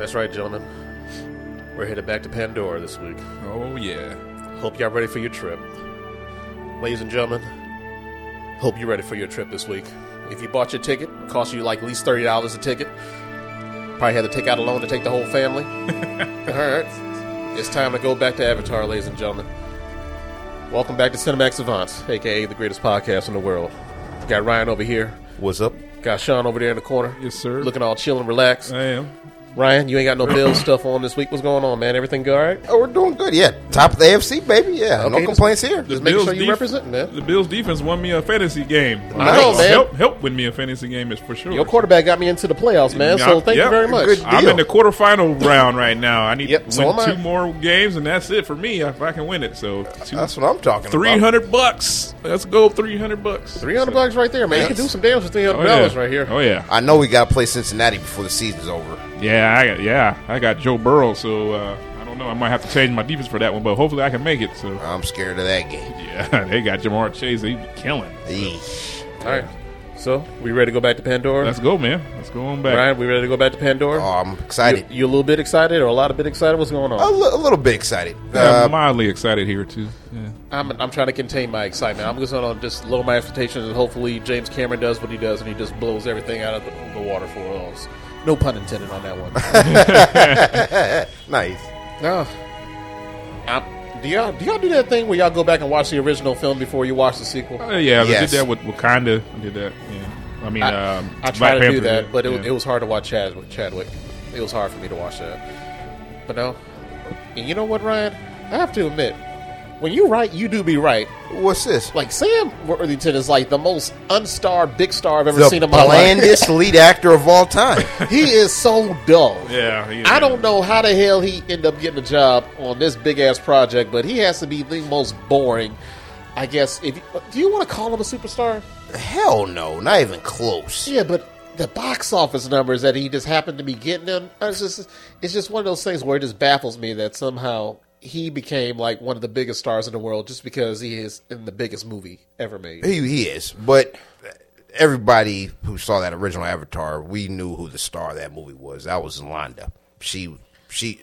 That's right, gentlemen. We're headed back to Pandora this week. Oh yeah. Hope y'all ready for your trip. Ladies and gentlemen, hope you're ready for your trip this week. If you bought your ticket, it cost you like at least thirty dollars a ticket. Probably had to take out a loan to take the whole family. All right, it's time to go back to Avatar, ladies and gentlemen. Welcome back to Cinemax Savants, aka the greatest podcast in the world. Got Ryan over here. What's up? Got Sean over there in the corner. Yes, sir. Looking all chill and relaxed. I am. Ryan, you ain't got no bill stuff on this week. What's going on, man? Everything good, all right? Oh, we're doing good. Yeah, top of the AFC, baby. Yeah, Okay, no complaints here. Just making sure you def- represent, man. The Bills defense won me a fantasy game. I know, man. Help, help win me a fantasy game is for sure. Your quarterback got me into the playoffs, man. So thank yeah, you very much. good I'm deal. in the quarterfinal round right now. I need Yep, to so win am I. two more games, and that's it for me if I can win it. So two, That's what I'm talking three about. hundred bucks. Let's go, three hundred bucks. Three hundred bucks right there, man. You can do some damage with three hundred dollars yeah. right here. Oh yeah, I know we got to play Cincinnati before the season's over. Yeah, I got, yeah. I got Joe Burrow, so uh, I don't know. I might have to change my defense for that one, but hopefully I can make it. So I'm scared of that game. yeah, they got Ja'Marr Chase. They be killing. Eesh. All right. So we ready to go back to Pandora? Let's go, man. Let's go on back. Ryan, we ready to go back to Pandora? Oh, I'm excited. you a little bit excited or a lot of bit excited? What's going A, on? li- a little bit excited. I'm Uh, mildly excited here too. Yeah. I'm, I'm trying to contain my excitement. I'm just going to just lower my expectations and hopefully James Cameron does what he does and he just blows everything out of the, the water for us. No pun intended on that one. nice. no. I'm, do y'all do y'all do that thing where y'all go back and watch the original film before you watch the sequel? Uh, yeah, they Yes. did that with Wakanda. I Did that. Yeah. I mean, I, um, I tried to do that, did. but it, yeah. it was hard to watch Chadwick. Chadwick. It was hard for me to watch that. But no, and you know what, Ryan? I have to admit, when you write, you do be right. What's this? Like Sam Worthington is like the most unstarred big star I've ever The seen in my life. The blandest lead actor of all time. he is so dull. Yeah, he- I don't know how the hell he ended up getting a job on this big ass project, but he has to be the most boring. I guess if do you want to call him a superstar? Hell no, not even close. Yeah, but the box office numbers that he just happened to be getting them, it's just it's just one of those things where it just baffles me that somehow he became like one of the biggest stars in the world just because he is in the biggest movie ever made. He, he is, but everybody who saw that original Avatar, we knew who the star of that movie was. That was Londa. She she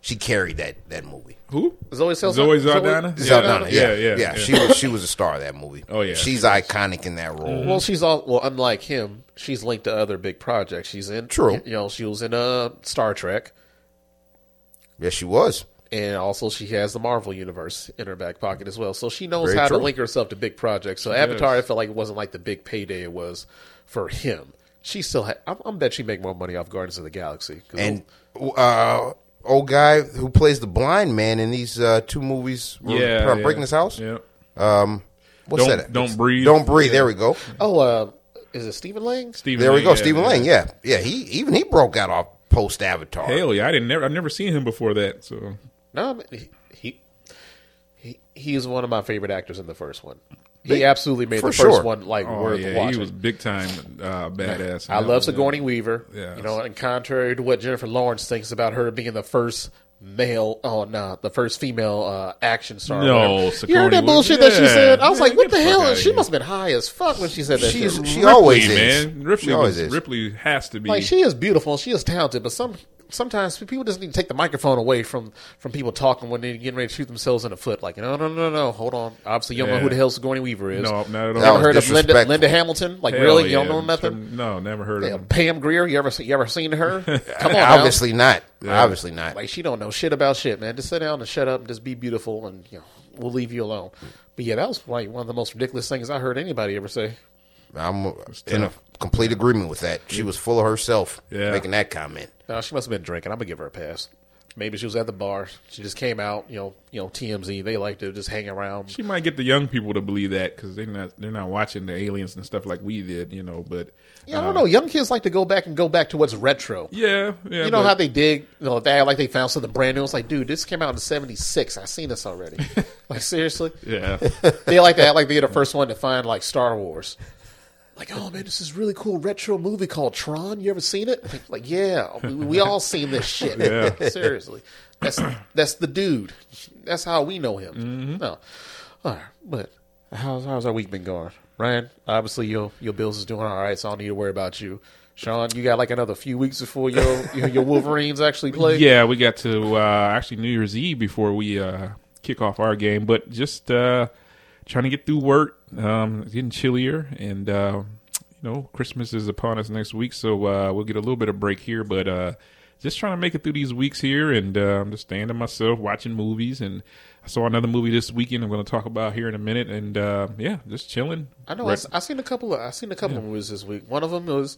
she carried that that movie. Who? Zoe Saldana? Zoe Saldana? Zoe- Saldana, yeah, yeah, yeah, yeah, yeah. She was she was a star of that movie. Oh, yeah, she's she iconic in that role. Well, she's all well. Unlike him, she's linked to other big projects. She's in True. You know, she was in uh, Star Trek, Yes, she was. And also she has the Marvel universe in her back pocket as well. So she knows Very how to link herself to big projects. So Avatar, I felt like it wasn't like the big payday it was for him. She still had. I, I bet she make more money off Guardians of the Galaxy. And uh, old guy who plays the blind man in these uh, two movies. Yeah, from yeah. Breaking His House. Yeah. What's Don't- that? Don't Breathe. Don't breathe. There we go. oh, uh, is it Stephen Lang? Stephen There we go. yeah, Stephen yeah. Lang. Yeah, yeah. He even he broke out off post Avatar. Hell yeah! I didn't never. I've never seen him before that. So No, I he, he he he is one of my favorite actors in the first one. He absolutely made for the first one like oh worth yeah, watching. he was big time uh, badass. I love one, Sigourney Weaver. Yeah. You know, and contrary to what Jennifer Lawrence thinks about her being the first male, oh no, the first female uh, action star. No, whatever. you heard that Weaver- bullshit that she said? I was Man, like, what the the hell? She must have been high as fuck when she said that. She's shit. she Ripley, always is. man. Ripley, She always was, is. Ripley has to be. Like she is beautiful, she is talented, but some sometimes people just need to take the microphone away from from people talking when they're getting ready to shoot themselves in the foot. Like, no, no, no, no, hold on. Obviously, you don't know who the hell Sigourney Weaver is. No, not at all. You That heard of Linda. Linda Hamilton? Like, Hell really? You yeah. don't know nothing? No, never heard of Yeah, him. Pam Grier, you ever you ever seen her? Come on, now. Obviously not. Obviously not. Like she don't know shit about shit, man. Just sit down and shut up and just be beautiful, and you know we'll leave you alone. But yeah, that was like one of the most ridiculous things I heard anybody ever say. I'm in a complete agreement with that. She was full of herself Yeah. making that comment. She must have been drinking. I'm gonna give her a pass. Maybe she was at the bar. She just came out. You know, you know TMZ. They like to just hang around. She might get the young people to believe that because they're not they're not watching the aliens and stuff like we did, you know. But Yeah, I don't uh, know. Young kids like to go back and go back to what's retro. yeah, yeah. You know but- how they dig, you know, they act like they found something brand new. It's like, dude, this came out in '76. I seen this already. like seriously, Yeah, they like to act like they're the first one to find like Star Wars. Like, oh man, this is really cool retro movie called Tron. You ever seen it? Like, yeah, we, we all seen this shit. Yeah. Seriously, that's that's the dude. That's how we know him. Mm-hmm. No, all right, but how's how's our week been going, Ryan? Obviously, your your Bills is doing all right, so I don't need to worry about you. Sean, you got like another few weeks before your your, your Wolverines actually play. Yeah, we got to uh, actually New Year's Eve before we uh, kick off our game, but just uh, trying to get through work. Um, it's getting chillier, and uh, you know Christmas is upon us next week, so uh, we'll get a little bit of break here. But uh, just trying to make it through these weeks here, and uh, I'm just staying to myself, watching movies, and I saw another movie this weekend. I'm going to talk about here in a minute, and uh, yeah, just chilling. I know. I, I seen a couple of I seen a couple of movies this week. One of them was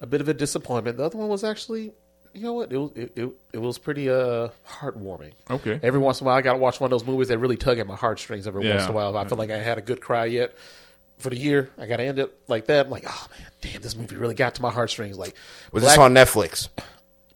a bit of a disappointment. The other one was actually, you know what? It was it, it, it was pretty uh heartwarming. Okay. Every once in a while, I got to watch one of those movies that really tug at my heartstrings. Every once in a while, if I feel like I had a good cry yet for the year. I got to end it like that. I'm like, oh man, damn, this movie really got to my heartstrings. Like, Was Black- this on Netflix?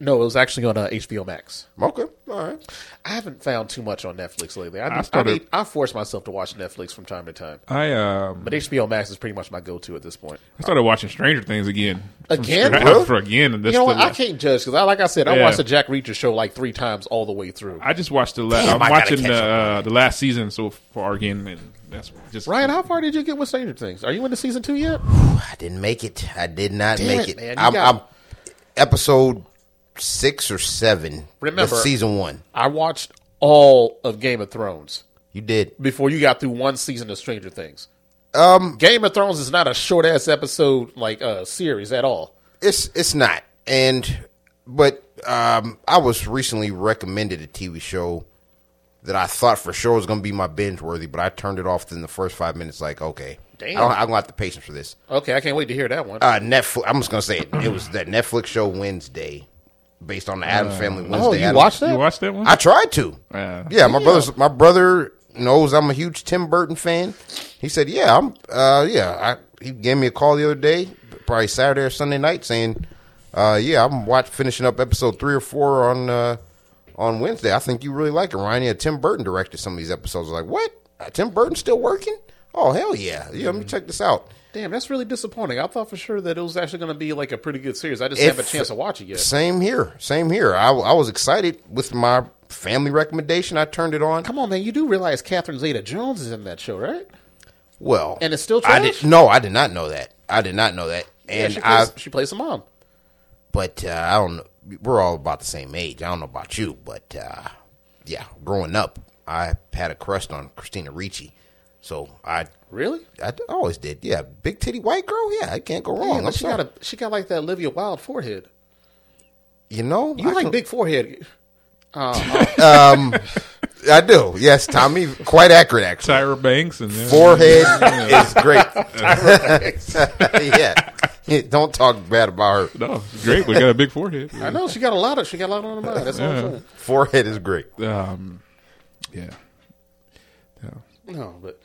No, it was actually on uh, HBO Max. Okay, all right. I haven't found too much on Netflix lately. I, I I, started- need- I force myself to watch Netflix from time to time, I um, but HBO Max is pretty much my go-to at this point. I started watching Stranger Things again. From Again? scratch- Really? For again, and You that's know what? the- I can't judge because, I, like I said, I Yeah. watched the Jack Reacher show like three times all the way through. I just watched the. La- Damn, I'm I gotta watching catch the uh, the last season so far again, and that's just Ryan, how far did you get with Stranger Things? Are you into season two yet? I didn't make it. I did not Damn make it, it. man. You I'm, got- I'm episode six or seven. Remember- of season one. I watched all of Game of Thrones You did. before you got through one season of Stranger Things. Um, Game of Thrones is not a short ass episode like uh, series at all. It's it's not. And but um, I was recently recommended a TV show that I thought for sure was going to be my binge worthy, but I turned it off in the first five minutes. Like, okay, Damn. I don't, I don't have the patience for this. Okay, I can't wait to hear that one. Uh, Netflix. I'm just going to say it. It was that Netflix show Wednesday, based on the Addams Family Wednesday. oh, you Addams- watched that? You watched that one? I tried to. Uh, Yeah, my brother's my brother knows I'm a huge Tim Burton fan. He said, "Yeah, I'm. Uh, yeah." I, he gave me a call the other day, probably Saturday or Sunday night, saying, uh, "Yeah, I'm watch finishing up episode three or four on uh, on Wednesday. I think you really like it, Ryan. Yeah, Tim Burton directed some of these episodes. I was like, what? Uh, Tim Burton's still working? Oh hell yeah! Yeah, let me check this out. Damn, that's really disappointing. I thought for sure that it was actually going to be like a pretty good series. I just haven't a chance to watch it yet. Same here. Same here. I, I was excited with my family recommendation. I turned it on. Come on, man. You do realize Catherine Zeta Jones is in that show, right? Well, And it's still I did no, I did not know that. I did not know that. And yeah, she I, plays, she plays the mom. but uh, I don't know. We're all about the same age. I don't know about you, but uh, yeah, growing up, I had a crush on Christina Ricci, so I, Really? I always did. Yeah, big titty white girl. Yeah, I can't go wrong. Yeah, but she sorry. got a she got like that Olivia Wilde forehead. you know, You I like can- big forehead? Um, I do. Yes, Tommy, quite accurate. Actually, Tyra Banks and uh, forehead is great. yeah, don't talk bad about her. No, great. We got a big forehead. I know she got a lot of she got a lot on her mind. That's all I'm saying. Forehead is great. Um, yeah, yeah, No, but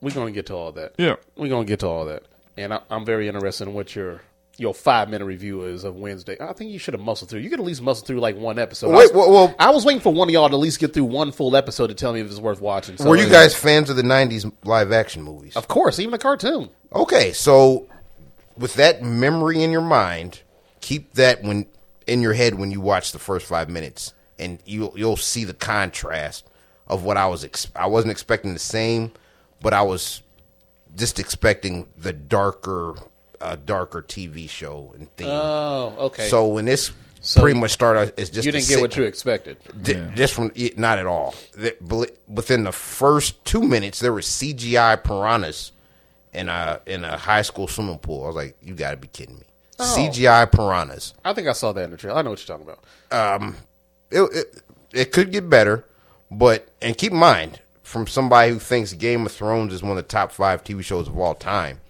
we're gonna get to all that. yeah. We're gonna get to all that, and I, I'm very interested in what your your five minute review is of Wednesday. I think you should have muscled through. You could at least muscle through like one episode. I Wait, was, well, well- I was waiting for one of y'all to at least get through one full episode to tell me if it's worth watching. So, Were you guys fans of the '90s live action movies? Of course, even the cartoon. Okay, so with that memory in your mind, keep that when in your head when you watch the first five minutes, and you'll you'll see the contrast of what I was. Ex- I wasn't expecting the same, but I was just expecting the darker, uh, darker TV show and theme. Oh, okay. So when this So pretty much started, it's just you didn't get what you expected. D- Just from it- not at all. The- Within the first two minutes, there were CGI piranhas in a in a high school swimming pool. I was like, "You got to be kidding me!" Oh. CGI piranhas. I think I saw that in the trailer. I know what you're talking about. It, it it could get better, but and keep in mind, from somebody who thinks Game of Thrones is one of the top five TV shows of all time.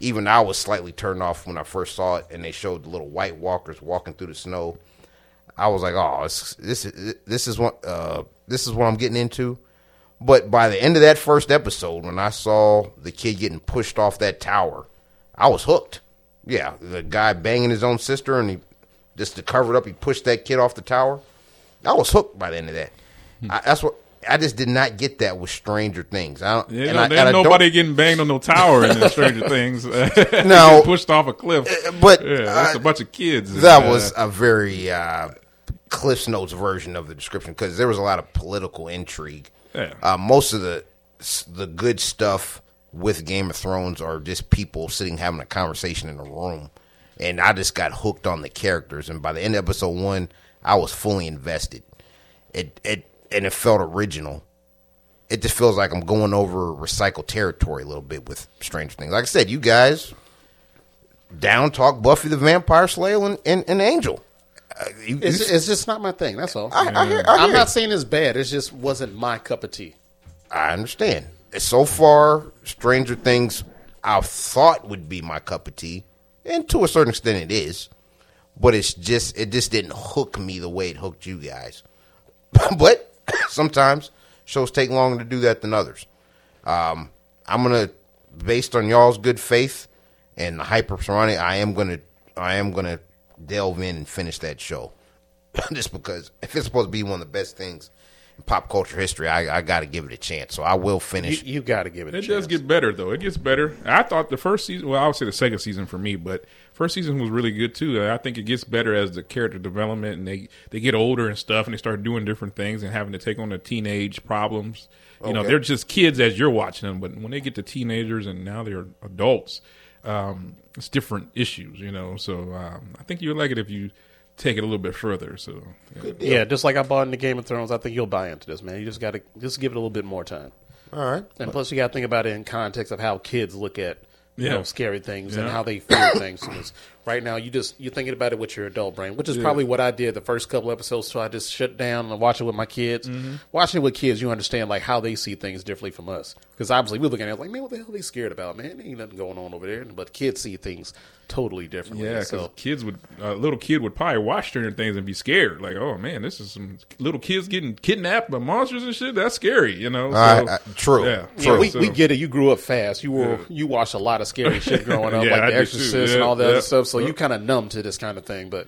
Even I was slightly turned off when I first saw it, and they showed the little White Walkers walking through the snow. I was like, "Oh, this is this is what uh, this is what I'm getting into." But by the end of that first episode, when I saw the kid getting pushed off that tower, I was hooked. Yeah, the guy banging his own sister, and he just to cover it up, he pushed that kid off the tower. I was hooked by the end of that. I, that's what I just did not get that with Stranger Things. I don't. Yeah, and no, I, and nobody getting banged on no tower in Stranger Things. No. pushed off a cliff. but, yeah, that's uh, a bunch of kids. That Uh, was a very uh, Cliff's Notes version of the description because there was a lot of political intrigue. Yeah. Uh, most of the the good stuff with Game of Thrones are just people sitting having a conversation in a room, and I just got hooked on the characters. And by the end of episode one, I was fully invested. It it and it felt original. It just feels like I'm going over recycled territory a little bit with Stranger Things. Like I said, you guys down talk Buffy the Vampire Slayer and, and, and Angel. Uh, you- It's, you- it's just not my thing. That's all. I, I hear, I I'm not saying it's bad. It just wasn't my cup of tea. I understand. So far, Stranger Things I thought would be my cup of tea, and to a certain extent it is. But it's just it just didn't hook me the way it hooked you guys. but sometimes shows take longer to do that than others. Um, I'm gonna, based on y'all's good faith and the hyper surrounding, I am gonna, I am gonna delve in and finish that show. Just because if it's supposed to be one of the best things in pop culture history, I, I got to give it a chance. So I will finish. you got to give it a It chance. does get better though. It gets better. I thought the first season. Well, I would say the second season for me, but first season was really good too. I think it gets better as the character development and they they get older and stuff, and they start doing different things and having to take on the teenage problems. You know, they're just kids as you're watching them, but when they get to teenagers and now they're adults, um, it's different issues. You know, so um, I think you would like it if you take it a little bit further. So yeah. Yeah, just like I bought into Game of Thrones, I think you'll buy into this, man. You just got to just give it a little bit more time. All right. And plus, you got to think about it in context of how kids look at you Yeah. know scary things and how they feel things. 'Cause right now, you just you're thinking about it with your adult brain, which is probably what I did the first couple episodes. So I just shut down and watch it with my kids. Mm-hmm. Watching it with kids, you understand like how they see things differently from us. Because obviously, we're looking at it like, man, what the hell are they scared about, man? There ain't nothing going on over there. But kids see things totally differently. Yeah, because so kids would a little kid would probably watch Stranger Things and be scared, like, oh man, this is some little kids getting kidnapped by monsters and shit. That's scary, you know. So, I- I- true. Yeah, Yeah, true. we, So- we get it. You grew up fast. You were you watched a lot of scary shit growing up, Yeah, like I The did too. Exorcist and all that yeah. stuff. So you kind of numb to this kind of thing. But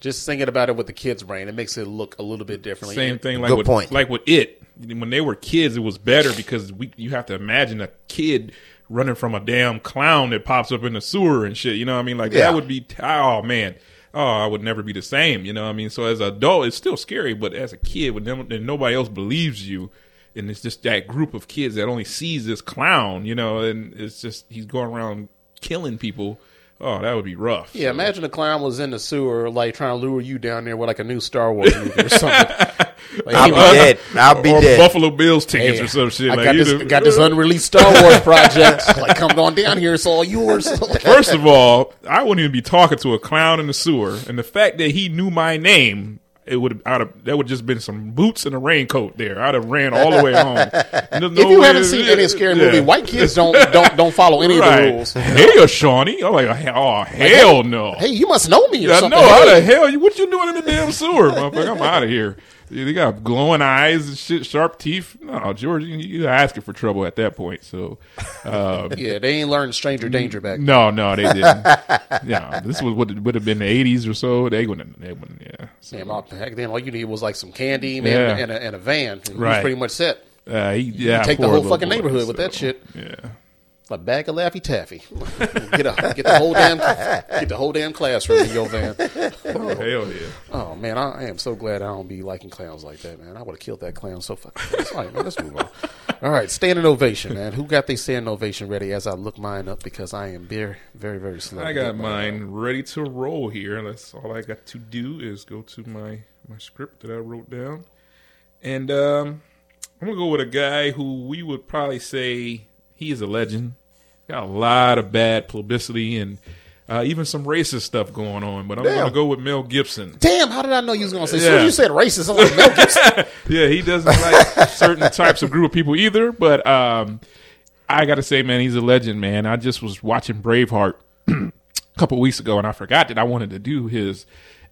just thinking about it with the kids' brain, it makes it look a little bit differently. Same thing, like Good with, point. like with it. When they were kids, it was better because we you have to imagine a kid running from a damn clown that pops up in the sewer and shit. You know what I mean? Like Yeah. that would be oh man. Oh, I would never be the same. You know what I mean? So as an adult, it's still scary, but as a kid, when them- and nobody else believes you, and it's just that group of kids that only sees this clown, you know, and it's just he's going around killing people. Oh, that would be rough. yeah, imagine a clown was in the sewer, like trying to lure you down there with like a new Star Wars movie or something. Like, I'll be was- dead. I'll be or dead. Buffalo Bills tickets Hey, or some shit. I like got this, got this unreleased Star Wars project. like, come on down here, it's all yours. First of all, I wouldn't even be talking to a clown in the sewer, and the fact that he knew my name, it would have that would just been some boots and a raincoat there. I'd have ran all the way home. There's if you way- haven't seen any scary yeah. movie, white kids don't don't don't follow any of Right. the rules. Hey, Shawnee. I'm like, oh hell no. Hey, you must know me or I something. know how the hell you? What you doing in the damn sewer, motherfucker? I'm out of here. Yeah, They got glowing eyes and shit, sharp teeth. No, George, you, you asking for trouble at that point. So, uh, Yeah, they ain't learned stranger danger back. then. no, no, they didn't. yeah, this was what would have been the '80s or so. They wouldn't. They wouldn't. Yeah. So, Damn, all- back then all you needed was like some candy, man, Yeah. and, a, and a van. And you was Right. pretty much set. uh, he, yeah, take the whole fucking boy, neighborhood with that shit. Yeah. A bag of Laffy Taffy. get a get the whole damn get the whole damn classroom in your van. Oh, hell yeah. Oh man, I, I am so glad I don't be liking clowns like that, man. I would have killed that clown so fucking. All right, man, let's move on. All right, standing ovation, man. Who got their standing ovation ready as I look mine up because I am very, very, very slow. I got mine ready to roll here. That's all I got to do is go to my my script that I wrote down, and um, I'm gonna go with a guy who we would probably say he is a legend. Got a lot of bad publicity and uh, even some racist stuff going on, but I'm gonna go with Mel Gibson. Damn, how did I know you was gonna say? As soon Yeah. as you said racist, I was like, Mel Gibson. yeah, he doesn't like certain types of group of people either. But um, I got to say, man, he's a legend, man. I just was watching Braveheart a couple weeks ago, and I forgot that I wanted to do his,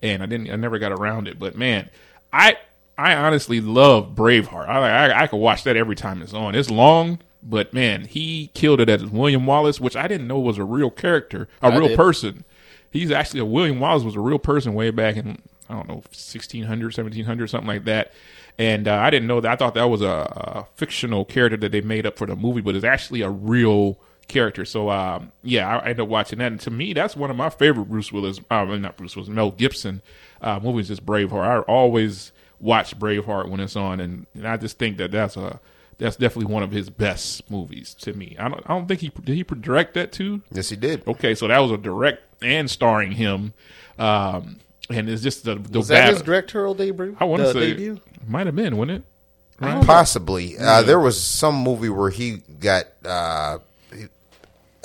and I didn't. I never got around it. But man, I I honestly love Braveheart. I I, I could watch that every time it's on. It's long. But man, he killed it as William Wallace, which I didn't know was a real character, a I real did. person. He's actually a William Wallace was a real person way back in I don't know 1600, 1700, something like that. And uh, I didn't know that. I thought that was a, a fictional character that they made up for the movie, but it's actually a real character. So um, yeah, I, I ended up watching that. And to me, that's one of my favorite Bruce Willis, uh, not Bruce Willis, Mel Gibson uh, movies. Is Braveheart. I always watch Braveheart when it's on, and, and I just think that that's a that's definitely one of his best movies to me. I don't I don't think he did he direct that too. Yes, he did. Okay, so that was a direct and starring him. Um, and it's just the, the Was that his directorial debut? I want to say debut? might have been, wouldn't it? Possibly. Uh, there was some movie where he got uh, he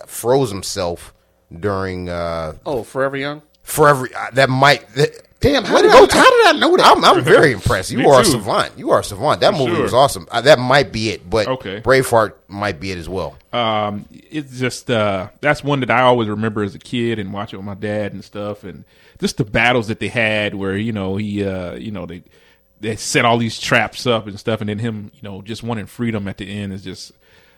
froze himself during uh, Oh, Forever Young. Forever. Uh, that might. That, Damn, how Way did, to I, go, how did I know that? I'm, I'm very impressed. You Me are a too. savant. You are a savant. That For movie sure. was awesome. Uh, that might be it, but Okay. Braveheart might be it as well. um, it's just uh, that's one that I always remember as a kid and watching with my dad and stuff, and just the battles that they had where you know he, uh, you know they they set all these traps up and stuff, and then him, you know, just wanting freedom at the end is just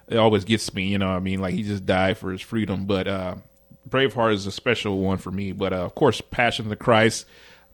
it always gets me. You know, what I mean, like he just died for his freedom, but uh, Braveheart is a special one for me. But uh, of course, Passion of the Christ.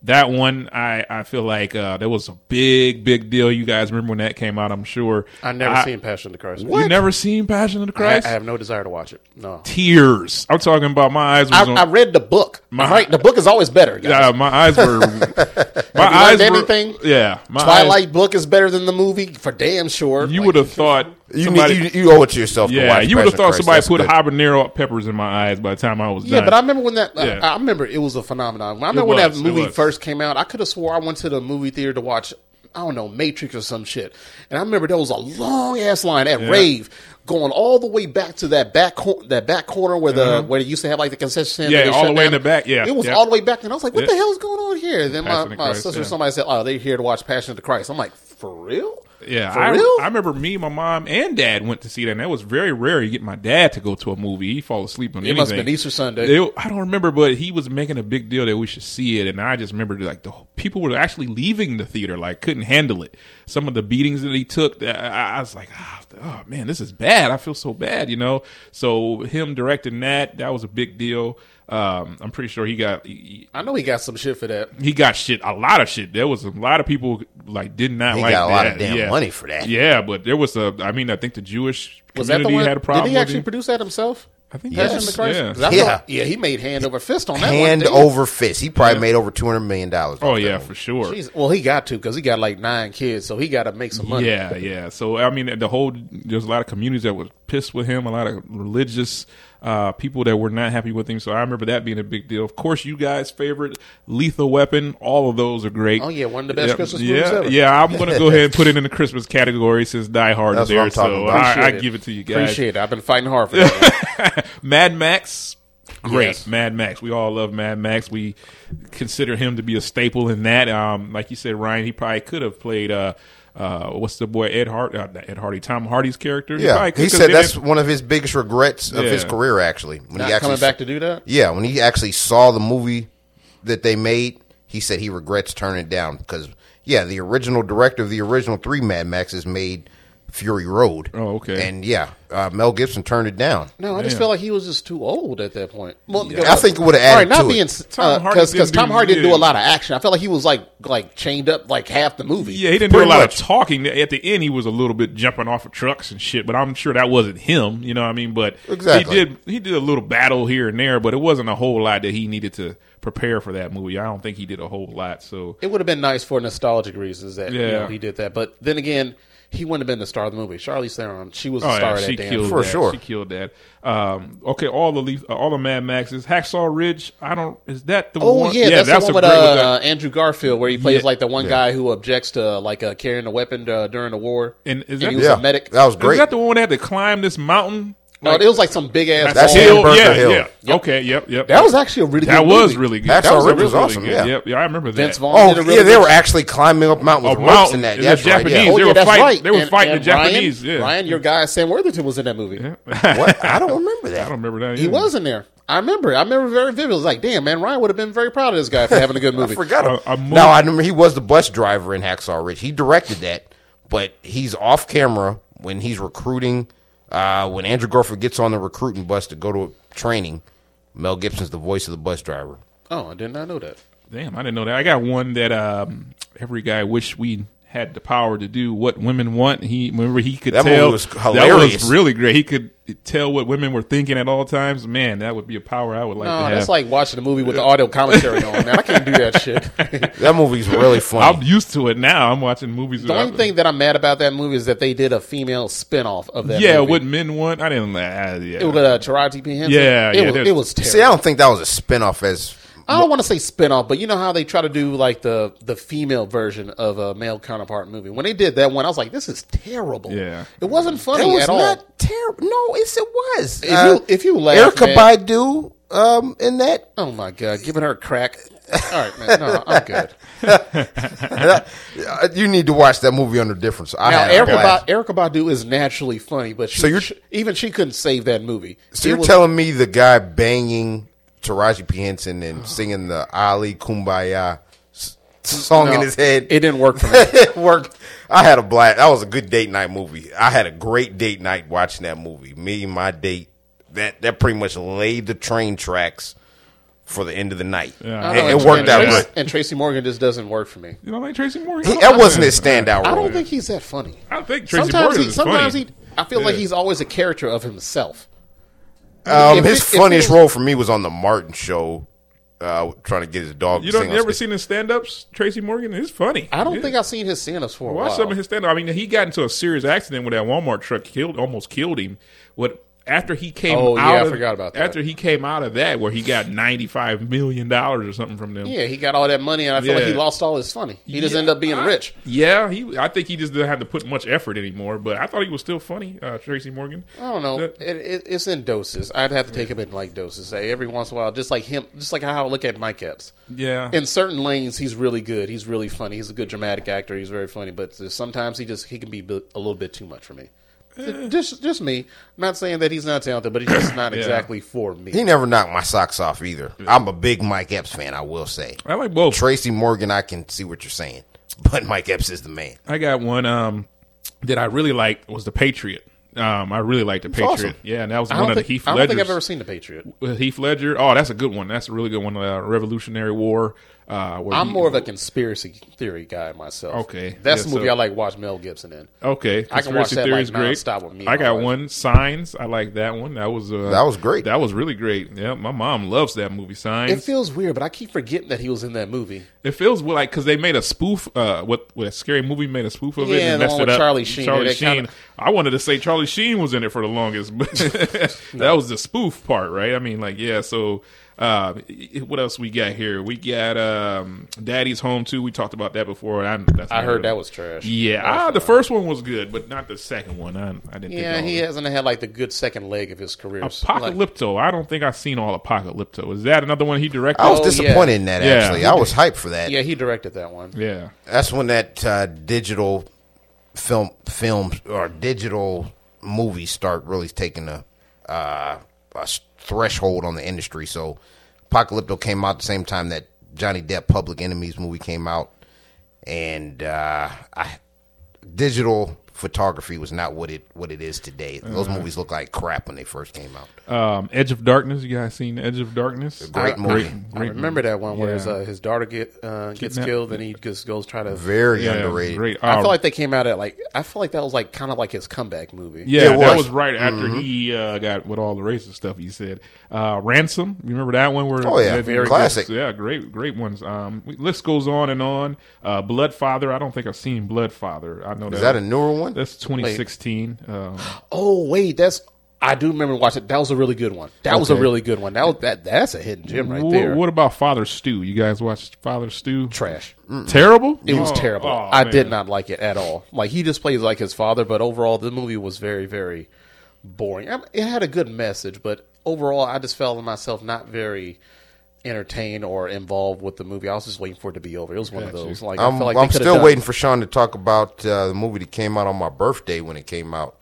That one, I, I feel like uh, that was a big, big deal. You guys remember when that came out? I'm sure. I never I- seen Passion of the Christ. What? You never seen Passion of the I, Christ? I have no desire to watch it. No. tears. I'm talking about my eyes. Was I, on, I read the book. My- right, the book is always better. Guys. yeah, my eyes were. my you eyes were. anything? Yeah, my Twilight eyes- book is better than the movie for damn sure. you Like, would have thought You, somebody. need, you, you owe it to yourself. to yeah, watch you would have thought Christ. somebody That's put good. habanero peppers in my eyes by the time I was Yeah, done. but I remember when that. Yeah. I, remember it was a phenomenon. I remember when that movie first came out. I could have swore I went to the movie theater to watch. I don't know Matrix or some shit, and I remember there was a long ass line at rave going all the way back to that back cor- that back corner where the where they used to have like the concession stand. Uh-huh. Yeah, all the shut way in the back, yeah, it was yeah. all the way back, and I was like, "What Yeah. the hell is going on here?" Then my, Passion of my Christ, sister, yeah. somebody said, "Oh, they're here to watch Passion of the Christ." I'm like, "For real?" Yeah, For I, real? I remember me, my mom, and dad went to see that, and that was very rare. You get my dad to go to a movie; he fall asleep on It anything. must have been Easter Sunday. They- I don't remember, but he was making a big deal that we should see it, and I just remember like the people were actually leaving the theater, like couldn't handle it. Some of the beatings that he took, I, I I was like, oh, oh, man, this is bad. I feel so bad, you know. So him directing that, that was a big deal. Um, I'm pretty sure he got he, I know he got some shit for that. he got shit, a lot of shit. There was a lot of people like did not like that. He like got a lot of damn yeah. money for that. Yeah, but there was a. I mean, I think the Jewish Was that community the one? had a problem. Did he actually him. produce that himself? I think Passion yes, of the Christ? I Yeah. thought- yeah, he made hand over fist on that one. Hand didn't over fist. He probably made over two hundred million dollars. Oh yeah, for sure. Jeez. Well, he got to because he got like nine kids, so he got to make some money. Yeah, yeah. So I mean, the whole there's a lot of communities that were pissed with him. A lot of religious uh, people that were not happy with him. So I remember that being a big deal. Of course, you guys' favorite Lethal Weapon. All of those are great. Oh, yeah, one of the best yeah, Christmas movies yeah, ever. Yeah, I'm gonna go ahead and put it in the Christmas category since Die Hard That's is there. So. I, I give it to you guys. Appreciate it. I've been fighting hard for that. Mad Max. Great, Yes. Mad Max. We all love Mad Max. We consider him to be a staple in that. Um, like you said, Ryan, he probably could have played. Uh, uh, what's the boy Ed Hart? Uh, Ed Hardy, Tom Hardy's character. Yeah, probably could, said that's didn't- one of his biggest regrets of his career. Actually, when Not he actually coming back to do that. Yeah, when he actually saw the movie that they made, he said he regrets turning it down because yeah, the original director of the original three Mad Maxes made Fury Road. Oh, okay. And yeah, uh, Mel Gibson turned it down. No, I just felt like he was just too old at that point. Well, I think it would've All right, added not to being it. Tom Hardy because didn't Tom do- Hardy didn't do a lot of action. I felt like he was like like chained up like half the movie. Yeah, he didn't do a Pretty lot much. of talking. At the end, he was a little bit jumping off of trucks and shit. But I'm sure that wasn't him. You know what I mean? But Exactly. he did he did a little battle here and there, but it wasn't a whole lot that he needed to prepare for that movie. I don't think he did a whole lot. So It would have been nice for nostalgic reasons that you Yeah. know, he did that. But then again, he wouldn't have been the star of the movie. Charlize Theron, she was the Oh star yeah, of that she damn. killed For that. sure. She killed that. Um, okay, all the Leaf, uh, all the Mad Maxes. Hacksaw Ridge. I don't. Is that the Oh one? yeah, that's, the one with a uh, with uh, Andrew Garfield, where he plays Yeah. like the one guy who objects to like uh, carrying a weapon uh, during the war. And is he was Yeah, a medic. that was great. Is great. that the one that had to climb this mountain? No, it was like some big ass. That's wall. him. hill. Hamburger Yeah, Hill. yeah. Okay. Yep. Yep. That was actually a really that good was movie. really good. Hacksaw that was Ridge really, was awesome, good. yeah. Yep. Yeah, I remember that. Vince that. Vaughn Oh did a oh, really yeah, they were actually climbing up mountain with A ropes mountain. and that. And That's the right. Japanese, Yeah. Oh, They yeah, were that's fighting- right. they were And- fighting the and Ryan- Japanese, yeah. Ryan, your guy Sam Worthington was in that movie. what? I don't remember that. I don't remember that. He was in there. I remember. I remember very vividly. It was like, damn, man, Ryan would have been very proud of this guy for having a good I movie. forgot. A- him. a movie- now I remember he was the bus driver in Hacksaw Ridge. He directed that, but he's off camera when he's recruiting. Uh, when Andrew Garfield gets on the recruiting bus to go to training, Mel Gibson's the voice of the bus driver. Oh, I did not know that. Damn, I didn't know that. I got one that um, every guy wish we had the power to do what women want. He remember he could tell. That movie tell was hilarious. that was really great. He could tell what women were thinking at all times, man, that would be a power I would like to have. that's like watching a movie with the audio commentary on. Man, I can't do that shit. That movie's really funny. I'm used to it now. I'm watching movies. The only thing that I'm mad about that movie is that they did a female spinoff of that. yeah, movie. what men want, I didn't. Uh, yeah, it was uh, Taraji P Henson. Yeah, it yeah, was, it was terrible. See, I don't think that was a spinoff as I don't want to say spinoff, but you know how they try to do like the the female version of a male counterpart movie. When they did that one, I was like, this is terrible. Yeah. it wasn't funny it was at all. not terrible. No, yes, it was. If you- if you laugh, Erykah man- Badu, um, in that, Oh my god, giving her a crack. All right, man. No, I'm good. uh, you need to watch that movie under different. I Now, had Erykah, blast. ba- Erykah Badu is naturally funny, but she, So you're- she- even she couldn't save that movie. So It you're was- telling me the guy banging Taraji P Henson and oh. singing the Ali Kumbaya s- song no, in his head? It didn't work for me. it worked. I had a blast. That was a good date night movie. I had a great date night watching that movie. Me and my date. That that pretty much laid the train tracks for the end of the night. Yeah. It, don't know, it and- worked out Tracy. And Tracy Morgan just doesn't work for me. You know, like Tracy Morgan. He, that wasn't his standout I don't think he's that funny. I think Tracy sometimes Morgan he, is sometimes funny. he, I feel like he's always a character of himself. Um, if his it- if funniest it role for me was on the Martin Show, uh, trying to get his dog. You to don't sing you on ever seen his stand ups? Tracy Morgan is funny. I don't Yeah. think I've seen his stand-ups for a Watch while. some of his stand up. I mean, he got into a serious accident with that Walmart truck, killed almost killed him. What after he came Oh, yeah, out I of, forgot about that. After he came out of that, where he got ninety five million dollars or something from them. yeah, he got all that money, and I feel like he lost all his funny. He just ended up being I- rich. Yeah, he. I think he just didn't have to put much effort anymore. But I thought he was still funny, uh, Tracy Morgan. I don't know. That- It, it, it's in doses. I'd have to take him in like doses. Say every once in a while, just like him, just like how I look at Mike Epps. Yeah, In certain lanes, he's really good. He's really funny. He's a good dramatic actor. He's very funny. But sometimes he just he can be a little bit too much for me. Just just me. I'm not saying that he's not talented, but he's just not Yeah. exactly for me. He never knocked my socks off either. I'm a big Mike Epps fan. I will say. I like both. Tracy Morgan, I can see what you're saying, but Mike Epps is the man. I got one um, that I really liked was the Patriot. Um, I really liked the That's Patriot. awesome. Yeah, and that was one don't, of the think, Heath I don't think I've ever seen The Patriot. Heath Ledger. Oh, that's a good one. That's a really good one. Uh, Revolutionary War. Uh, where I'm he- more of a conspiracy theory guy myself. Okay. that's Yeah, the movie so- I like watch Mel Gibson in. Okay, I can watch Conspiracy that, Theory like, is great. Stop with me I got always. one. Signs. I like that one. That was uh, That was great. That was really great. Yeah, my mom loves that movie. Signs. It feels weird, but I keep forgetting that he was in that movie. It feels well, like because they made a spoof. Uh, what what a scary movie made a spoof of it Yeah, and the messed one it with up. Charlie Sheen. Charlie They Sheen. kinda- I wanted to say Charlie Sheen was in it for the longest, but that was the spoof part, right? I mean, like yeah. So uh, what else we got here? We got um, Daddy's Home too. We talked about that before. I, that's I heard really- that was trash. Yeah, That was ah, the first one was good, but not the second one. I, I didn't. Yeah, think he of hasn't had like the good second leg of his career. Like, Apocalypto. I don't think I've seen all Apocalypto. Is that another one he directed? I was Oh, disappointed yeah. in that. Yeah. Actually, I was hyped for that. yeah, he directed that one. yeah. That's when that uh, digital film films or digital movies start really taking a, uh, a s- threshold on the industry. So, Apocalypto came out the same time that Johnny Depp Public Enemies movie came out, and uh, I, digital photography was not what it what it is today. Those movies look like crap when they first came out. Um, Edge of Darkness. You guys seen Edge of Darkness? Great I- movie. I remember that one where his, uh, his daughter get uh, gets Kidnapped. killed and he just goes try to. Very Yeah, underrated. Great. I feel like they came out at like I feel like that was like kind of like his comeback movie. Yeah, It that was. was right after Mm-hmm. he uh, got with all the racist stuff he said. Uh, Ransom, you remember that one? Where Oh, yeah. Very classic. Yeah, great, great ones. Um, list goes on and on. Uh, Bloodfather, I don't think I've seen Blood Father. I know Is that a newer one? that's 2016. Um, Oh wait, that's I do remember watching. That was a really good one. That was a really good one. That was, that that's a hidden gem right wh- there. What about Father Stu? You guys watched Father Stu? Trash. Terrible. It was Oh, terrible. oh, I man. did not like it at all. Like he just plays like his father, but overall the movie was very, very boring. I mean, it had a good message, but overall I just felt myself not very entertained or involved with the movie. I was just waiting for it to be over. It was one of those. Like I I'm, feel like I'm still waiting for Sean to talk about uh, the movie that came out on my birthday when it came out.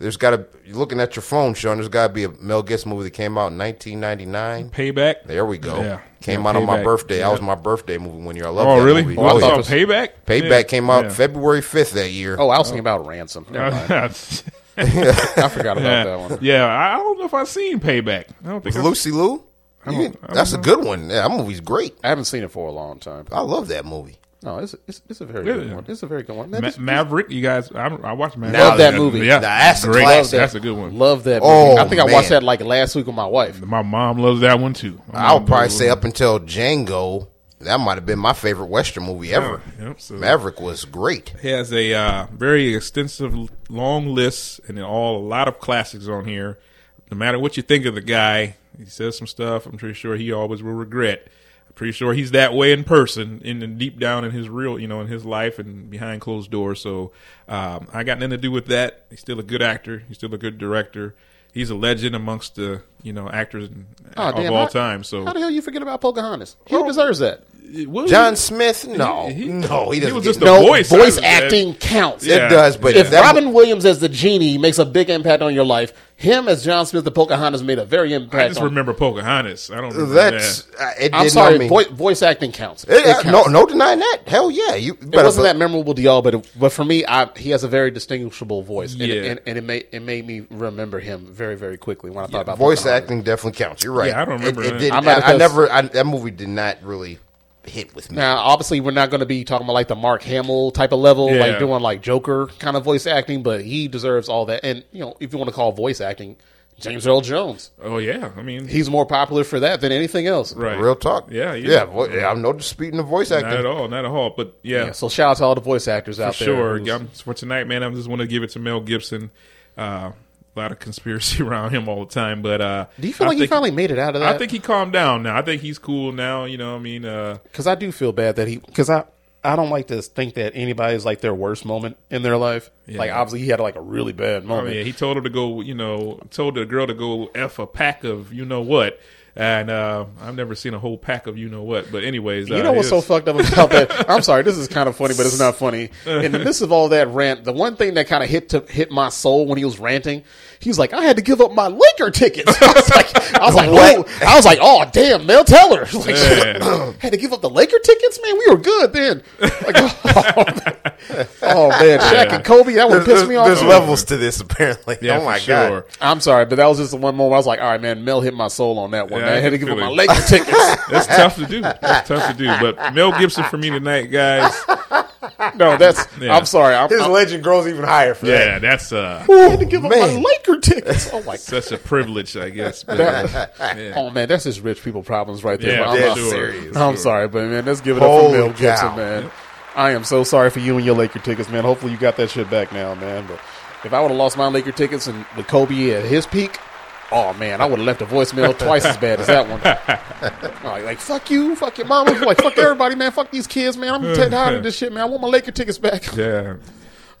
There's got to you're looking at your phone, Sean. There's got to be a Mel Gibson movie that came out in 1999. Payback. There we go. Yeah. Came Yeah, out on my Payback. birthday. That was my birthday movie one year. I love Oh, that really? movie. Oh, Oh, I yeah. saw it was- Payback. Payback Yeah. came out Yeah. February 5th that year. Oh, I was thinking about ransom. Never. I forgot about yeah. that one. Yeah, I I don't know if I've seen Payback. I don't think With I've Lucy Liu? don't- I don't that's a good one. Yeah, that movie's great. I haven't seen it for a long time. I love that movie. No, it's it's, it's a very Yeah, good yeah. one. It's a very good one. Man, Ma- this- Maverick, you guys, I, I watched Maverick. Love that that- movie. Yeah, that's a great. classic. That's a good one. Love that. Movie. Oh, I think I watched that like last week with my wife. My mom loves that one too. I'll mom probably loves- say up until Django, that might have been my favorite Western movie ever. Yep, so- Maverick was great. He has a uh, very extensive, long list, and all a lot of classics on here. No matter what you think of the guy, he says some stuff. I'm pretty sure he always will regret. Pretty sure he's that way in person, in and deep down in his real, you know, in his life and behind closed doors. So um, I got nothing to do with that. He's still a good actor. He's still a good director. He's a legend amongst the you know actors Oh, of damn, all how- time. So How the hell you forget about Pocahontas? He Oh. deserves that. It was- John Smith, no, He- he- no, he he doesn't. was get- just a No, voice, voice, I- acting counts. Yeah. It does, but If that- Robin Williams as the genie makes a big impact on your life, him as John Smith the Pocahontas made a very impact. I just on, remember Pocahontas. I don't. Remember that's that. uh, it I'm sorry, not voice, voice acting counts. It- It uh, no, no denying that. Hell yeah, you. It wasn't that memorable to y'all, but it, but for me, I, he has a very distinguishable voice, and, Yeah. and, and it made it made me remember him very very quickly when I thought about voice Pocahontas. acting definitely counts. You're right. Yeah, I don't remember It, it that. did, I'm I, I never. I, that movie did not really hit with me. Now, obviously, we're not going to be talking about like the Mark Hamill type of level, Yeah. like doing like Joker kind of voice acting, but he deserves all that. And you know, if you want to call voice acting, James Earl Jones, Oh yeah, I mean, he's more popular for that than anything else. right. Real talk. Yeah, yeah. yeah. vo- yeah, I'm no disputing the voice Not acting. at all, not at all. But yeah, Yeah, so shout out to all the voice actors out there. sure. who's- for tonight, man, I just want to give it to Mel Gibson. Uh, a lot of conspiracy around him all the time, but uh, Do you feel I like he finally made it out of that? I think he calmed down now. I think he's cool now. You know, what I mean, uh, because I do feel bad that he because I I don't like to think that anybody's like their worst moment in their life. Like obviously he had like a really bad I moment. mean, he told her to go. You know, told the girl to go f a pack of you know what. And uh, I've never seen a whole pack of you know what. But anyways, You uh, know what's so fucked up about that? I'm sorry, this is kind of funny, but it's not funny. In the midst of all that rant, the one thing that kind of hit to hit my soul when he was ranting, he was like, "I had to give up my Laker tickets." I was like, "I was like, What? oh, I was like, oh damn, Mel Teller, like, Yeah. had to give up the Laker tickets, man. We were good then." Like, oh, man. Oh, man, Shaq and Kobe, that would There's, piss me off. there's levels to this, apparently. Yeah, oh my for god. I'm sorry, but that was just the one moment I was like, all right, man, Mel hit my soul on that one. Yeah, man. I I had to give up my. Laker tickets. That's tough to do. That's tough to do. But Mel Gibson for me tonight, guys. No, that's. Yeah. I'm sorry. I'm, His I'm, legend grows even higher for that. Yeah, that's uh, I had to give up my man. Laker tickets. Oh my such a privilege, I guess. But, That- yeah. Oh man, that's just rich people problems right there. Yeah, I'm, for not- sure, serious. I'm sure. sorry, but man, let's give it up Holy for Mel Gibson, cow. man. I am so sorry for you and your Laker tickets, man. Hopefully you got that shit back now, man. But if I would have lost my Laker tickets and with Kobe at his peak, oh man, I would have left a voicemail twice as bad as that one. like, like, fuck you, fuck your mama, like fuck everybody, man. Fuck these kids, man. I'm tired of this shit, man. I want my Laker tickets back. yeah,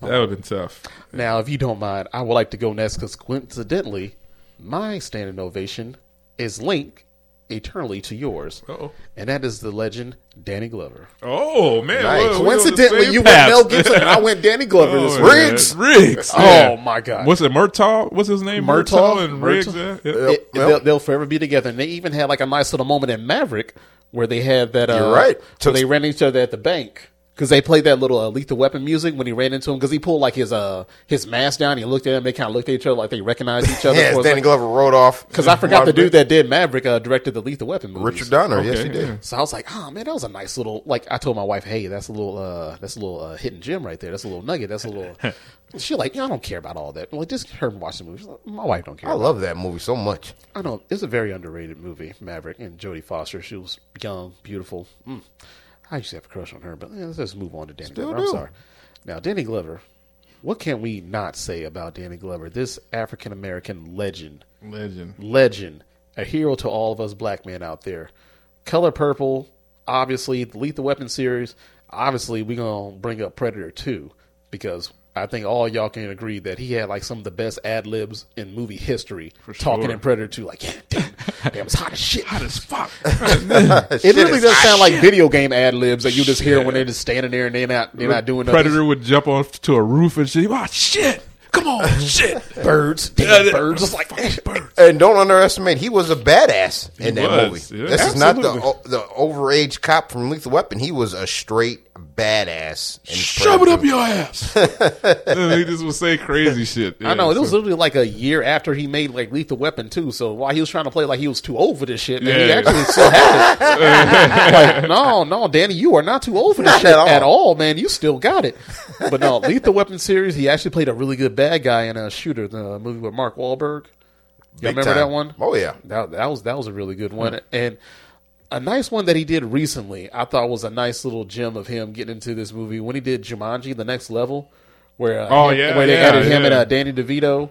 that would have been tough. Now, if you don't mind, I would like to go next because coincidentally, my standing ovation is linked eternally to yours, Uh-oh. and that is the legend Danny Glover. Oh man! Nice. well, we on the Coincidentally, you path. went Mel Gibson, and I went Danny Glover Oh. Riggs. Riggs. Oh my god! What's it? Murtaugh? What's his name? Murtaugh? Murtaugh and Riggs. Murtaugh? Yeah. It- they'll, they'll forever be together. And they even had like a nice little moment in Maverick where they had that. Uh, You're right. So they ran each other at the bank because they played that little uh, lethal weapon music when he ran into him because he pulled like his uh his mask down. And he looked at him. They kind of looked at each other like they recognized each other. Yeah, for a Danny second. Glover rode off. Because I forgot the dude that did Maverick uh, directed the Lethal Weapon movies. Richard Donner. yes, Okay, he did. So I was like, oh man, that was a nice little. Like I told my wife, hey, that's a little, uh, that's a little uh, hidden gem right there. That's a little nugget. That's a little. she like, yeah, I don't care about all that. Like just her watch the movie. Like, my wife don't care. I about love that movie so much. I know it's a very underrated movie, Maverick and Jodie Foster. She was young, beautiful. Mm. I used to have a crush on her, but let's just move on to Danny Still Glover. I'm sorry. Now, Danny Glover. What can we not say about Danny Glover? This African American legend Legend. legend, a hero to all of us black men out there. Color Purple, obviously, the Lethal Weapon series. Obviously, we're gonna bring up Predator two because I think all y'all can agree that he had like some of the best ad libs in movie history. talking sure. in Predator two, like yeah, damn, damn, it's hot as shit. Hot as fuck. It really does sound like video game ad libs that you just hear when they're just standing there and they're not they're not doing nothing. Predator would jump off to a roof and say, "Oh shit! Come on, shit!" birds, damn Yeah, birds, just like birds. And don't underestimate, he was a badass in He that was, movie. yeah. This is not the Absolutely. o- the overage cop from Lethal Weapon. He was a straight badass. in Shove it up your ass. And he just would say crazy shit. I know it Yeah, was so- literally like a year after he made like Lethal Weapon too. So while he was trying to play like he was too old for this shit, man, he Yeah. actually still had it. like, no, no, Danny, you are not too old for this Not shit at all. at all, man. You still got it. But no, Lethal Weapon series, he actually played a really good bad guy in a Shooter, the movie with Mark Wahlberg. You Big remember time. that one? Oh yeah. That that was that was a really good one, and a nice one that he did recently. I thought was a nice little gem of him getting into this movie when he did Jumanji: The Next Level, where uh, Oh, him- yeah, where they yeah, added him and uh, Danny DeVito,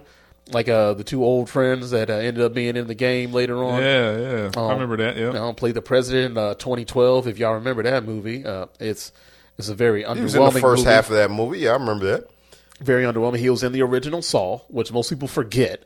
like uh, the two old friends that uh, ended up being in the game later on. Yeah, yeah. Um, I remember that. Yeah. You know, played the president in uh, 2012. If y'all remember that movie, uh, it's it's a very underwhelming. He was in the first movie. half of that movie. Yeah, I remember that. Very underwhelming. He was in the original Saw, which most people forget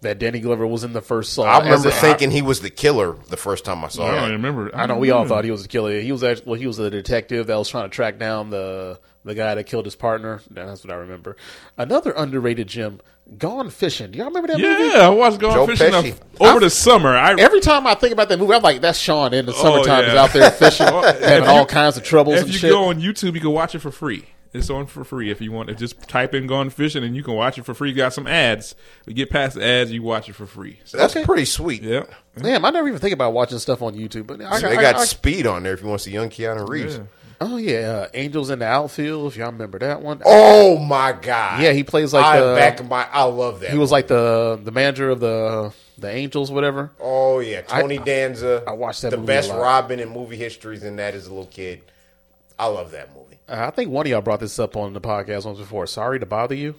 that Danny Glover was in the first Saw. I remember a- thinking he was the killer the first time I saw I it. don't remember. I know we all thought he was the killer. He was actually well, he was the detective that was trying to track down the the guy that killed his partner. That's what I remember. Another underrated gem, Gone Fishing. Do y'all remember that movie? Yeah, I watched Gone Joe Fishing Pesci. over the summer. I Every time I think about that movie, I'm like, that's Sean in the oh, summertime. yeah. Is out there fishing, having if all kinds of troubles if you shit. go on YouTube, you can watch it for free. It's on for free if you want to. Just type in "Gone Fishing" and you can watch it for free. You got some ads. You get past the ads, you watch it for free. So, That's Okay. pretty sweet. yeah, Damn, I never even think about watching stuff on YouTube. But I, They I- got I- speed on there if you want to see young Keanu Reeves. Yeah. oh yeah, uh, Angels in the Outfield. If y'all remember that one. Oh my god! Yeah, he plays like I the- back of my. I love that. He was like the the manager of the the Angels, whatever. Oh yeah, Tony Danza. I watched that The movie best a lot. Robin in movie histories, and that is a little kid. I love that movie. Uh, I think one of y'all brought this up on the podcast once before. Sorry to bother you.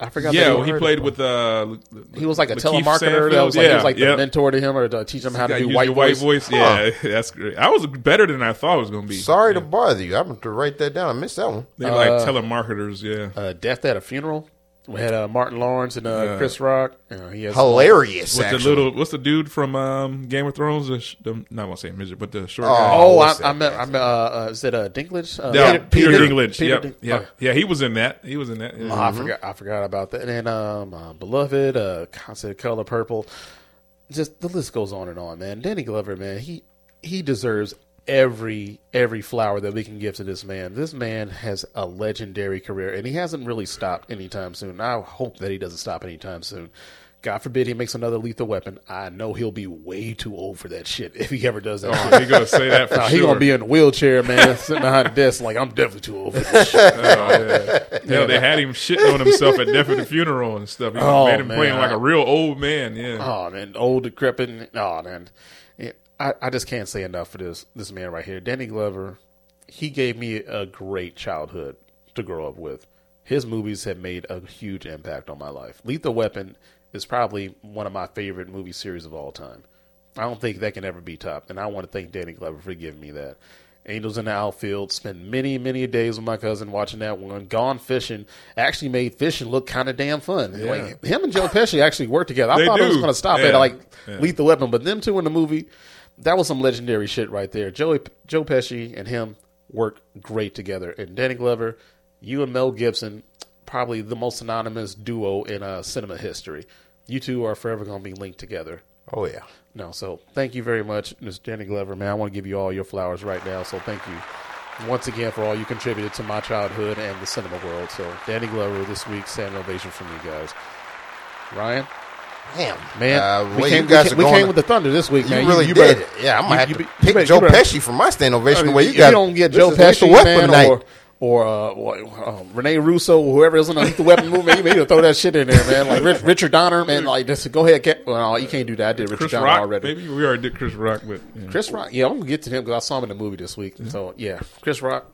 I forgot. yeah. you well, he played with. Uh, He was like a Lakeith telemarketer that was Stanfield. like, he yeah, was like the yep. mentor to him or to teach him how to Got do use white voice. voice. Yeah, that's great. I was better than I thought it was going to be. Sorry to bother you. I'm going to write that down. I missed that one. They like telemarketers. Yeah. Uh, Death at a Funeral. We had uh, Martin Lawrence and uh, Yeah. Chris Rock. You know, he has Hilarious. What's the actually. little? What's the dude from um, Game of Thrones? The, sh- the, not gonna say midget, but the short Oh, guy. Oh, I, I that meant. guy's I meant. Uh, uh, is it uh, Dinklage? Uh, Yeah, Peter, Peter- Dinklage. Peter yep. Din- yeah, oh. yeah. He was in that. He was in that. Yeah. Oh, I forgot. I forgot about that. And then, um, uh, beloved, uh, concept color purple. Just the list goes on and on, man. Danny Glover, man, he he deserves every every flower that we can give to this man. This man has a legendary career, and he hasn't really stopped anytime soon. I hope that he doesn't stop anytime soon. God forbid he makes another lethal weapon. I know he'll be way too old for that shit if he ever does that. Oh, he gonna say that for Nah, sure. he gonna be in a wheelchair, man, sitting behind a desk. Like I'm definitely too old for this shit. Oh, yeah. yeah, they had him shitting on himself at Death at the funeral and stuff. He Oh, made him man. playing like a real old man. Yeah. Oh man, old decrepit. Oh man, I, I just can't say enough for this this man right here, Danny Glover. He gave me a great childhood to grow up with. His movies have made a huge impact on my life. Lethal Weapon is probably one of my favorite movie series of all time. I don't think that can ever be topped, and I want to thank Danny Glover for giving me that. Angels in the Outfield. Spent many, many days with my cousin watching that one. Gone Fishing actually made fishing look kind of damn fun. Like, him and Joe Pesci actually worked together. I They thought it was going to stop Yeah. at like Yeah. Lethal Weapon, but them two in the movie, that was some legendary shit right there. Joey, Joe Pesci and him work great together. And Danny Glover, you and Mel Gibson, probably the most synonymous duo in uh, cinema history. You two are forever going to be linked together. Oh yeah. No, so thank you very much, Mr. Danny Glover, man. I want to give you all your flowers right now. So thank you once again for all you contributed to my childhood and the cinema world. So Danny Glover this week, standing ovation from you guys. Ryan, Damn, man, Uh, we, came, you guys we, are came, we going. came with the thunder this week, you man. really you did. better- yeah, I'm gonna have you to be- pick better- Joe better- Pesci for my stand ovation. the way you got. you don't get Joe is Lethal Pesci, Weapon man, night. or or uh, what, um, Rene Russo, whoever is in the Lethal Weapon movie, you need to throw that shit in there, man. Like Rich, Richard Donner, man. Like just go ahead, get. Well, you can't do that. I did Richard Chris Donner Rock. already. Maybe we already did Chris Rock, but yeah. Chris Rock, yeah, I'm gonna get to him because I saw him in the movie this week. So yeah, Chris Rock.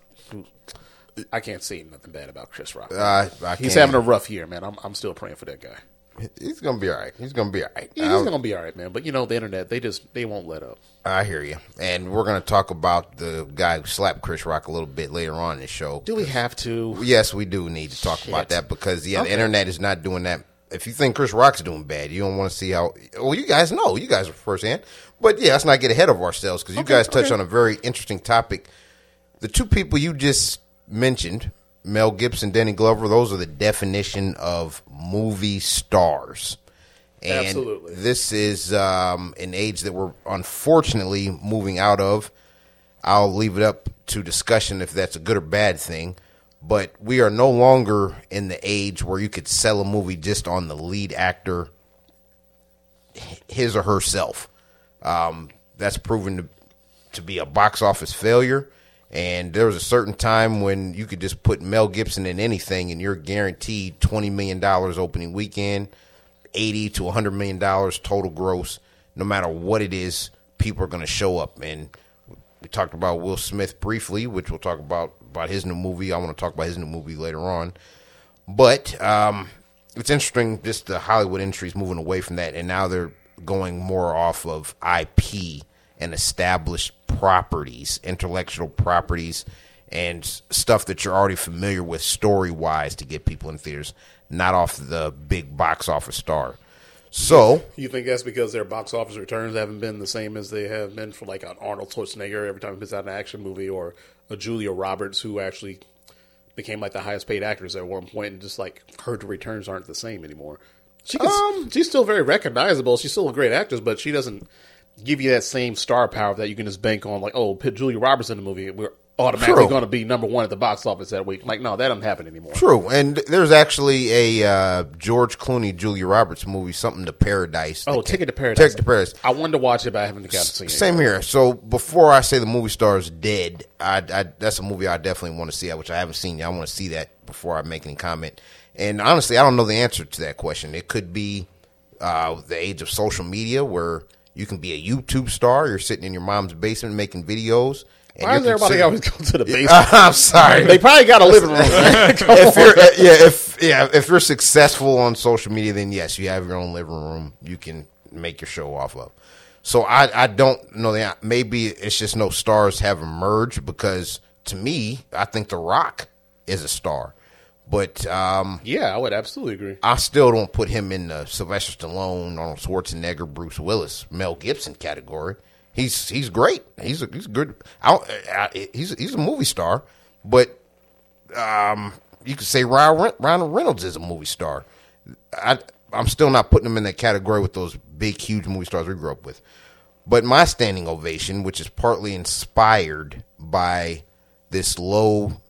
I can't say nothing bad about Chris Rock. Uh, I He's can't- having a rough year, man. I'm I'm still praying for that guy. He's gonna be all right. He's gonna be all right. Yeah, he's gonna be all right, man. But you know, the internet, they just they won't let up. I hear you. And we're going to talk about the guy who slapped Chris Rock a little bit later on in the show. Do we have to? Yes, we do need to talk Shit. about that because yeah, Okay. the internet is not doing that. If you think Chris Rock's doing bad, you don't want to see how. Well, you guys know, you guys are firsthand. But yeah, let's not get ahead of ourselves because you Okay, guys touched okay. on a very interesting topic. The two people you just mentioned, Mel Gibson, Danny Glover, those are the definition of movie stars. And Absolutely. this is um, an age that we're unfortunately moving out of. I'll leave it up to discussion if that's a good or bad thing. But we are no longer in the age where you could sell a movie just on the lead actor, his or herself. Um, that's proven to to be a box office failure. And there was a certain time when you could just put Mel Gibson in anything, and you're guaranteed twenty million dollars opening weekend, eighty to hundred million dollars total gross. No matter what it is, people are going to show up. And we talked about Will Smith briefly, which we'll talk about about his new movie. I want to talk about his new movie later on. But um, it's interesting, just the Hollywood industry is moving away from that, and now they're going more off of IP and established properties, intellectual properties, and stuff that you're already familiar with story wise to get people in theaters, not off the big box office star. So You think that's because their box office returns haven't been the same as they have been for like an Arnold Schwarzenegger every time he puts out an action movie, or a Julia Roberts who actually became like the highest paid actors at one point, and just like her returns aren't the same anymore. She can, Um, she's still very recognizable. She's still a great actress, but she doesn't give you that same star power that you can just bank on. Like, oh, put Julia Roberts in the movie, we're automatically going to be number one at the box office that week. Like, no, that doesn't happen anymore. True, and there's actually a uh, George Clooney, Julia Roberts movie, something to Paradise. Oh, Ticket to Paradise. Ticket to Paradise. I wanted to watch it, but I haven't gotten to see it. Same here. So before I say the movie star is dead, I, I that's a movie I definitely want to see, which I haven't seen yet. I want to see that before I make any comment. And honestly, I don't know the answer to that question. It could be uh, the age of social media, where you can be a YouTube star. You're sitting in your mom's basement making videos. And Why does everybody always go to the basement? I'm sorry. they probably got a living room. if you're uh, yeah if yeah if you're successful on social media then yes you have your own living room you can make your show off of so i i don't know that maybe it's just no stars have emerged because to me i think the rock is a star but um yeah, I would absolutely agree. I still don't put him in the Sylvester Stallone, Arnold Schwarzenegger, Bruce Willis, Mel Gibson category. He's he's great. He's a, he's good. I, I, he's he's a movie star, but um, you could say Ryan, Ryan Reynolds is a movie star. I I'm still not putting him in that category with those big, huge movie stars we grew up with. But my standing ovation, which is partly inspired by this low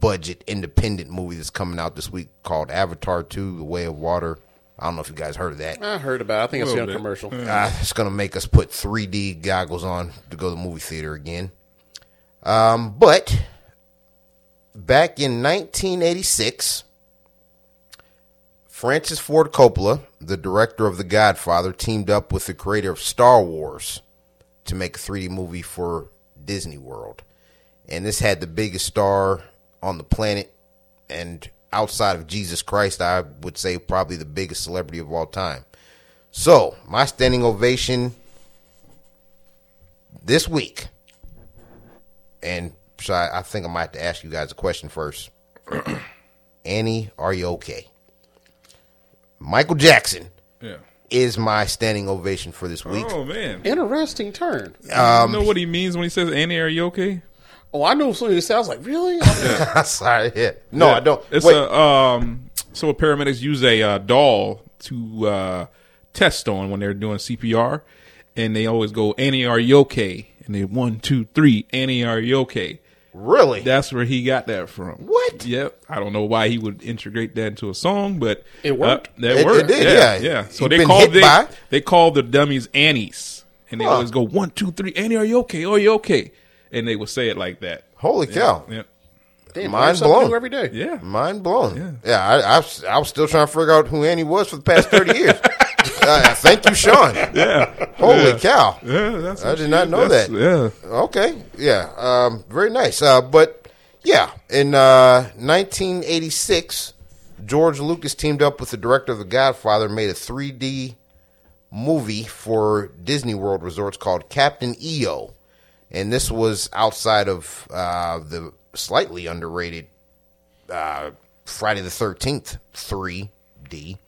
budget independent movie that's coming out this week called Avatar 2 The Way of Water. I don't know if you guys heard of that. I heard about. it. I think I've seen a commercial. Uh, it's going to make us put 3D goggles on to go to the movie theater again. Um, but back in 1986, Francis Ford Coppola, the director of The Godfather, teamed up with the creator of Star Wars to make a 3D movie for Disney World. And this had the biggest star on the planet and outside of Jesus Christ, I would say probably the biggest celebrity of all time. So, my standing ovation this week, and so I, I think I might have to ask you guys a question first. Annie, are you okay? Michael Jackson Yeah. is my standing ovation for this week. Oh man. Interesting turn. Um, you know what he means when he says Annie, are you okay? Oh, I know something sounds like really. Sorry, yeah. No, Yeah. I don't. It's Wait, a um. So paramedics use a uh, doll to uh, test on when they're doing CPR, and they always go, "Annie, are you okay?" And they one, two, three, "Annie, are you okay?" really? That's where he got that from. What? Yep. I don't know why he would integrate that into a song, but It worked. Uh, that It- it worked. did, yeah, yeah. yeah. So You've they been call hit they, by- they call the dummies Annies, and they Huh. always go one, two, three. Annie, are you okay? Are you okay? And they would say it like that. Holy cow. Yeah. Damn, Mind blown. every day. Yeah. Mind blown. Yeah, I, I, was, I was still trying to figure out who Annie was for the past 30 years. uh, thank you, Sean. Yeah. Holy yeah. cow. Yeah, that's I did not know that. Yeah. Okay. Yeah. Um, very nice. Uh, but yeah, in uh, 1986, George Lucas teamed up with the director of The Godfather, and made a 3D movie for Disney World resorts called Captain EO. And this was outside of uh, the slightly underrated uh, Friday the 13th 3D.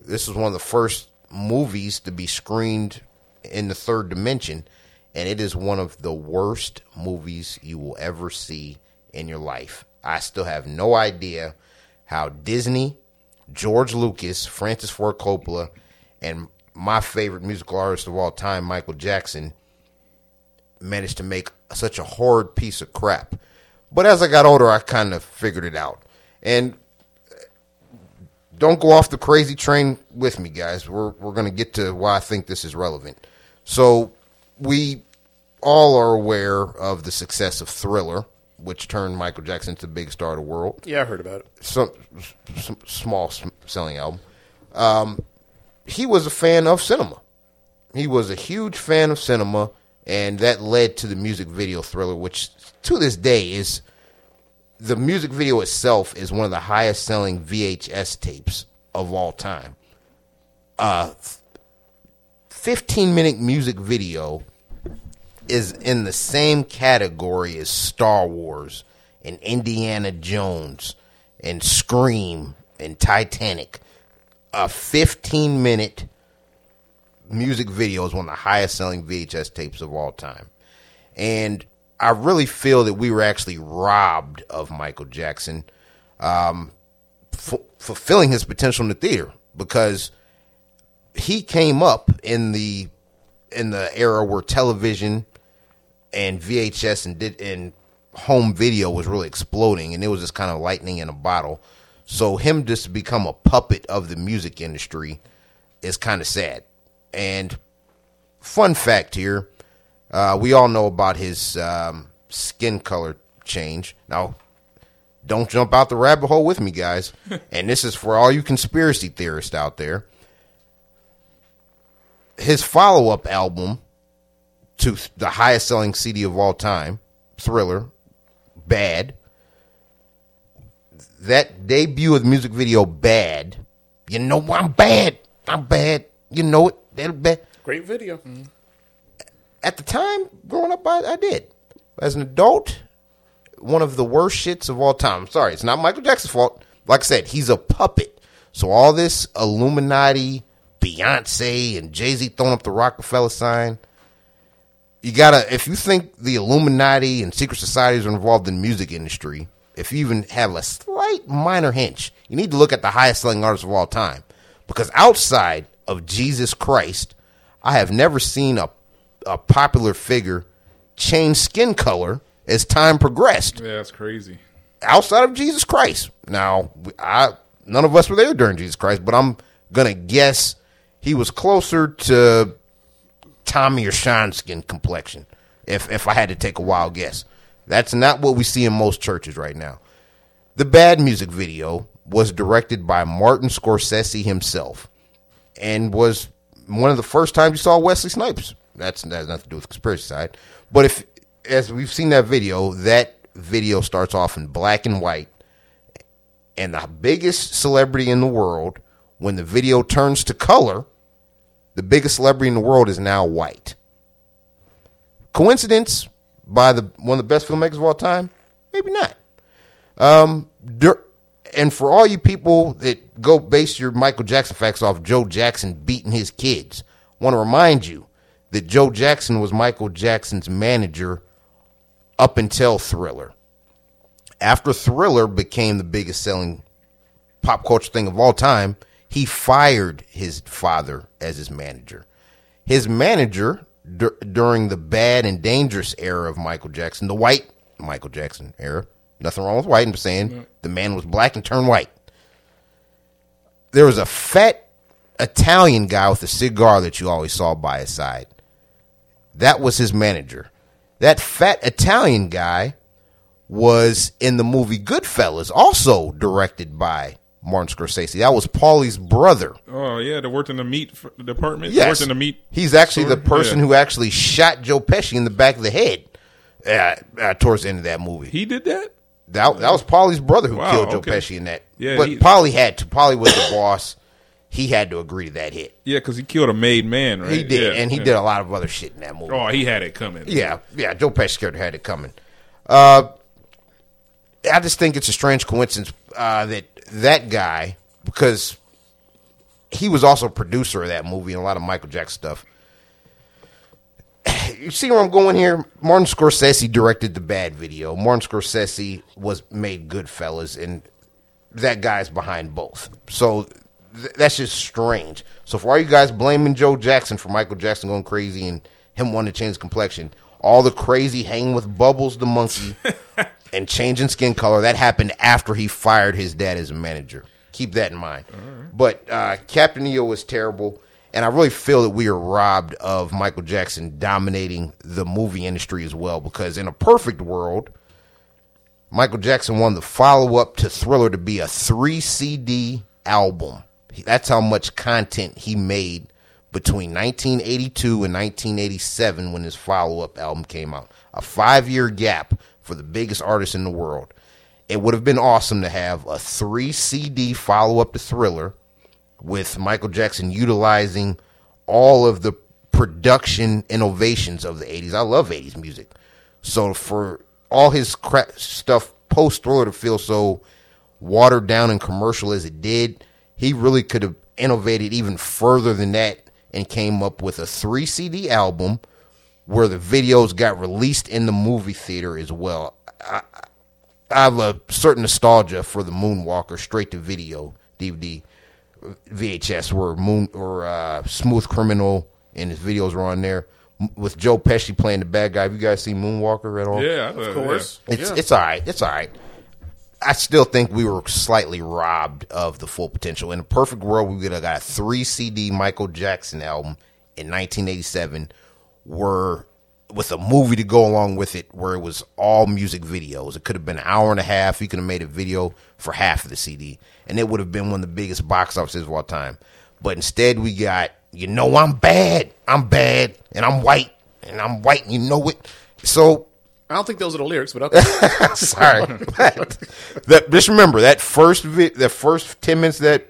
This was one of the first movies to be screened in the third dimension, and it is one of the worst movies you will ever see in your life. I still have no idea how Disney, George Lucas, Francis Ford Coppola, and my favorite musical artist of all time, Michael Jackson, managed to make such a horrid piece of crap. But as I got older, I kind of figured it out. And don't go off the crazy train with me, guys. We're we're going to get to why I think this is relevant. So we all are aware of the success of Thriller, which turned Michael Jackson into the biggest star of the world. Yeah, I heard about it. Some, some small selling album. Um, he was a fan of cinema. He was a huge fan of cinema, and that led to the music video Thriller, which to this day is the music video itself is one of the highest selling VHS tapes of all time. Uh, 15 minute music video is in the same category as Star Wars and Indiana Jones and Scream and Titanic. A 15 minute music video is one of the highest selling VHS tapes of all time. And I really feel that we were actually robbed of Michael Jackson um, f- fulfilling his potential in the theater because he came up in the in the era where television and VHS and did and home video was really exploding, and it was just kind of lightning in a bottle. So him just become a puppet of the music industry is kind of sad. And fun fact here, uh, we all know about his um, skin color change. Now, don't jump out the rabbit hole with me, guys. and this is for all you conspiracy theorists out there. His follow up album to the highest selling CD of all time, Thriller, Bad. That debut of the music video, Bad. You know I'm bad. I'm bad. You know it. That. Great video. Mm-hmm. At the time, growing up, I, I did. As an adult, one of the worst shits of all time. I'm sorry, it's not Michael Jackson's fault. Like I said, he's a puppet. So all this Illuminati, Beyonce, and Jay Z throwing up the Rockefeller sign, you gotta if you think the Illuminati and secret societies are involved in the music industry, if you even have a slight minor hinge, you need to look at the highest selling artists of all time. Because outside of Jesus Christ, I have never seen a a popular figure change skin color as time progressed Yeah, that's crazy. outside of Jesus Christ. Now, I none of us were there during Jesus Christ, but I'm gonna guess he was closer to Tommy or Sean skin complexion. If if I had to take a wild guess, that's not what we see in most churches right now. The bad music video was directed by Martin Scorsese himself, and was one of the first times you saw Wesley Snipes. That's that has nothing to do with conspiracy side, but if as we've seen that video, that video starts off in black and white, and the biggest celebrity in the world, when the video turns to color, the biggest celebrity in the world is now white. Coincidence by the one of the best filmmakers of all time? Maybe not. Um, dur- and for all you people that go base your Michael Jackson facts off Joe Jackson beating his kids, want to remind you that Joe Jackson was Michael Jackson's manager up until Thriller. After Thriller became the biggest selling pop culture thing of all time, he fired his father as his manager. His manager dur- during the bad and dangerous era of Michael Jackson, the white Michael Jackson era, nothing wrong with white, I'm saying the man was black and turned white. There was a fat Italian guy with a cigar that you always saw by his side. That was his manager. That fat Italian guy was in the movie Goodfellas, also directed by Martin Scorsese. That was Paulie's brother. Oh yeah, they worked in the meat department. Yes, worked in the meat. He's actually the person Yeah. who actually shot Joe Pesci in the back of the head uh, uh, towards the end of that movie. He did that. That that was Paulie's brother who Wow, killed Joe okay. Pesci in that. Yeah, but he- Paulie had to. Polly was the boss. He had to agree to that hit. Yeah, because he killed a made man. Right? He did, Yeah, and he yeah. did a lot of other shit in that movie. Oh, he had it coming. Yeah, yeah. Joe Pesci character had it coming. Uh, I just think it's a strange coincidence uh, that that guy, because he was also a producer of that movie and a lot of Michael Jackson stuff. You see where I'm going here? Martin Scorsese directed the bad video. Martin Scorsese was made Goodfellas, and that guy's behind both. So th- that's just strange. So for all you guys blaming Joe Jackson for Michael Jackson going crazy and him wanting to change complexion, all the crazy hanging with Bubbles the monkey and changing skin color that happened after he fired his dad as a manager. Keep that in mind. But uh, Captain EO was terrible, and I really feel that we are robbed of Michael Jackson dominating the movie industry as well. Because in a perfect world, Michael Jackson wanted the follow up to Thriller to be a three CD album. That's how much content he made between 1982 and 1987 when his follow up album came out. A five year gap for the biggest artist in the world. It would have been awesome to have a three CD follow up to Thriller with Michael Jackson utilizing all of the production innovations of the 80s. I love 80s music. So for all his crap stuff post Thriller to feel so watered down and commercial as it did, he really could have innovated even further than that and came up with a three CD album where the videos got released in the movie theater as well. I, I have a certain nostalgia for the Moonwalker straight to video DVD VHS where Moon or uh, Smooth Criminal and his videos were on there with Joe Pesci playing the bad guy. Have you guys seen Moonwalker at all? Yeah, Of course. It's Yeah. it's all right. It's all right. I still think we were slightly robbed of the full potential. In a perfect world, we would have got a three CD Michael Jackson album in 1987, where with a movie to go along with it, where it was all music videos. It could have been an hour and a half. You could have made a video for half of the CD, and it would have been one of the biggest box offices of all time. But instead, we got you know I'm bad, I'm bad, and I'm white, and I'm white, and you know it. So I don't think those are the lyrics, but okay. Sorry, but that, just remember that first vi- the first ten minutes that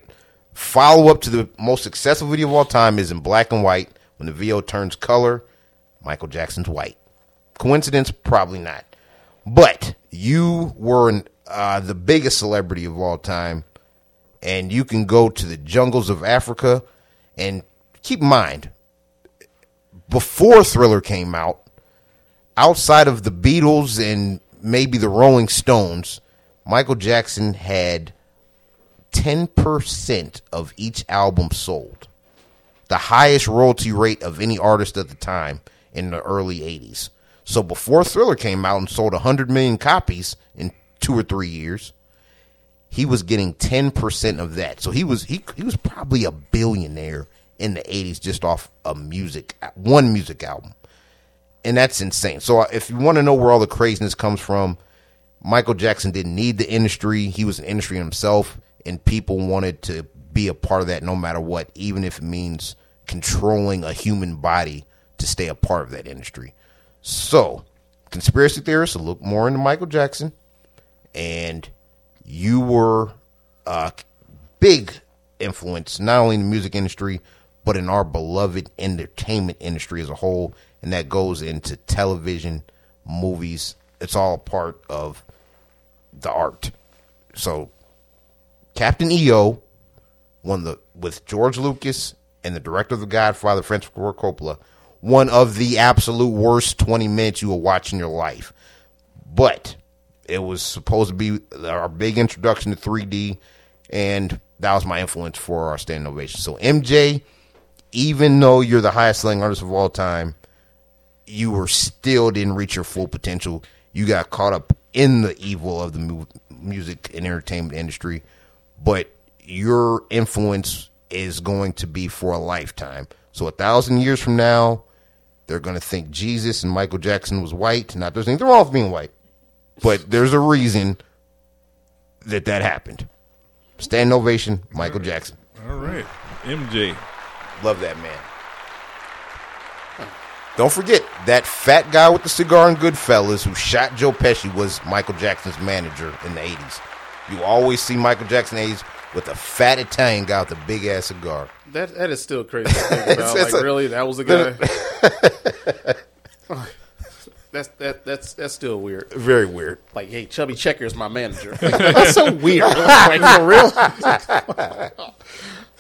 follow up to the most successful video of all time is in black and white. When the video turns color, Michael Jackson's white. Coincidence? Probably not. But you were uh, the biggest celebrity of all time, and you can go to the jungles of Africa. And keep in mind, before Thriller came out, outside of the Beatles and maybe the Rolling Stones, Michael Jackson had 10% of each album sold. The highest royalty rate of any artist at the time in the early 80s. So before Thriller came out and sold 100 million copies in 2 or 3 years, he was getting 10% of that. So he was he he was probably a billionaire in the 80s just off a music one music album and that's insane. So if you want to know where all the craziness comes from, Michael Jackson didn't need the industry. He was an industry himself, and people wanted to be a part of that no matter what, even if it means controlling a human body to stay a part of that industry. So, conspiracy theorists look more into Michael Jackson, and you were a big influence not only in the music industry but in our beloved entertainment industry as a whole and that goes into television movies it's all part of the art so captain eo one the with george lucas and the director of the godfather francis ford coppola one of the absolute worst 20 minutes you will watch in your life but it was supposed to be our big introduction to 3D, and that was my influence for our standing ovation. So MJ, even though you're the highest selling artist of all time, you were still didn't reach your full potential. You got caught up in the evil of the mu- music and entertainment industry, but your influence is going to be for a lifetime. So a thousand years from now, they're going to think Jesus and Michael Jackson was white. Not there's anything wrong with being white, but there's a reason that that happened. Stand ovation, Michael Jackson. All right. MJ. Love that man. Don't forget that fat guy with the cigar in Goodfellas who shot Joe Pesci was Michael Jackson's manager in the 80s. You always see Michael Jackson in the 80s with a fat Italian guy with a big ass cigar. that that is still crazy to think about. It's- it's like, a- really, that was a guy. that's that that's that's still weird. Very weird. Like, hey, Chubby Checker is my manager. that's so weird. like, for real.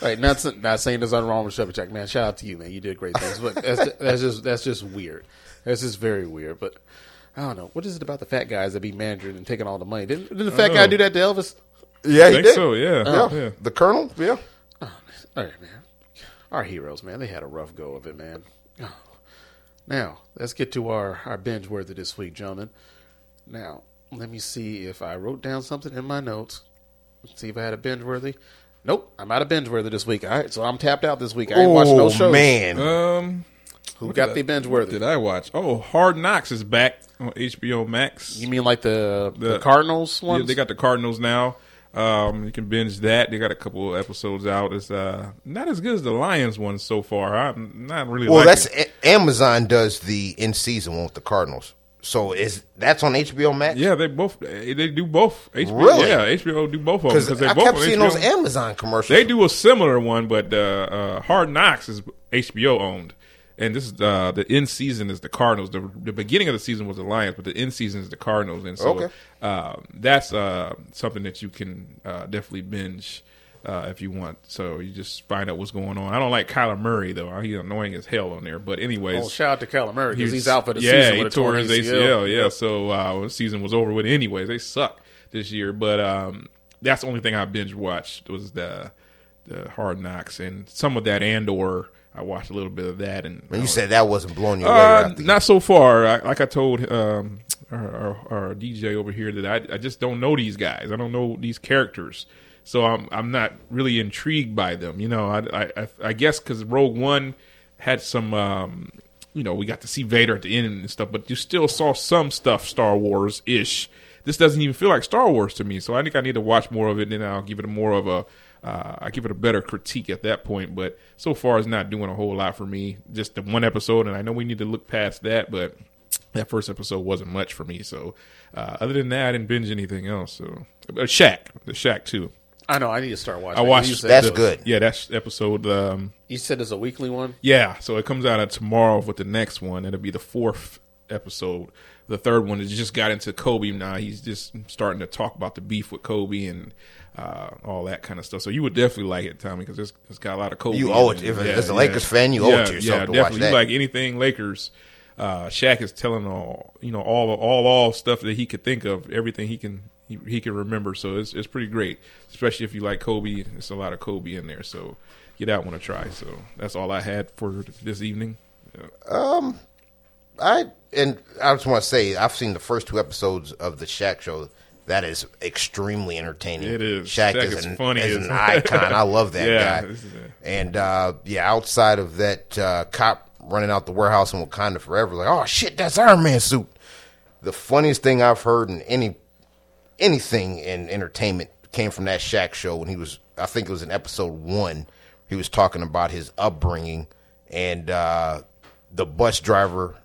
Right, not not saying there's nothing wrong with Chubby Checker, man. Shout out to you, man. You did great things, but that's that's just that's just weird. That's just very weird. But I don't know what is it about the fat guys that be managing and taking all the money. Didn't, didn't the fat Oh. guy do that to Elvis? Yeah, I he think did. so, yeah. Yeah. yeah. The Colonel, yeah. All right, man. Our heroes, man. They had a rough go of it, man. Oh. Now, let's get to our, our binge worthy this week, gentlemen. Now, let me see if I wrote down something in my notes. Let's see if I had a binge worthy. Nope, I'm out of binge worthy this week. All right, so I'm tapped out this week. I ain't watching no Oh shows. man, Um, Who got the binge worthy? did I watch? Oh, Hard Knocks is back on HBO Max. You mean like the, the, The- Cardinals Yeah, ones? they got the Cardinals now. Um, you can binge that. They got a couple of episodes out. It's uh not as good as the Lions one so far. I'm not really. well, that's it. Amazon does the in season one with the Cardinals. So is that's on HBO Max? yeah. They both they do both. HBO, Really? Yeah, HBO do both of them because I both kept seeing HBO. those Amazon commercials. They do a similar one, but uh, uh, Hard Knocks is HBO owned, and this is uh, the end season is the Cardinals. The, the beginning of the season was the Lions, but the end season is the Cardinals, and so Okay. uh, that's uh, something that you can uh, definitely binge. Uh, if you want, so you just find out what's going on. I don't like Kyler Murray though; he's annoying as hell on there. But anyways, Oh, shout out to Kyler Murray because was- he's out for the yeah, season he with tore his ACL. ACL. Yeah, so uh, the season was over with. Anyways, they suck this year. But um, that's the only thing I binge watched was the the Hard Knocks and some of that and Andor. I watched a little bit of that, and And you said that wasn't blowing you away. uh, you- not so far. I, like I told um, our, our, our DJ over here that I, I just don't know these guys. I don't know these characters, so I'm I'm not really intrigued by them. You know, I I, I guess because Rogue One had some. Um, you know, we got to see Vader at the end and stuff, but you still saw some stuff Star Wars ish. This doesn't even feel like Star Wars to me, so I think I need to watch more of it. And then I'll give it a more of a, uh, I give it a better critique at that point. But so far, it's not doing a whole lot for me. Just the one episode, and I know we need to look past that, but that first episode wasn't much for me. So uh, other than that, I didn't binge anything else. So uh, Shaq, the Shaq too. I know. I need to start watching. I watched You said, That's the- good. Yeah, that's episode. Um, You said it's a weekly one. yeah, so it comes out of tomorrow with the next one. It'll be the fourth episode. The third one is just got into Kobe now. He's just starting to talk about the beef with Kobe and uh, all that kind of stuff. So you would definitely like it, Tommy, because it's, it's got a lot of Kobe. You owe it. If as a Lakers fan, you owe it to yourself to watch definitely. You like anything Lakers. Uh, Shaq is telling all you know all all all stuff that he could think of, everything he can he, he can remember. So it's it's pretty great, especially if you like Kobe. It's a lot of Kobe in there. So get that one a try. So that's all I had for this evening. Um I and I just want to say I've seen the first two episodes of the Shaq show. That is extremely entertaining. It is. Shaq, Shaq is, is an, funny is an icon. I love that Yeah, guy. And uh, yeah, outside of that uh, cop running out the warehouse in Wakanda forever, like oh shit, that's Iron Man suit. The funniest thing I've heard in any anything in entertainment came from that Shaq show when he was I think it was in episode one. He was talking about his upbringing and uh, the bus driver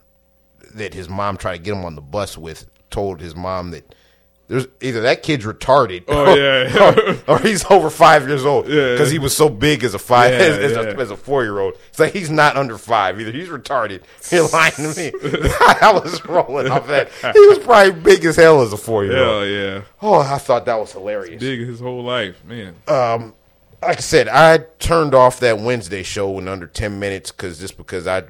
that his mom tried to get him on the bus with told his mom that there's either that kid's retarded Oh, yeah. or, or he's over five years old Yeah. because he was so big as a five Yeah, as, as a, as a four year old. It's like he's not under five either. He's retarded. You're lying to me. I was rolling off that. He was probably big as hell as a four year old. yeah, Oh, I thought that was hilarious. big his whole life, man. Um, like I said, I turned off that Wednesday show in under ten minutes because just because I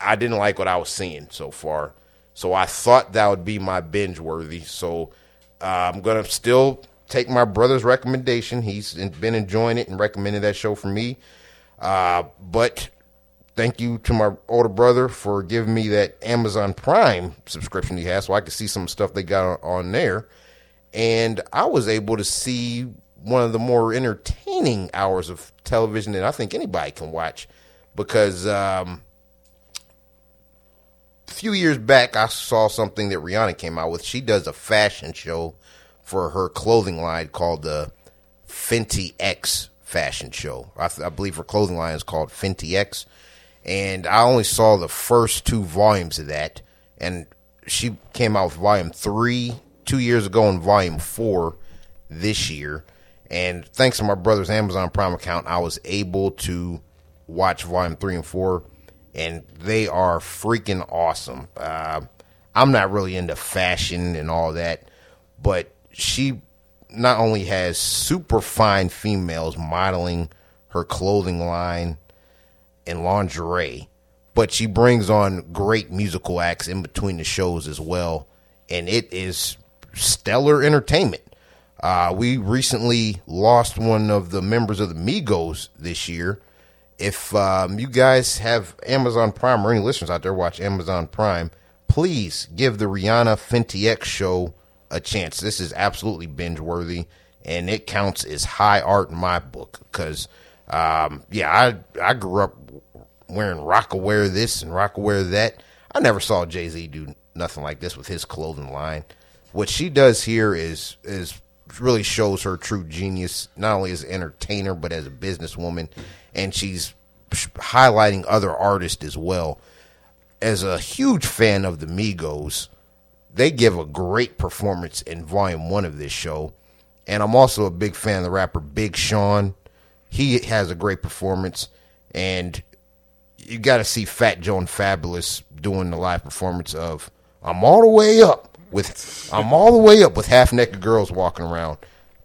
I didn't like what I was seeing so far. So I thought that would be my binge worthy. So uh, I'm gonna still take my brother's recommendation. He's been enjoying it and recommended that show for me. Uh, but thank you to my older brother for giving me that Amazon Prime subscription he has, so I could see some stuff they got on, on there. And I was able to see one of the more entertaining hours of television that I think anybody can watch because um, few years back I saw something that Rihanna came out with. She does a fashion show for her clothing line called the Fenty X fashion show. I, I believe her clothing line is called Fenty X. And I only saw the first two volumes of that. And she came out with volume three two years ago and volume four this year. And thanks to my brother's Amazon Prime account, I was able to watch volume three and four. And they are freaking awesome. Uh, I'm not really into fashion and all that, but she not only has super fine females modeling her clothing line and lingerie, but she brings on great musical acts in between the shows as well. And it is stellar entertainment. Uh, we recently lost one of the members of the Migos this year, if um, you guys have Amazon Prime or any listeners out there watch Amazon Prime, please give the Rihanna Fenty X show a chance. This is absolutely binge worthy, and it counts as high art in my book. Because, um, yeah, I I grew up wearing Rocawear this and Rocawear that. I never saw Jay Z do nothing like this with his clothing line. What she does here is is really shows her true genius, not only as an entertainer but as a businesswoman, and she's highlighting other artists as well. As a huge fan of the Migos, they give a great performance in volume one of this show. And I'm also a big fan of the rapper Big Sean. He has a great performance. And you got to see Fat Joe and Fabolous doing the live performance of I'm all the way up with I'm all the way up with half naked girls walking around.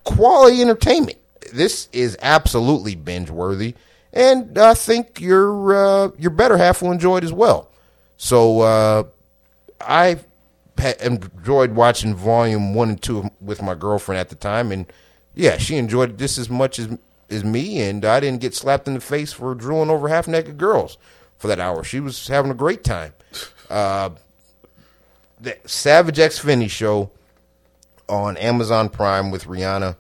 Quality entertainment. This is absolutely binge worthy, and I think your uh, your better half will enjoy it as well. So uh, I enjoyed watching volume one and two with my girlfriend at the time, and yeah, she enjoyed this as much as as me, and I didn't get slapped in the face for drooling over half naked girls for that hour. She was having a great time. Uh, the Savage X Fenty show on Amazon Prime with Rihanna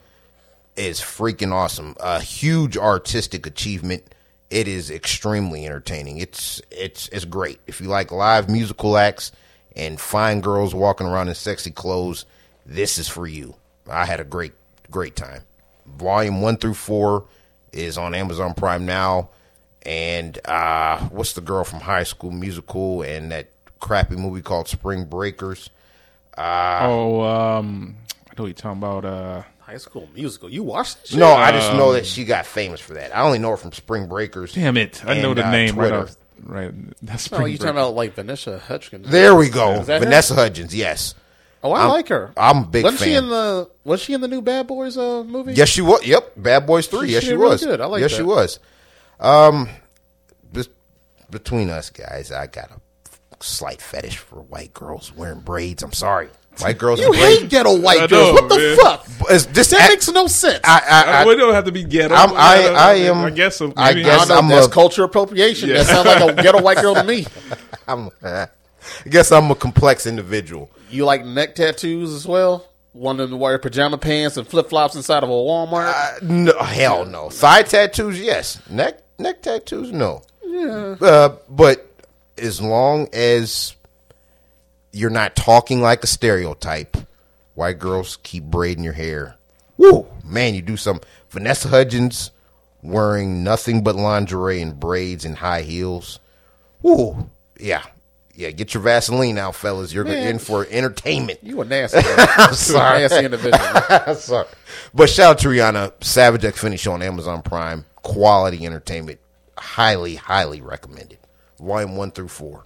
is freaking awesome. A huge artistic achievement. It is extremely entertaining. It's it's it's great. If you like live musical acts and fine girls walking around in sexy clothes, this is for you. I had a great great time. Volume 1 through 4 is on Amazon Prime now. And uh what's the girl from High School Musical and that crappy movie called Spring Breakers? Uh, oh, um, I know you're talking about. Uh, High School Musical. You watched that? No, I just know that she got famous for that. I only know her from Spring Breakers. Damn it! I know the uh, name Twitter. right off. Right, that's no. You talking about like Vanessa Hudgens? There we go, Vanessa her? Hudgens. Yes. Oh, I I'm, like her. I'm a big Wasn't fan. she in the Was she in the new Bad Boys uh, movie? Yes, she was. Yep, Bad Boys Three. She, yes, she, she was. Really good. I like. Yes, that. she was. Um, between us guys, I got a slight fetish for white girls wearing braids. I'm sorry. White girls. You hate braids. ghetto white girls. what the man. fuck? Is this, that I, makes no sense. I, I, I, we don't have to be ghetto. I'm, I, I, am. I guess. Maybe. I guess I'm that's a, culture appropriation. Yeah. That sounds like a ghetto white girl to me. I'm, I guess I'm a complex individual. You like neck tattoos as well? One of them wear pajama pants and flip flops inside of a Walmart? Uh, no, hell no. Thigh tattoos, yes. Neck neck tattoos, no. Yeah. Uh, but as long as you're not talking like a stereotype, white girls keep braiding your hair. Woo, man, you do some. Vanessa Hudgens wearing nothing but lingerie and braids and high heels. Woo, yeah, yeah. Get your Vaseline out, fellas. You're man, in for entertainment. You a nasty. I'm sorry, nasty individual. sorry, but shout out to Rihanna. Savage X Fenty on Amazon Prime. Quality entertainment. Highly, highly recommended volume one through four.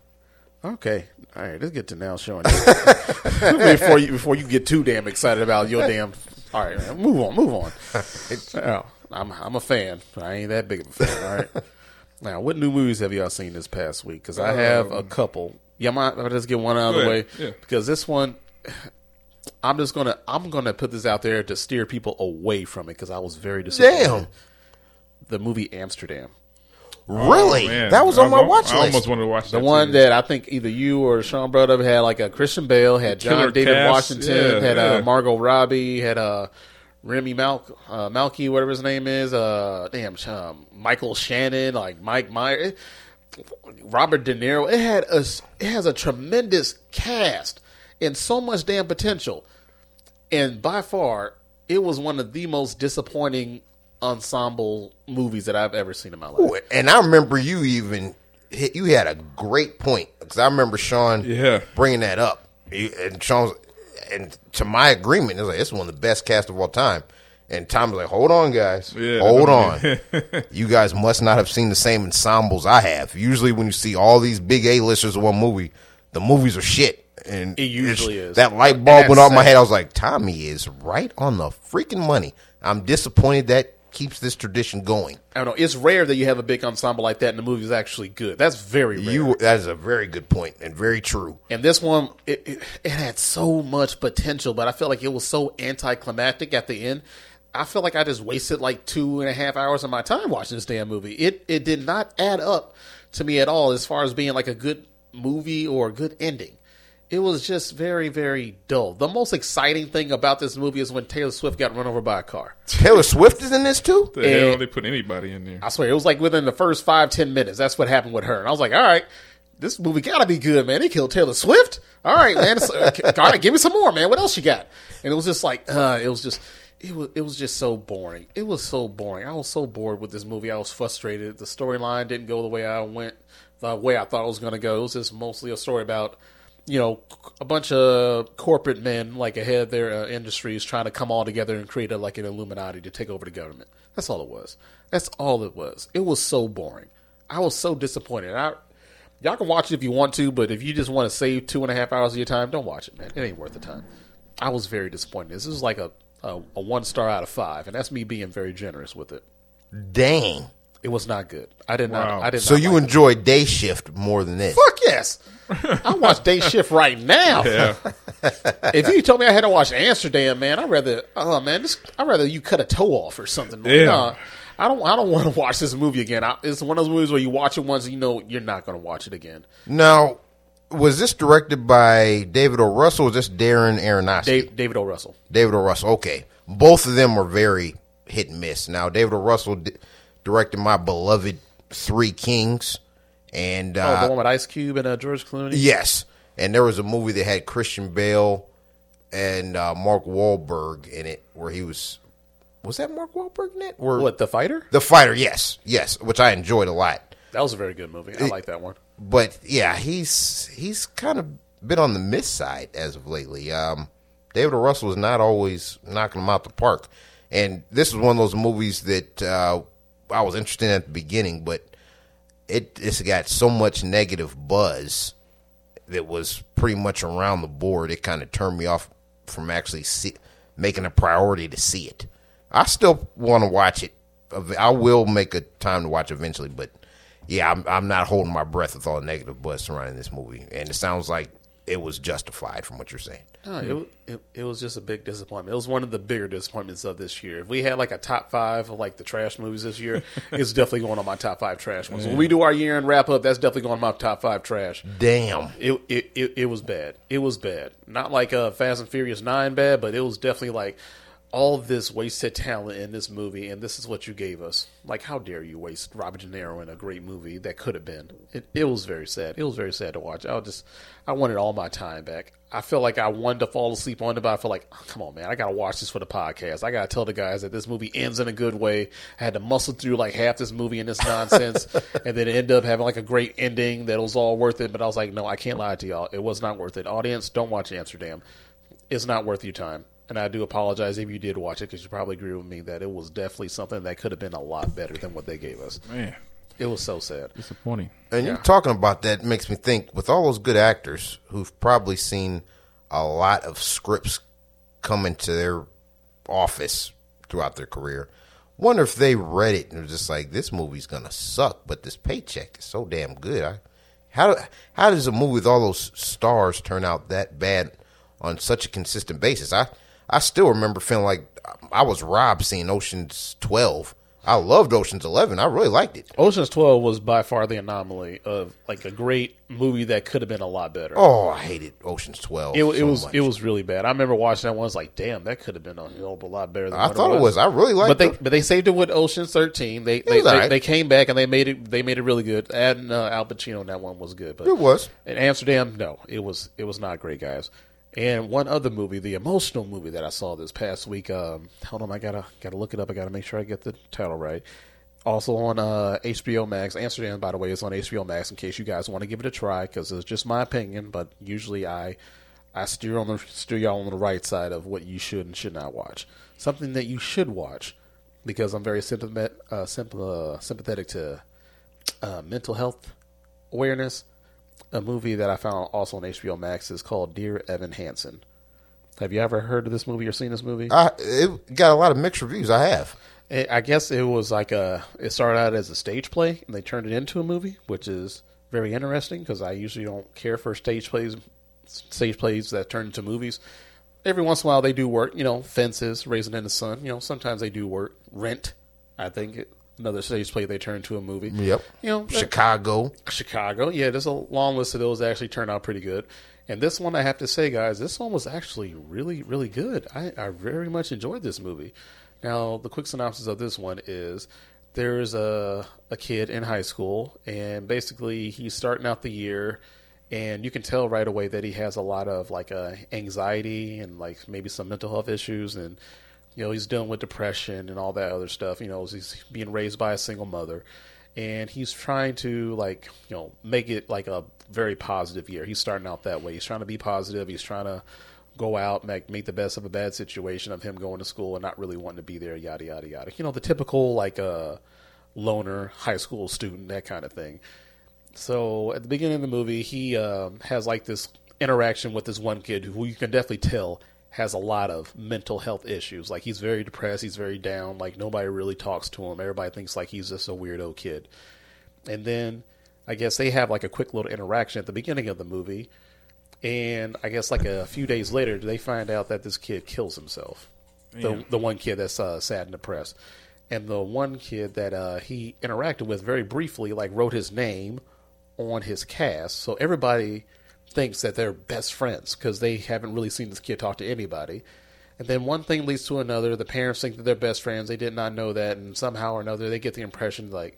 Okay, all right. Let's get to now showing before you before you get too damn excited about your damn. All right, man, move on, move on. oh, I'm I'm a fan. I ain't that big of a fan. All right. now, what new movies have y'all seen this past week? Because I have um, a couple. Yeah, I might just get one out of the way yeah. because this one. I'm just gonna I'm gonna put this out there to steer people away from it because I was very disappointed. Damn. The movie Amsterdam. Really? Oh, that was on my watch list. I almost wanted to watch the one too. that I think either you or Sean brought up had like a Christian Bale, had John David cast. Washington, yeah, had uh, yeah. Uh, Margot Robbie, had uh, Remy Mal- uh, Malky, whatever his name is. Uh, damn, um, Michael Shannon, like Mike Myers, Robert De Niro. It had a it has a tremendous cast and so much damn potential, and by far it was one of the most disappointing ensemble movies that I've ever seen in my life. Ooh, and I remember you even you had a great point because I remember Sean yeah. bringing that up. And Sean's and to my agreement, it's like it's one of the best cast of all time. And Tom was like, "Hold on, guys, yeah, hold on. you guys must not have seen the same ensembles I have. Usually, when you see all these big A listers in one movie, the movies are shit." And it usually is. That light bulb went off my head. I was like, Tommy is right on the freaking money. I'm disappointed that keeps this tradition going. I don't know. It's rare that you have a big ensemble like that and the movie is actually good. That's very rare. You that is a very good point and very true. And this one, it, it, it had so much potential, but I felt like it was so anticlimactic at the end. I feel like I just wasted like two and a half hours of my time watching this damn movie. It it did not add up to me at all as far as being like a good movie or a good ending. It was just very, very dull. The most exciting thing about this movie is when Taylor Swift got run over by a car. Taylor Swift is in this too. The hell they put anybody in there? I swear, it was like within the first five, ten minutes. That's what happened with her. And I was like, all right, this movie gotta be good, man. They killed Taylor Swift. All right, man. Uh, all right, give me some more, man. What else you got? And it was just like, uh, it was just, it was, it was just so boring. It was so boring. I was so bored with this movie. I was frustrated. The storyline didn't go the way I went, the way I thought it was gonna go. It was just mostly a story about, you know, a bunch of corporate men like ahead of their uh, industries trying to come all together and create a, like an Illuminati to take over the government. That's all it was. That's all it was. It was so boring. I was so disappointed. I, y'all can watch it if you want to, but if you just want to save two and a half hours of your time, don't watch it, man. It ain't worth the time. I was very disappointed. This is like a, a, a one star out of five, and that's me being very generous with it. Dang. It was not good. I did Wow. not. I did not So not you like it. enjoy day shift more than this? Fuck yes. I watch day shift right now. Yeah, If you told me I had to watch Amsterdam, man, I'd rather. Oh man, this, I'd rather you cut a toe off or something. Yeah. Nah, I don't. I don't want to watch this movie again. I, it's one of those movies where you watch it once, and you know you're not going to watch it again. Now, was this directed by David O. Russell or was this Darren Aronofsky? Dave, David O. Russell. David O. Russell. Okay, both of them were very hit and miss. Now, David O. Russell di- directed my beloved Three Kings, and Oh, uh, the one with Ice Cube and uh, George Clooney. yes, and there was a movie that had Christian Bale and uh, Mark Wahlberg in it, where he was. Was that Mark Wahlberg in it? Or What the fighter? the fighter? Yes, yes, which I enjoyed a lot. That was a very good movie. I like that one. but yeah, he's he's kind of been on the miss side as of lately. Um, David Russell is not always knocking him out the park, and this was one of those movies that uh, I was interested in at the beginning, but it it's got so much negative buzz that was pretty much around the board. It kind of turned me off from actually see, making a priority to see it. I still want to watch it. I will make a time to watch eventually, but yeah, I'm, I'm not holding my breath with all the negative buzz surrounding this movie, and it sounds like it was justified from what you're saying. No, it, it it was just a big disappointment. It was one of the bigger disappointments of this year. If we had like a top five of like the trash movies this year, it's definitely going on my top five trash ones. When we do our year end wrap up, that's definitely going on my top five trash. Damn. It, it it it was bad. It was bad. Not like uh, Fast and Furious Nine bad, but it was definitely like all this wasted talent in this movie, and this is what you gave us. Like, how dare you waste Robert De Niro in a great movie that could have been? It it was very sad. It was very sad to watch. I just I wanted all my time back. I feel like I wanted to fall asleep on it, but I feel like, oh, come on, man, I gotta watch this for the podcast. I gotta tell the guys that this movie ends in a good way. I had to muscle through like half this movie and this nonsense, and then end up having like a great ending that was all worth it. But I was like, no, I can't lie to y'all. It was not worth it. Audience, don't watch Amsterdam. It's not worth your time. And I do apologize if you did watch it because you probably agree with me that it was definitely something that could have been a lot better than what they gave us. man, It was so sad. disappointing. And you Yeah. talking about that makes me think with all those good actors who've probably seen a lot of scripts come into their office throughout their career. Wonder if they read it and were just like, "This movie's gonna suck," but this paycheck is so damn good. I, how how does a movie with all those stars turn out that bad on such a consistent basis? I I still remember feeling like I was robbed seeing Ocean's Twelve. I loved Ocean's Eleven. I really liked it. Ocean's 12 was by far the anomaly of like a great movie that could have been a lot better. Oh, I hated Ocean's Twelve. It, it so was much. it was really bad. I remember watching that one. I was like, damn, that could have been a hell of a lot better. than I thought it was. I really liked but they it. but they saved it with Ocean's Thirteen. They they, alright. they came back and they made it they made it really good. And uh, Al Pacino in that one was good. But It was. in Amsterdam, no, it was it was not great, guys. And one other movie, the emotional movie that I saw this past week. Um, hold on, I gotta gotta look it up. I gotta make sure I get the title right. Also on uh, HBO Max. Amsterdam, by the way, is on HBO Max. In case you guys want to give it a try, because it's just my opinion. But usually, I I steer on the steer y'all on the right side of what you should and should not watch. Something that you should watch, because I'm very sympathetic, uh, uh, sympathetic to uh, mental health awareness. A movie that I found also on HBO Max is called Dear Evan Hansen. Have you ever heard of this movie or seen this movie? I it got a lot of mixed reviews. I have. I I guess it was like a. It started out as a stage play, and they turned it into a movie, which is very interesting because I usually don't care for stage plays, stage plays that turn into movies. every once in a while they do work. You know, fences, Raisin in the sun. You know, sometimes they do work. Rent, I think it, another stage play they turned to a movie. Yep. You know, that- Chicago. Chicago. Yeah, there's a long list of those that actually turned out pretty good. And this one, I have to say, guys, this one was actually really, really good. I, I very much enjoyed this movie. Now, the quick synopsis of this one is there's a, a kid in high school, and basically he's starting out the year, and you can tell right away that he has a lot of like uh, anxiety and like maybe some mental health issues, and you know he's dealing with depression and all that other stuff. You know, he's being raised by a single mother and he's trying to like you know make it like a very positive year. He's starting out that way. He's trying to be positive. He's trying to go out make make the best of a bad situation of him going to school and not really wanting to be there. Yada yada yada. You know the typical like uh, loner high school student that kind of thing. So at the beginning of the movie, he um, has like this interaction with this one kid who you can definitely tell has a lot of mental health issues. Like he's very depressed, he's very down. Like nobody really talks to him. Everybody thinks like he's just a weirdo kid. And then I guess they have like a quick little interaction at the beginning of the movie. And I guess like a few days later, they find out that this kid kills himself. The the one kid that's uh, sad and depressed, and the one kid that uh, he interacted with very briefly, like wrote his name on his cast. So everybody thinks that they're best friends because they haven't really seen this kid talk to anybody. And then one thing leads to another. The parents think that they're best friends. They did not know that, and somehow or another, they get the impression like,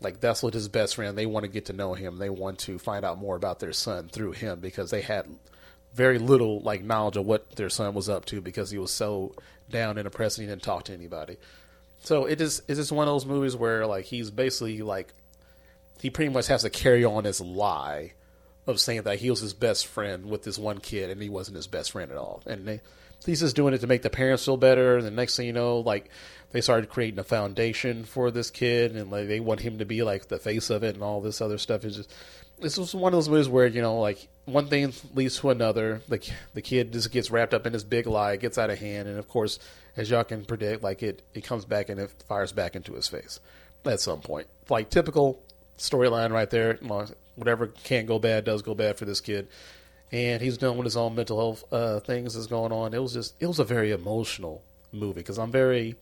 like that's what his best friend. They want to get to know him. They want to find out more about their son through him because they had very little like knowledge of what their son was up to because he was so down and depressed and he didn't talk to anybody. So it is it's just one of those movies where like he's basically like he pretty much has to carry on this lie of saying that he was his best friend with this one kid and he wasn't his best friend at all. And they, he's just doing it to make the parents feel better. And the next thing you know, like they started creating a foundation for this kid and like they want him to be like the face of it and all this other stuff. Is just this was one of those movies where you know like one thing leads to another. The the kid just gets wrapped up in this big lie, gets out of hand, and of course, as y'all can predict, like it it comes back and it fires back into his face at some point. Like typical storyline right there. Whatever can't go bad does go bad for this kid, and he's dealing with his own mental health uh, things that's going on. It was just it was a very emotional movie because I'm very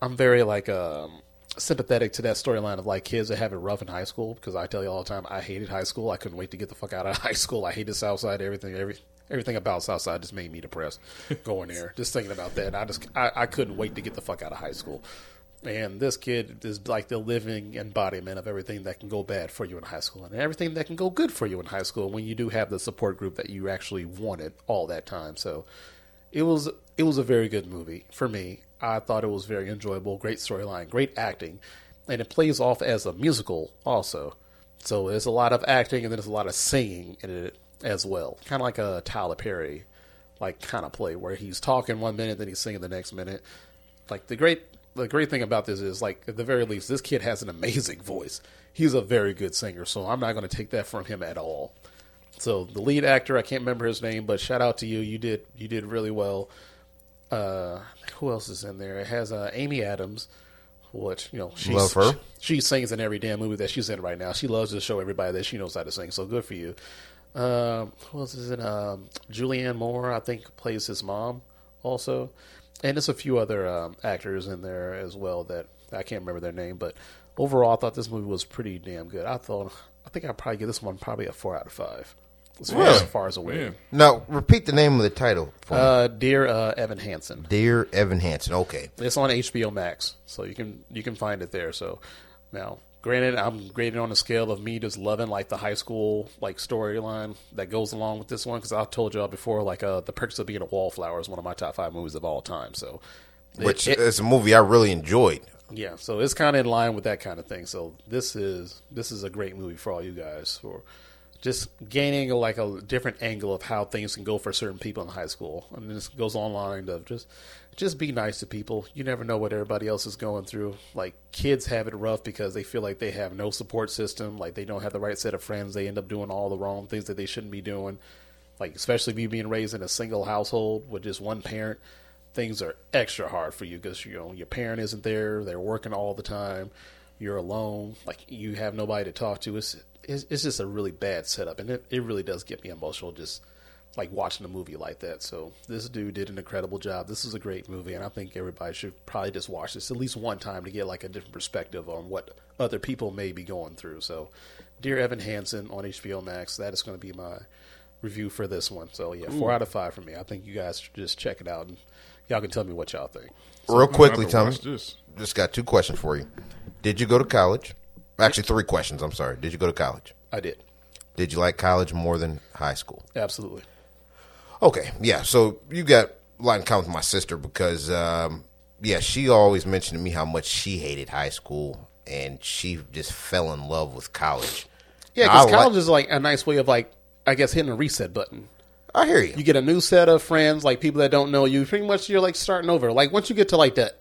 I'm very like um, sympathetic to that storyline of like kids that have it rough in high school because I tell you all the time I hated high school. I couldn't wait to get the fuck out of high school. I hated Southside. Everything, every everything about Southside just made me depressed. going there, just thinking about that, I just I, I couldn't wait to get the fuck out of high school. And this kid is like the living embodiment of everything that can go bad for you in high school and everything that can go good for you in high school when you do have the support group that you actually wanted all that time. So it was it was a very good movie for me. I thought it was very enjoyable, great storyline, great acting, and it plays off as a musical also. So there's a lot of acting and then there's a lot of singing in it as well, kind of like a Tyler Perry like kind of play where he's talking one minute then he's singing the next minute. Like the great the great thing about this is like at the very least this kid has an amazing voice. He's a very good singer, so I'm not going to take that from him at all. So the lead actor, I can't remember his name, but shout out to you. You did you did really well. Uh, who else is in there? It has uh, Amy Adams, which you know she's, Love her. She, she sings in every damn movie that she's in right now. She loves to show everybody that she knows how to sing. So good for you. Um, who else is in? Um, Julianne Moore, I think, plays his mom also, and there's a few other um, actors in there as well that I can't remember their name. But overall, I thought this movie was pretty damn good. I thought I think I'd probably give this one probably a four out of five. As far, Really? as, far as a win. Yeah. Now, repeat the name of the title for me. Uh, dear uh, Evan Hansen. Dear Evan Hansen. Okay. It's on HBO Max, so you can you can find it there. So now, granted, I'm graded on a scale of me just loving like the high school like storyline that goes along with this one because I told y'all before like uh, the Perks of Being a Wallflower is one of my top five movies of all time. So Which it- is a movie I really enjoyed. yeah, so it's kind of in line with that kind of thing. So this is this is a great movie for all you guys for just gaining like a different angle of how things can go for certain people in high school. And this goes online of just just be nice to people. You never know what everybody else is going through. Like kids have it rough because they feel like they have no support system, like they don't have the right set of friends. They end up doing all the wrong things that they shouldn't be doing. Like especially if you being raised in a single household with just one parent things are extra hard for you because you know your parent isn't there they're working all the time you're alone like you have nobody to talk to it's it's, it's just a really bad setup and it, it really does get me emotional just like watching a movie like that. So this dude did an incredible job. This is a great movie, and I think everybody should probably just watch this at least one time to get like a different perspective on what other people may be going through. So, Dear Evan Hansen on HBO Max. That is going to be my review for this one. So yeah, four out of five for me. I think you guys should just check it out and y'all can tell me what y'all think. Real quickly, I have to Tommy, this. just got two questions for you. Did you go to college? Actually, three questions. I'm sorry. Did you go to college? I did Did you like college more than high school? absolutely. Okay, yeah. So you got a lot in common with my sister because, um, yeah, she always mentioned to me how much she hated high school and she just fell in love with college. Yeah, because like- college is like a nice way of like I guess hitting a reset button. I hear you. You get a new set of friends, like people that don't know you. Pretty much, you're like starting over. Like once you get to like that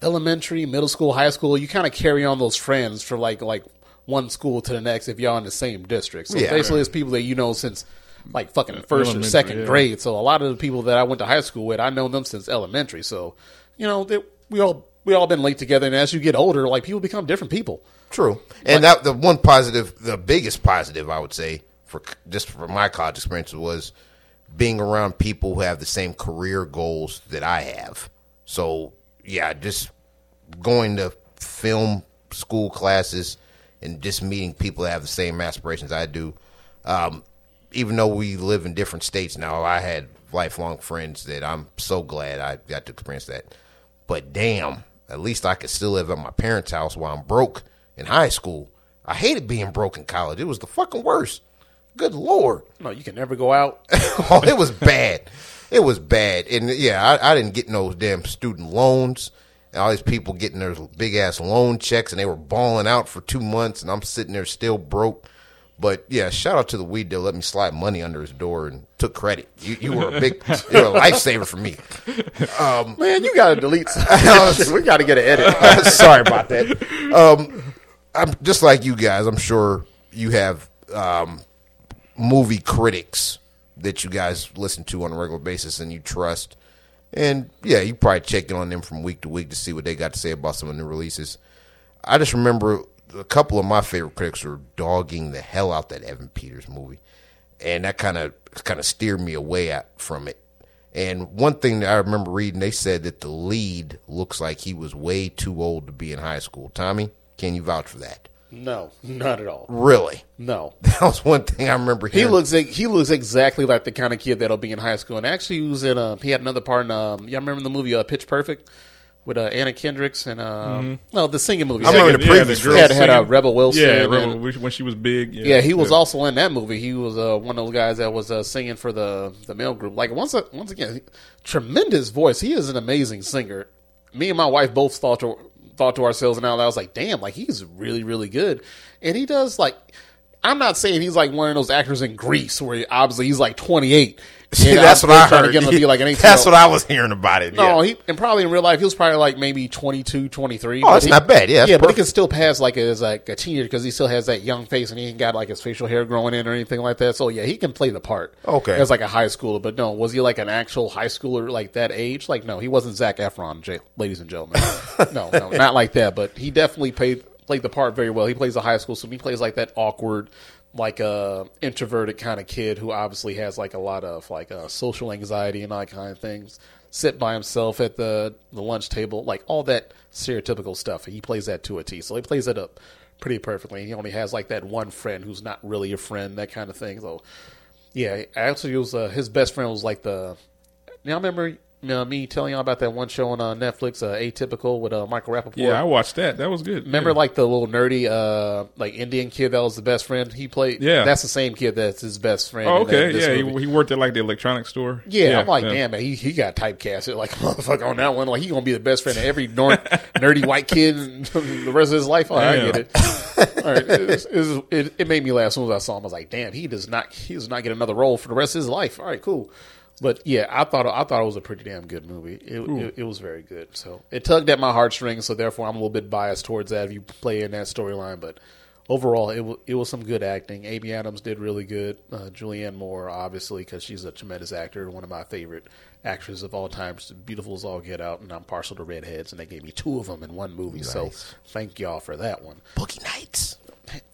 elementary, middle school, high school, you kind of carry on those friends for like like one school to the next if y'all in the same district. So Yeah. basically, it's people that you know since like fucking first or second yeah. grade. So a lot of the people that I went to high school with, I know them since elementary. So you know, they, we all we all been linked together. And as you get older, like people become different people. True. And that the one positive, the biggest positive, I would say, for just for my college experience was being around people who have the same career goals that I have. So yeah, just going to film school classes and just meeting people that have the same aspirations I do. Um, even though we live in different states now, I had lifelong friends that I'm so glad I got to experience that. But damn, at least I could still live at my parents' house while I'm broke in high school. I hated being broke in college. It was the fucking worst. Good lord. No, you can never go out. oh, it was bad. It was bad. And yeah, I, I didn't get no damn student loans. And all these people getting their big ass loan checks and they were balling out for two months and I'm sitting there still broke. But yeah, shout out to the weed deal. Let me slide money under his door and took credit. You, you were a big, you were a lifesaver for me. Man, you gotta delete. Some. we gotta get an edit. Sorry about that. Um, I'm just like you guys. I'm sure you have um, movie critics that you guys listen to on a regular basis and you trust. And yeah, you probably check in on them from week to week to see what they got to say about some of the new releases. I just remember a couple of my favorite critics were dogging the hell out that Evan Peters movie, and that kind of kind of steered me away at, from it. And one thing that I remember reading, they said that the lead looks like he was way too old to be in high school. Tommy, can you vouch for that? No, not at all. Really? No. That was one thing I remember He looks like, he looks exactly like the kind of kid that'll be in high school. And actually, he was in uh, he had another part in um, y'all remember the movie uh, Pitch Perfect with uh, Anna Kendricks and um, no the singing movie. I remember the Yeah, previous girl had had uh. Rebel Wilson. Yeah, and- Rebel, when she was big. Yeah, Yeah, he was also in that movie. He was uh, one of those guys that was uh, singing for the the male group. Like once once again, tremendous voice. He is an amazing singer. Me and my wife both thought to thought to ourselves, and now I was like, damn, like he's really really good. And he does like. I'm not saying he's like one of those actors in Grease where he, obviously he's like 28. See, that's what I heard. To get him to be like an 18 that's what I was hearing about it. no, yeah. he and probably in real life he was probably like maybe 22, 23. Oh, that's he- not bad. Yeah, yeah, but he can still pass like as like a teenager because he still has that young face and he ain't got like his facial hair growing in or anything like that. So yeah, he can play the part. Okay. as like a high schooler. But no, was he like an actual high schooler like that age? Like no, he wasn't Zac Efron, J- ladies and gentlemen. no, no, not like that. But he definitely played played the part very well. He plays a high school, so he plays like that awkward. Like a introverted kind of kid who obviously has like a lot of like uh, social anxiety and all kind of things. Sit by himself at the the lunch table, like all that stereotypical stuff. He plays that to a T. So he plays it up pretty perfectly. He only has like that one friend who's not really a friend, that kind of thing. So yeah, actually, was uh, his best friend was like the. Now remember know, me telling y'all about that one show on uh, Netflix, uh, Atypical with uh, Michael Rapaport. Yeah, I watched that. That was good. Remember, yeah. like the little nerdy, uh, like Indian kid that was the best friend. He played. Yeah. that's the same kid that's his best friend. Oh, that- okay. Yeah, he, he worked at like the electronics store. Yeah, I'm like, yeah. damn, man, he, he got typecasted like motherfucker on that one. Like he gonna be the best friend of every nor- nerdy white kid the rest of his life. Oh, I get it. All right, it, was- it, was- it, it made me laugh as soon as I saw him. I was like, damn, he does not he does not get another role for the rest of his life. All right, cool. But yeah, I thought I thought it was a pretty damn good movie. It, it, it was very good. So it tugged at my heartstrings. So therefore, I'm a little bit biased towards that if you play in that storyline. But overall, it was it was some good acting. Amy Adams did really good. Uh, Julianne Moore, obviously, because she's a tremendous actor, one of my favorite actresses of all time. She's beautiful as all get out, and I'm partial to redheads, and they gave me two of them in one movie. So thank y'all for that one. Boogie Nights.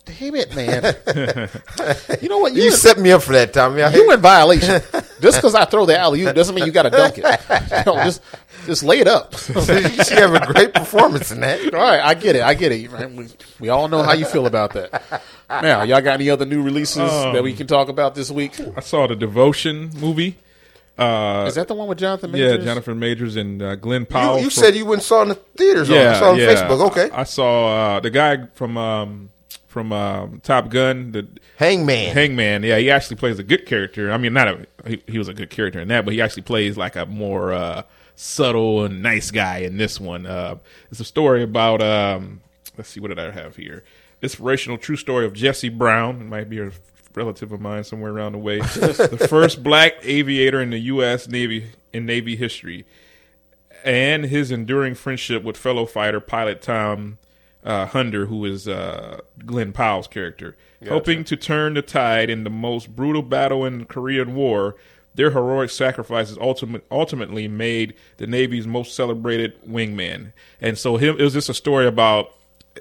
Damn it, man! you know what? You, You in, set me up for that, Tommy. I you in violation. Just because I throw the alley oop doesn't mean you got to dunk it. You know, just just lay it up. she have a great performance in that. All right, I get it. I get it. Right? We, we all know how you feel about that. Now, y'all got any other new releases that we can talk about this week? I saw the Devotion movie. Uh, Is that the one with Jonathan Majors? yeah, Jonathan Majors and uh, Glen Powell. You, you from- said you went and saw it in the theaters. yeah, on, I saw it on yeah. Facebook. Okay, I saw uh, the guy from um, from um, Top Gun, the Hangman. Hangman. Yeah, he actually plays a good character. I mean, not a he, he was a good character in that, but he actually plays like a more uh, subtle and nice guy in this one. Uh, it's a story about um, let's see, what did I have here? Inspirational true story of Jesse Brown. It might be a relative of mine somewhere around the way. the first black aviator in the U.S. Navy in Navy history and his enduring friendship with fellow fighter pilot Tom uh, Hudner, who is uh, Glen Powell's character. Hoping to turn the tide in the most brutal battle in the Korean War, their heroic sacrifices ultimate, ultimately made the Navy's most celebrated wingman. And so him, it was just a story about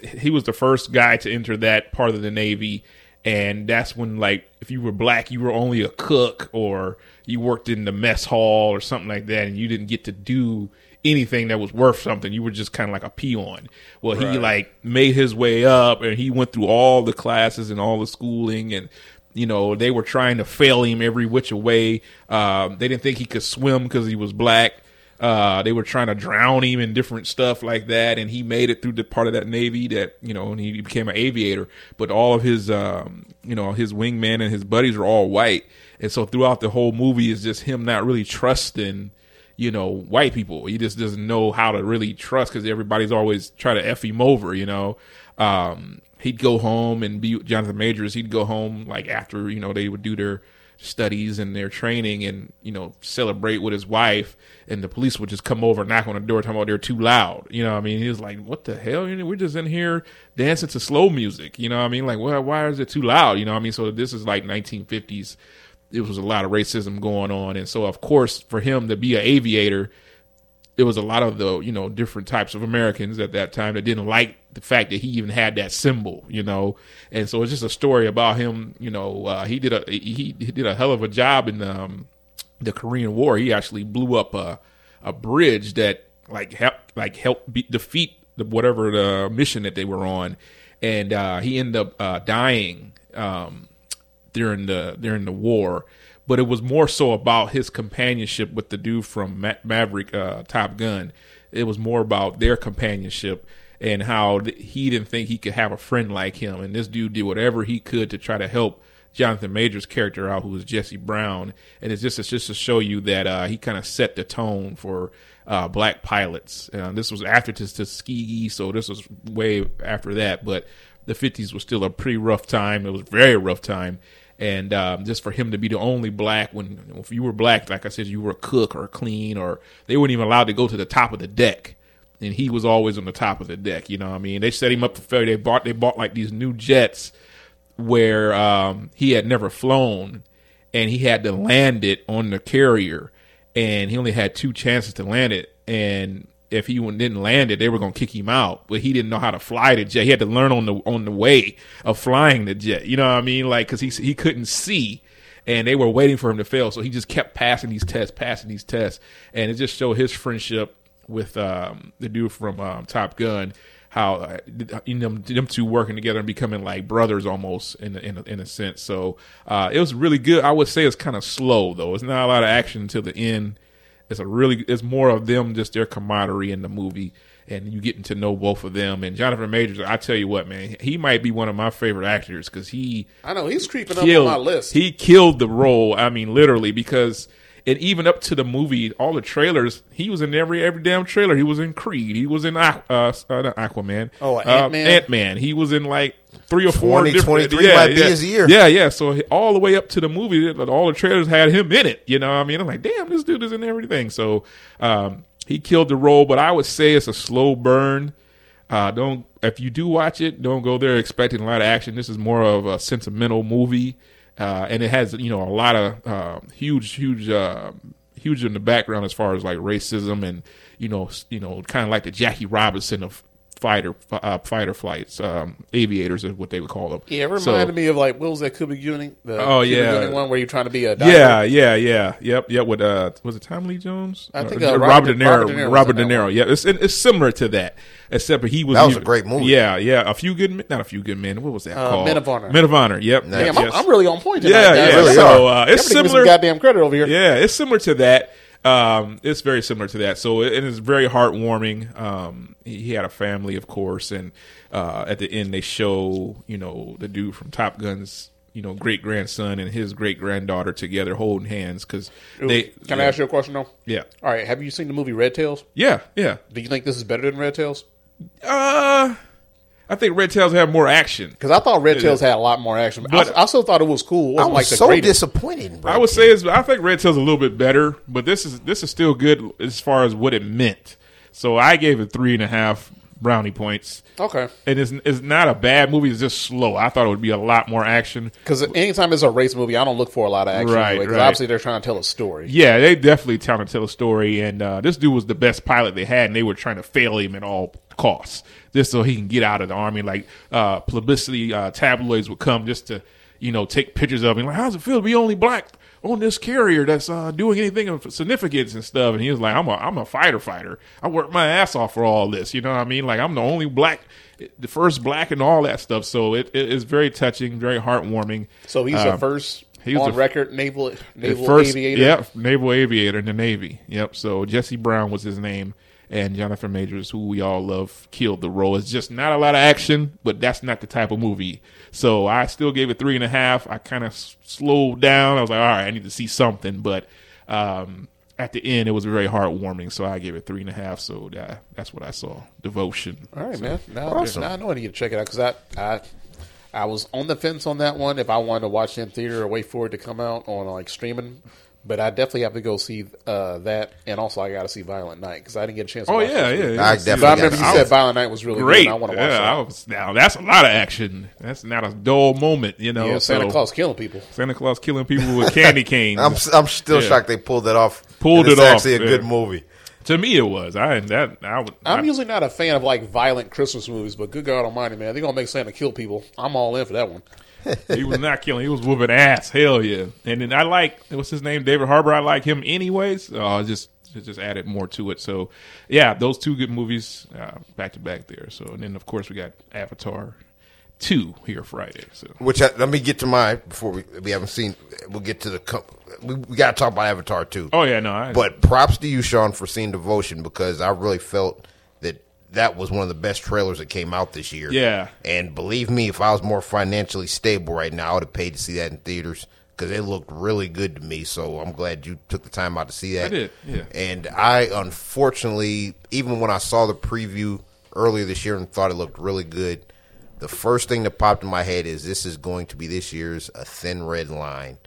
he was the first guy to enter that part of the Navy. And that's when, like, if you were black, you were only a cook or you worked in the mess hall or something like that, and you didn't get to do anything that was worth something. You were just kind of like a peon. Well, he like made his way up, and he went through all the classes and all the schooling, and you know they were trying to fail him every which way. Um, they didn't think he could swim because he was black. Uh, they were trying to drown him in different stuff like that, and he made it through the part of that navy that you know, and he became an aviator. But all of his, um, you know, his wingman and his buddies are all white, and so throughout the whole movie is just him not really trusting, you know, white people. He just doesn't know how to really trust because everybody's always trying to f him over, you know. Um, he'd go home and be Jonathan Majors. He'd go home like after you know they would do their studies and their training and you know celebrate with his wife and the police would just come over knock on the door talking about they're too loud. You know i mean? He was like what the hell? We're just in here dancing to slow music. You know i mean? Like why, why is it too loud? You know i mean? So this is like 1950s it was a lot of racism going on and so of course for him to be an aviator it was a lot of the you know different types of Americans at that time that didn't like the fact that he even had that symbol, you know, and so it's just a story about him. You know, uh, he did a he, he did a hell of a job in um, the Korean War. He actually blew up a a bridge that like helped like helped be, defeat the, whatever the mission that they were on, and uh, he ended up uh, dying um, during the during the war but it was more so about his companionship with the dude from Ma- Maverick uh, Top Gun. It was more about their companionship and how th- he didn't think he could have a friend like him. And this dude did whatever he could to try to help Jonathan Majors' character out, who was Jesse Brown. And it's just it's just to show you that uh, he kind of set the tone for uh, black pilots. Uh, this was after Tus- Tuskegee, so this was way after that. But the 50s was still a pretty rough time. It was a very rough time and um, just for him to be the only black when if you were black like i said you were a cook or clean or they weren't even allowed to go to the top of the deck. And he was always on the top of the deck you know what i mean? They set him up for failure. They bought they bought like these new jets where um, he had never flown and he had to land it on the carrier. And he only had two chances to land it. And if he didn't land it, they were gonna kick him out. But he didn't know how to fly the jet. He had to learn on the on the way of flying the jet. You know what I mean? Like because he he couldn't see, and they were waiting for him to fail. So he just kept passing these tests, passing these tests, and it just showed his friendship with um, the dude from um, Top Gun. How uh, you know, them two working together and becoming like brothers almost in a, in a, in a sense. So uh, it was really good. I would say it's kind of slow though. It's not a lot of action until the end it's a really it's more of them just their camaraderie in the movie and you getting to know both of them. And jonathan majors i tell you what man he might be one of my favorite actors because he I know he's creeping killed up on my list. he killed the role i mean literally because and even up to the movie all the trailers he was in every every damn trailer. He was in creed. He was in uh, uh aquaman. Oh, uh, Ant-Man? ant-man. He was in like three or four 2023 different, yeah, might be yeah. his year. Yeah, yeah. So all the way up to the movie, all the trailers had him in it. You know, what I mean, I'm like, damn, this dude is in everything. So um, he killed the role, but I would say it's a slow burn. Uh, don't if you do watch it, don't go there expecting a lot of action. This is more of a sentimental movie, uh, and it has you know a lot of uh, huge, huge, uh, huge in the background as far as like racism and you know, you know, kind of like the Jackie Robinson of fighter uh, fighter flights, um, aviators is what they would call them. Yeah, it So- reminded me of like what was that Cuba Gooding? The Oh, Cuba yeah. Gooding one where you're trying to be a diver? Yeah, yeah, yeah, yep, yep. With uh, was it Tom Lee Jones? I think, Uh, uh, Robert, Robert- De Niro. Robert De Niro Robert De Niro. Yeah, it's it's similar to that, except he was That was a great movie. Yeah, yeah. A few good, men, not a few good men. What was that Uh, called? Men of Honor. Men of Honor. Yep. Nice. Damn, I'm. I'm really on point tonight. Yeah, guys. yeah. Really so uh, it's Everybody give me some similar. goddamn credit over here. Yeah, it's similar to that. Um, it's very similar to that. So it, it is very heartwarming. Um, he, he had a family, of course, and uh, at the end they show you know the dude from Top Gun's you know great grandson and his great granddaughter together holding hands because they. Can yeah, I ask you a question though? Yeah, All right, have you seen the movie Red Tails? yeah, yeah. Do you think this is better than Red Tails? Uh, I think Red Tails had more action. Because I thought Red Tails had a lot more action. But- I, I still thought it was cool. It I wasn't was like so greatest. disappointed. in Brad I would Pitt. say it's, I think Red Tail's a little bit better, but this is this is still good as far as what it meant. So I gave it three and a half brownie points. Okay. And it's, it's not a bad movie. It's just slow. I thought it would be a lot more action. Because anytime it's a race movie, I don't look for a lot of action. Right, Because right. obviously they're trying to tell a story. Yeah, they definitely trying to tell a story. And uh, this dude was the best pilot they had, and they were trying to fail him at all costs, just so he can get out of the army. Like uh, publicity uh, tabloids would come just to, you know, take pictures of him. Like, how's it feel to be only black on this carrier that's uh, doing anything of significance and stuff? And he was like, I'm a I'm a fighter fighter. I worked my ass off for all this. You know what I mean? Like I'm the only black, the first black, and all that stuff. So it, it is very touching, very heartwarming. So he's Uh, the first he was on the- record naval naval first, aviator. Yep, naval aviator in the Navy. Yep. So Jesse Brown was his name, and Jonathan Majors, who we all love, killed the role. It's just not a lot of action, but that's not the type of movie. So I still gave it three and a half. I kind of s- slowed down. I was like, all right, I need to see something, but. Um, at the end, it was very heartwarming, so I gave it three and a half. So that, that's what I saw. Devotion. All right, man. Now, Awesome. now I know I need to check it out because I, I I was on the fence on that one if I wanted to watch it in theater or wait for it to come out on like streaming. But I definitely have to go see uh, that, and also I got to see Violent Night because I didn't get a chance. to Oh watch yeah, yeah. yeah. I definitely But I remember you see said it. Violent Night was really great. good. and I want to watch yeah, I that. was, now that's a lot of action. That's not a dull moment, you know. yeah, Santa so- Claus killing people. Santa Claus killing people with candy canes. I'm I'm still Yeah. shocked they pulled that off. Pulled it's it off, Actually, a yeah. good movie. to me, it was. I that I would. I'm I, usually not a fan of like violent Christmas movies, but good God Almighty, man, they're gonna make Santa kill people. I'm all in for that one. He was not killing. He was whooping ass. Hell yeah. And then I like what's his name, David Harbour. I like him anyways. Uh, just it just added more to it. So yeah, those two good movies uh, back to back there. So and then of course we got Avatar two here Friday. So Which I, let me get to my before we we haven't seen. We'll get to the. We, we got to talk about Avatar too. oh yeah, no, I, But props to you, Sean, for seeing Devotion because I really felt that was one of the best trailers that came out this year. Yeah. And believe me, if I was more financially stable right now, I would have paid to see that in theaters because it looked really good to me. So I'm glad you took the time out to see that. I did, yeah. And I unfortunately, even when I saw the preview earlier this year and thought it looked really good, the first thing that popped in my head is this is going to be this year's A Thin Red Line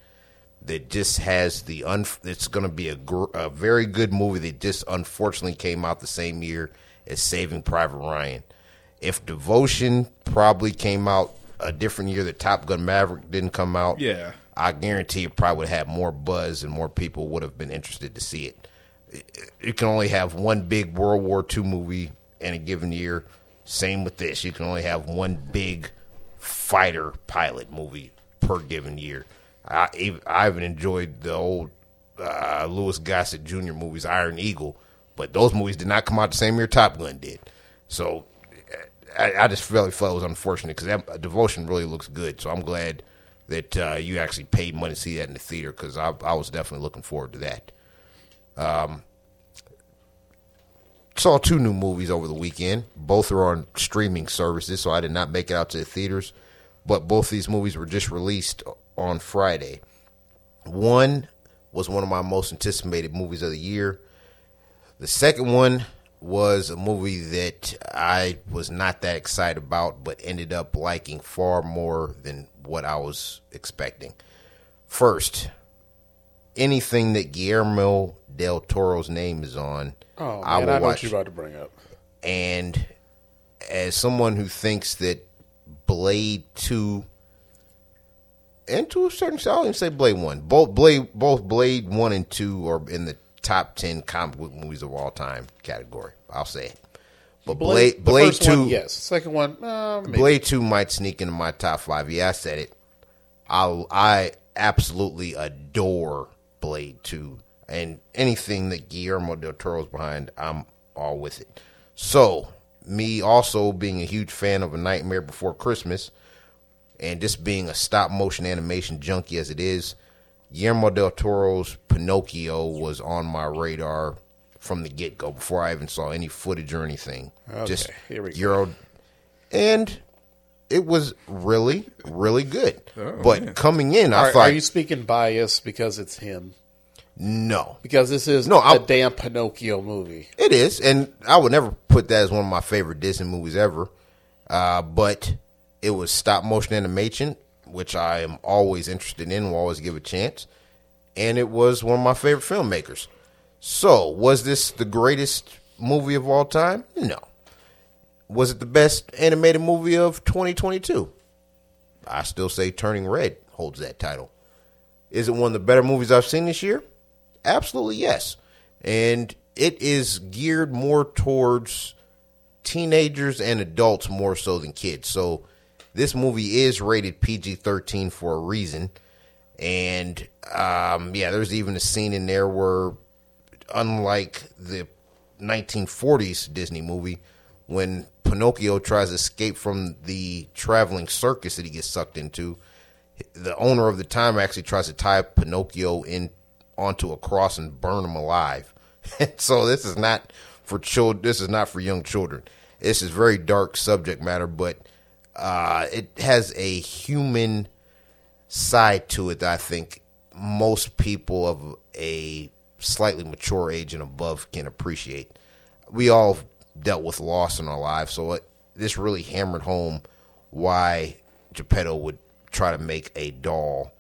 that just has the un. It's going to be a gr- a very good movie that just unfortunately came out the same year as Saving Private Ryan. If Devotion probably came out a different year that Top Gun Maverick didn't come out, Yeah. I guarantee it probably would have more buzz and more people would have been interested to see it. You can only have one big World War II movie in a given year. Same with this. You can only have one big fighter pilot movie per given year. I even, I even enjoyed the old uh, Louis Gossett Jr. movies, Iron Eagle, but those movies did not come out the same year Top Gun did. So I, I just really felt it was unfortunate because that Devotion really looks good. So I'm glad that uh, you actually paid money to see that in the theater because I, I was definitely looking forward to that. Um, saw two new movies over the weekend. Both are on streaming services, so I did not make it out to the theaters. But both these movies were just released on Friday. One was one of my most anticipated movies of the year. The second one was a movie that I was not that excited about, but ended up liking far more than what I was expecting. First, anything that Guillermo del Toro's name is on, Oh I man, will I, know watch. what you're about to bring up. And as someone who thinks that Blade Two, and to a certain extent, I'll even say Blade One, both Blade, both Blade One and Two are in the top ten comic book movies of all time category. I'll say it. But Blade, Blade, Blade Two, one, yes. Second one, uh. Blade Two might sneak into my top five. Yeah, I said it. I I absolutely adore Blade Two, and anything that Guillermo del Toro's behind, I'm all with it. So, me also being a huge fan of A Nightmare Before Christmas, and just being a stop motion animation junkie as it is, Guillermo del Toro's Pinocchio was on my radar from the get go before I even saw any footage or anything. Okay, Just here we go. Euro, and it was really, really good. Oh, but man. coming in, I Are, thought are you speaking bias because it's him? no, Because this is No, a I'll- damn Pinocchio movie. It is, and I would never put that as one of my favorite Disney movies ever. Uh, but it was stop motion animation, which I am always interested in, will always give a chance. And it was one of my favorite filmmakers. So, was this the greatest movie of all time? No. Was it the best animated movie of 2022? I still say Turning Red holds that title. Is it one of the better movies I've seen this year? Absolutely yes. And it is geared more towards teenagers and adults more so than kids. So this movie is rated PG 13 for a reason. And um, yeah, there's even a scene in there where, unlike the 1940s Disney movie, when Pinocchio tries to escape from the traveling circus that he gets sucked into, the owner of the time actually tries to tie Pinocchio in onto a cross and burn him alive. so this is not for children. This is not for young children. This is very dark subject matter, but uh, it has a human side to it that I think most people of a slightly mature age and above can appreciate. We all dealt with loss in our lives, so it, this really hammered home why Geppetto would try to make a doll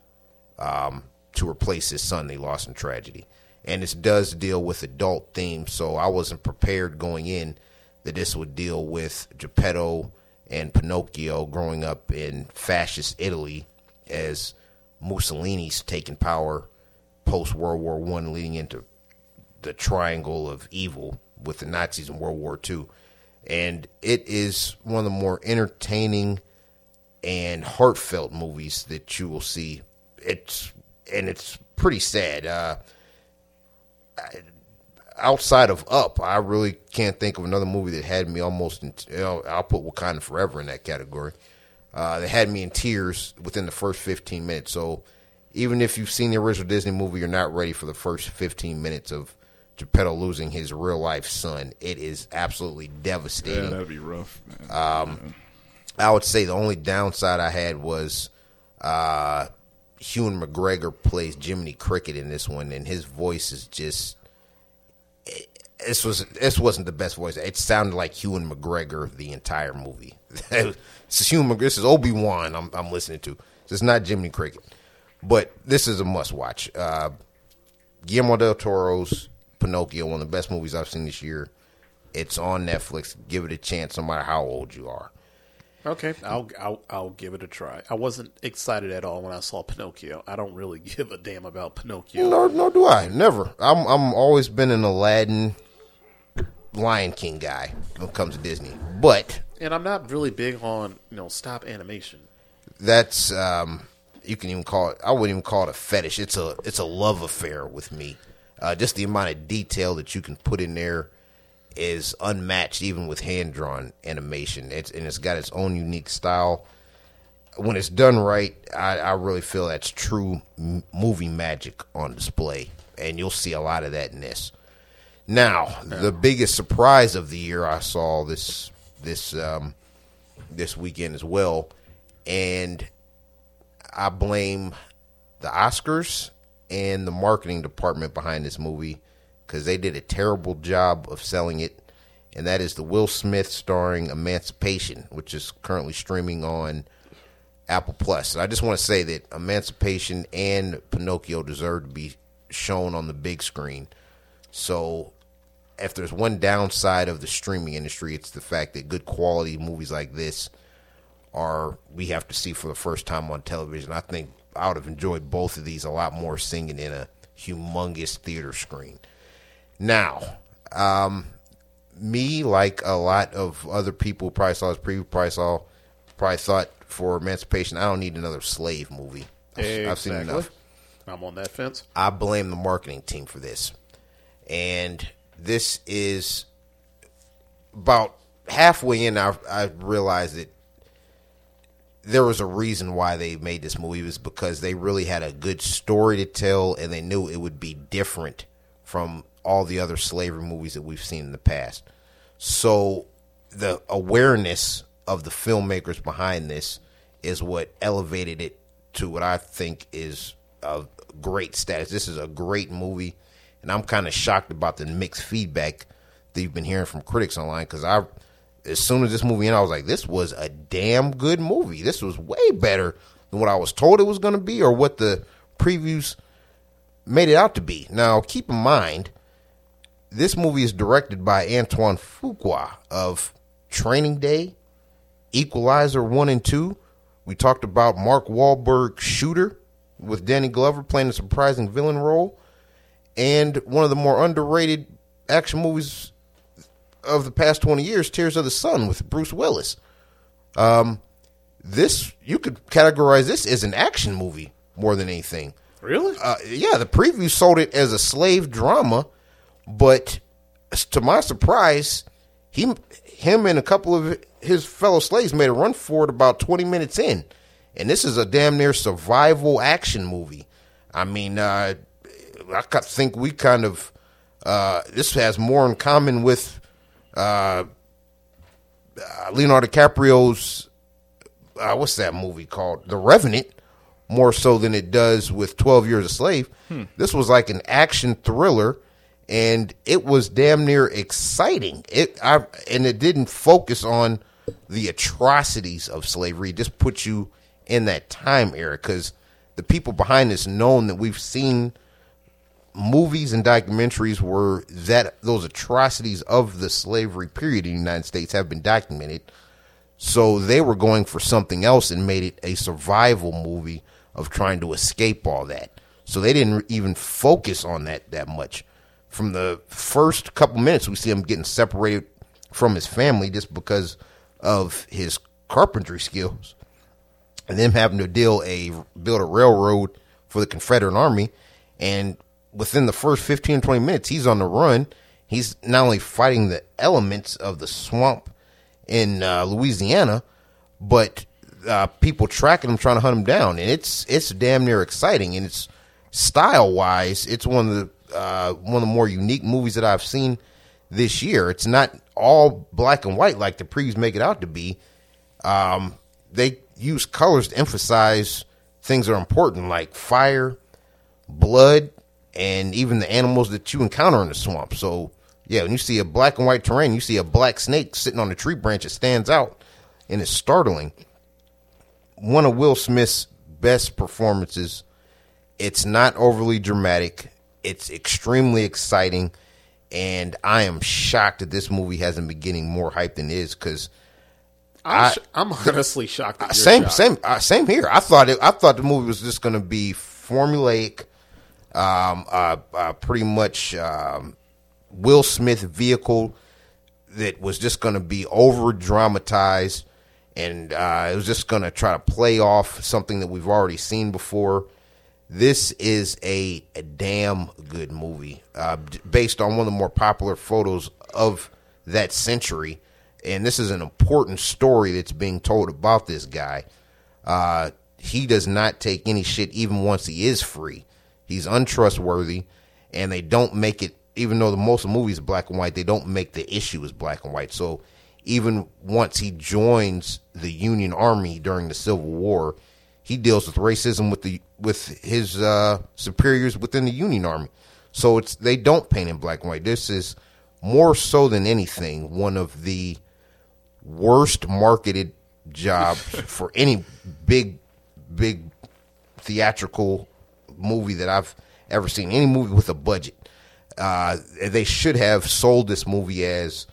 um, to replace his son they lost in tragedy. And this does deal with adult themes, so I wasn't prepared going in that this would deal with Geppetto and Pinocchio growing up in fascist Italy as Mussolini's taking power post World War One, leading into the triangle of evil with the Nazis in World War Two. And it is one of the more entertaining and heartfelt movies that you will see. It's and it's pretty sad. Uh, I- outside of Up, I really can't think of another movie that had me almost. In, you know, I'll put Wakanda Forever in that category. Uh, that had me in tears within the first 15 minutes. So even if you've seen the original Disney movie, you're not ready for the first 15 minutes of Geppetto losing his real life son. It is absolutely Yeah, devastating. that'd be rough. Man. Um, I would say the only downside I had was uh, Ewan McGregor plays Jiminy Cricket in this one, and his voice is just. This was this wasn't the best voice. It sounded like Ewan McGregor the entire movie. this is Ewan McGregor. This is Obi Wan. I'm I'm listening to. This is not Jiminy Cricket, but this is a must watch. Uh, Guillermo del Toro's Pinocchio, one of the best movies I've seen this year. It's on Netflix. Give it a chance, no matter how old you are. Okay, I'll, I'll I'll give it a try. I wasn't excited at all when I saw Pinocchio. I don't really give a damn about Pinocchio. Nor, nor do I. Never. I'm I'm always been an Aladdin, Lion King guy when it comes to Disney. But And I'm not really big on, you know, stop animation. that's um, you can even call it. I wouldn't even call it a fetish. It's a it's a love affair with me. Uh, just the amount of detail that you can put in there is unmatched, even with hand drawn animation. It's and it's got its own unique style. When it's done right, I, I really feel that's true m- movie magic on display, and you'll see a lot of that in this. Now, the biggest surprise of the year I saw this this um, this weekend as well, and I blame the Oscars and the marketing department behind this movie because they did a terrible job of selling it, and that is the Will Smith starring Emancipation, which is currently streaming on Apple Plus. And I just want to say that Emancipation and Pinocchio deserve to be shown on the big screen. So, if there's one downside of the streaming industry, it's the fact that good quality movies like this are we have to see for the first time on television. I think I would have enjoyed both of these a lot more singing in a humongous theater screen. Now, um, me, like a lot of other people, probably saw his preview, probably saw, probably thought for Emancipation, I don't need another slave movie. I've, I've seen enough. I'm on that fence. I blame the marketing team for this. And this is about halfway in, I, I realized that there was a reason why they made this movie. It was because they really had a good story to tell and they knew it would be different from all the other slavery movies that we've seen in the past. So the awareness of the filmmakers behind this is what elevated it to what I think is a great status. This is a great movie, and I'm kind of shocked about the mixed feedback that you've been hearing from critics online because I, as soon as this movie ended, I was like, this was a damn good movie. This was way better than what I was told it was going to be or what the previews made it out to be. Now, keep in mind, this movie is directed by Antoine Fuqua of Training Day, Equalizer 1 and 2. We talked about Mark Wahlberg Shooter with Danny Glover playing a surprising villain role. And one of the more underrated action movies of the past 20 years, Tears of the Sun with Bruce Willis. Um, this, you could categorize this as an action movie more than anything. Really? Uh, yeah, the preview sold it as a slave drama, but to my surprise, he, him, and a couple of his fellow slaves made a run for it about twenty minutes in, and this is a damn near survival action movie. I mean, uh, I think we kind of uh, this has more in common with uh, uh, Leonardo DiCaprio's uh, what's that movie called, The Revenant, more so than it does with Twelve Years a Slave. This was like an action thriller, and it was damn near exciting. It I and it didn't focus on the atrocities of slavery. It just put you in that time era because the people behind this known that we've seen movies and documentaries where that those atrocities of the slavery period in the United States have been documented. So they were going for something else and made it a survival movie of trying to escape all that. So they didn't even focus on that that much. From the first couple minutes, we see him getting separated from his family just because of his carpentry skills, and them having to deal a build a railroad for the Confederate Army. And within the first 15 20 minutes, he's on the run. He's not only fighting the elements of the swamp in uh, Louisiana, but uh, people tracking him, trying to hunt him down, and it's it's damn near exciting. And it's style wise, it's one of the uh, one of the more unique movies that I've seen this year. It's not all black and white like the previews make it out to be. Um, they use colors to emphasize things that are important, like fire, blood, and even the animals that you encounter in the swamp. So, yeah, when you see a black and white terrain, you see a black snake sitting on a tree branch, it stands out and it's startling. One of Will Smith's best performances. It's not overly dramatic, it's extremely exciting, and I am shocked that this movie hasn't been getting more hype than it is because. I'm, sh- I'm honestly shocked. Same shocked. same uh, same here. I thought it, I thought the movie was just going to be formulaic, um, uh, uh, pretty much um, Will Smith vehicle that was just going to be over dramatized, and uh, it was just going to try to play off something that we've already seen before. This is a, a damn good movie, uh, based on one of the more popular photos of that century. And this is an important story that's being told about this guy. Uh, he does not take any shit, even once he is free. He's untrustworthy, and they don't make it. Even though the most of the movies are black and white, they don't make the issue as black and white. So even once he joins the Union Army during the Civil War, he deals with racism with the with his uh, superiors within the Union Army. So it's they don't paint in black and white. This is more so than anything one of the worst marketed jobs for any big big theatrical movie that I've ever seen. Any movie with a budget. Uh, they should have sold this movie as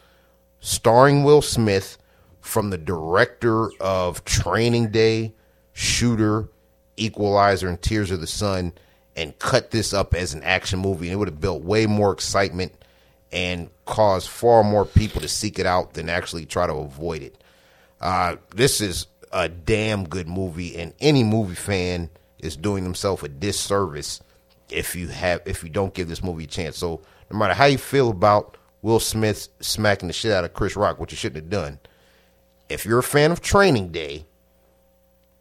starring Will Smith from the director of Training Day, Shooter, Equalizer, and Tears of the Sun, and cut this up as an action movie. And it would have built way more excitement and cause far more people to seek it out than actually try to avoid it. Uh, this is a damn good movie, and any movie fan is doing themselves a disservice if you have if you don't give this movie a chance. So no matter how you feel about Will Smith smacking the shit out of Chris Rock, which you shouldn't have done, if you're a fan of Training Day,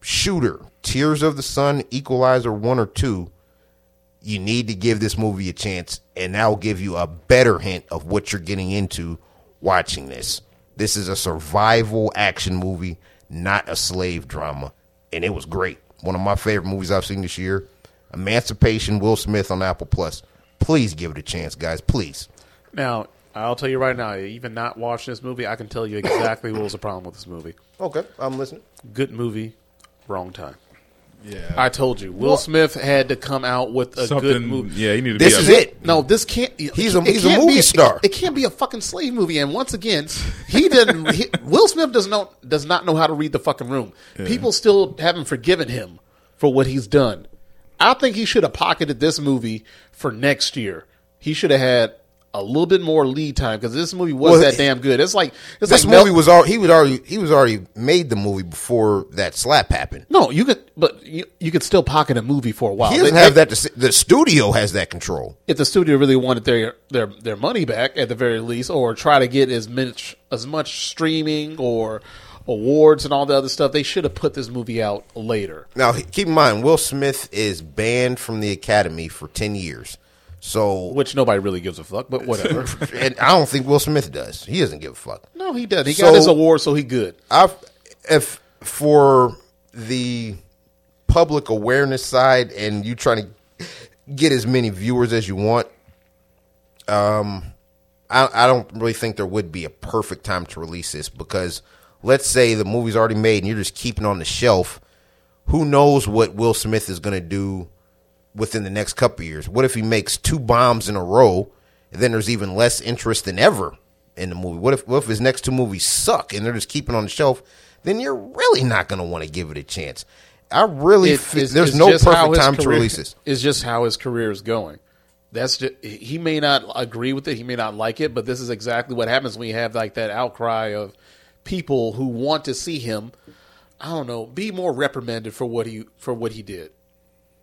Shooter, Tears of the Sun, Equalizer one or two, you need to give this movie a chance, and that will give you a better hint of what you're getting into watching this. This is a survival action movie, not a slave drama, and it was great. One of my favorite movies I've seen this year. Emancipation, Will Smith on Apple Plus. Please give it a chance, guys. Please. Now, I'll tell you right now, even not watching this movie, I can tell you exactly what was the problem with this movie. Okay, I'm listening. Good movie, wrong time. Yeah. I told you, Will Smith had to come out with a Something. good movie. Yeah, he needed to be. This be is a- it. No, this can't. He's a- it he's a can't movie be star. It, can't be a fucking slave movie. And once again, he doesn't. he, Will Smith does not does not know how to read the fucking room. People still haven't forgiven him for what he's done. I think he should have pocketed this movie for next year. He should have had a little bit more lead time because this movie was Well, that damn good. It's like it's This like Mel- movie was already he was already he was already made the movie before that slap happened. no. You could, but you, you could still pocket a movie for a while. He doesn't They- have they- that. To, the studio has that control. if the studio really wanted their their their money back at the very least, or try to get as much as much streaming or awards and all the other stuff, they should have put this movie out later. Now, keep in mind, Will Smith is banned from the Academy for ten years. So, Which nobody really gives a fuck, but whatever. and I don't think Will Smith does. He doesn't give a fuck. no, he does. He So- got his award, so he good. I, if for the public awareness side, and you trying to get as many viewers as you want, um, I, I don't really think there would be a perfect time to release this because let's say the movie's already made and you're just keeping it on the shelf. Who knows what Will Smith is going to do within the next couple of years? What if he makes two bombs in a row and then there's even less interest than ever in the movie? What if what if his next two movies suck and they're just keeping on the shelf? Then you're really not going to want to give it a chance. I really It- feel, it's- there's it's no perfect time to release this. It's just how his career is going. That's just, he may not agree with it, he may not like it, but this is exactly what happens when you have like that outcry of people who want to see him. I don't know, be more reprimanded for what he for what he did.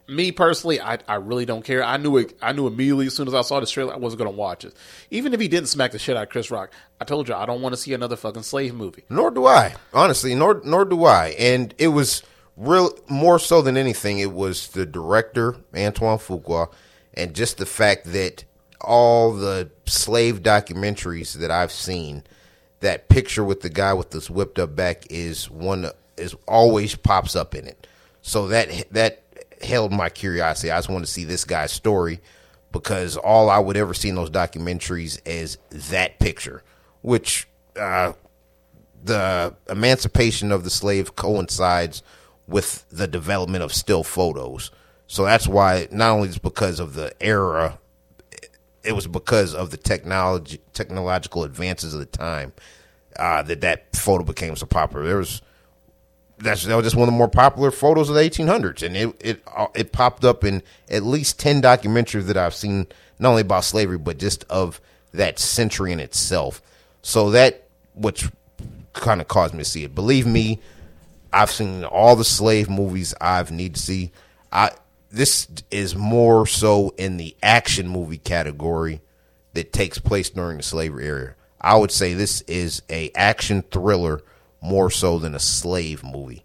Me personally, I, I really don't care. I knew it. I knew immediately as soon as I saw this trailer, I wasn't going to watch it. Even if he didn't smack the shit out of Chris Rock, I told you I don't want to see another fucking slave movie. Nor do I, honestly. Nor nor do I. And it was real more so than anything. It was the director Antoine Fuqua, and just the fact that all the slave documentaries that I've seen, that picture with the guy with this whipped up back is one is always pops up in it. So that that held my curiosity. I just want to see this guy's story because all I would ever see in those documentaries is that picture, which uh, the emancipation of the slave coincides with the development of still photos. So that's why not only is because of the era, it was because of the technology technological advances of the time uh, that that photo became so popular. There was that's that was just one of the more popular photos of the 1800s, and it it uh, it popped up in at least ten documentaries that I've seen, not only about slavery but just of that century in itself. So that which kind of caused me to see it. Believe me, I've seen all the slave movies I've need to see. I this is more so in the action movie category that takes place during the slavery era. I would say this is a action thriller more so than a slave movie.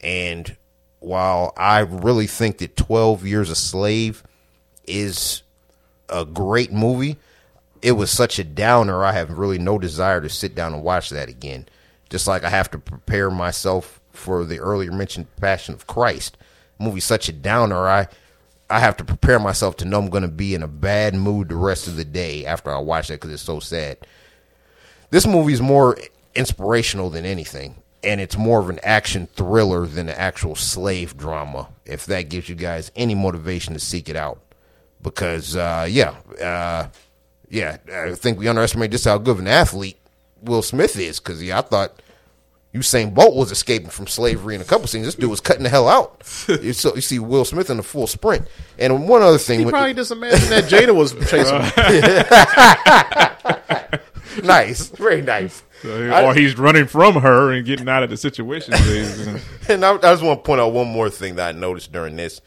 And while I really think that 12 Years a Slave is a great movie, it was such a downer. I have really no desire to sit down and watch that again. Just like I have to prepare myself for the earlier mentioned Passion of Christ. movie's such a downer. I I have to prepare myself to know I'm going to be in a bad mood the rest of the day after I watch that because it's so sad. This movie is more inspirational than anything, and it's more of an action thriller than an actual slave drama. If that gives you guys any motivation to seek it out, because uh, yeah, uh, yeah, I think we underestimate just how good of an athlete Will Smith is. Because yeah, I thought Usain Bolt was escaping from slavery in a couple scenes. This dude was cutting the hell out. you, so, you see Will Smith in a full sprint. And one other thing, He probably just imagined that Jada was chasing him. nice, very nice. or he's running from her and getting out of the situation. And I, I just want to point out one more thing that I noticed during this.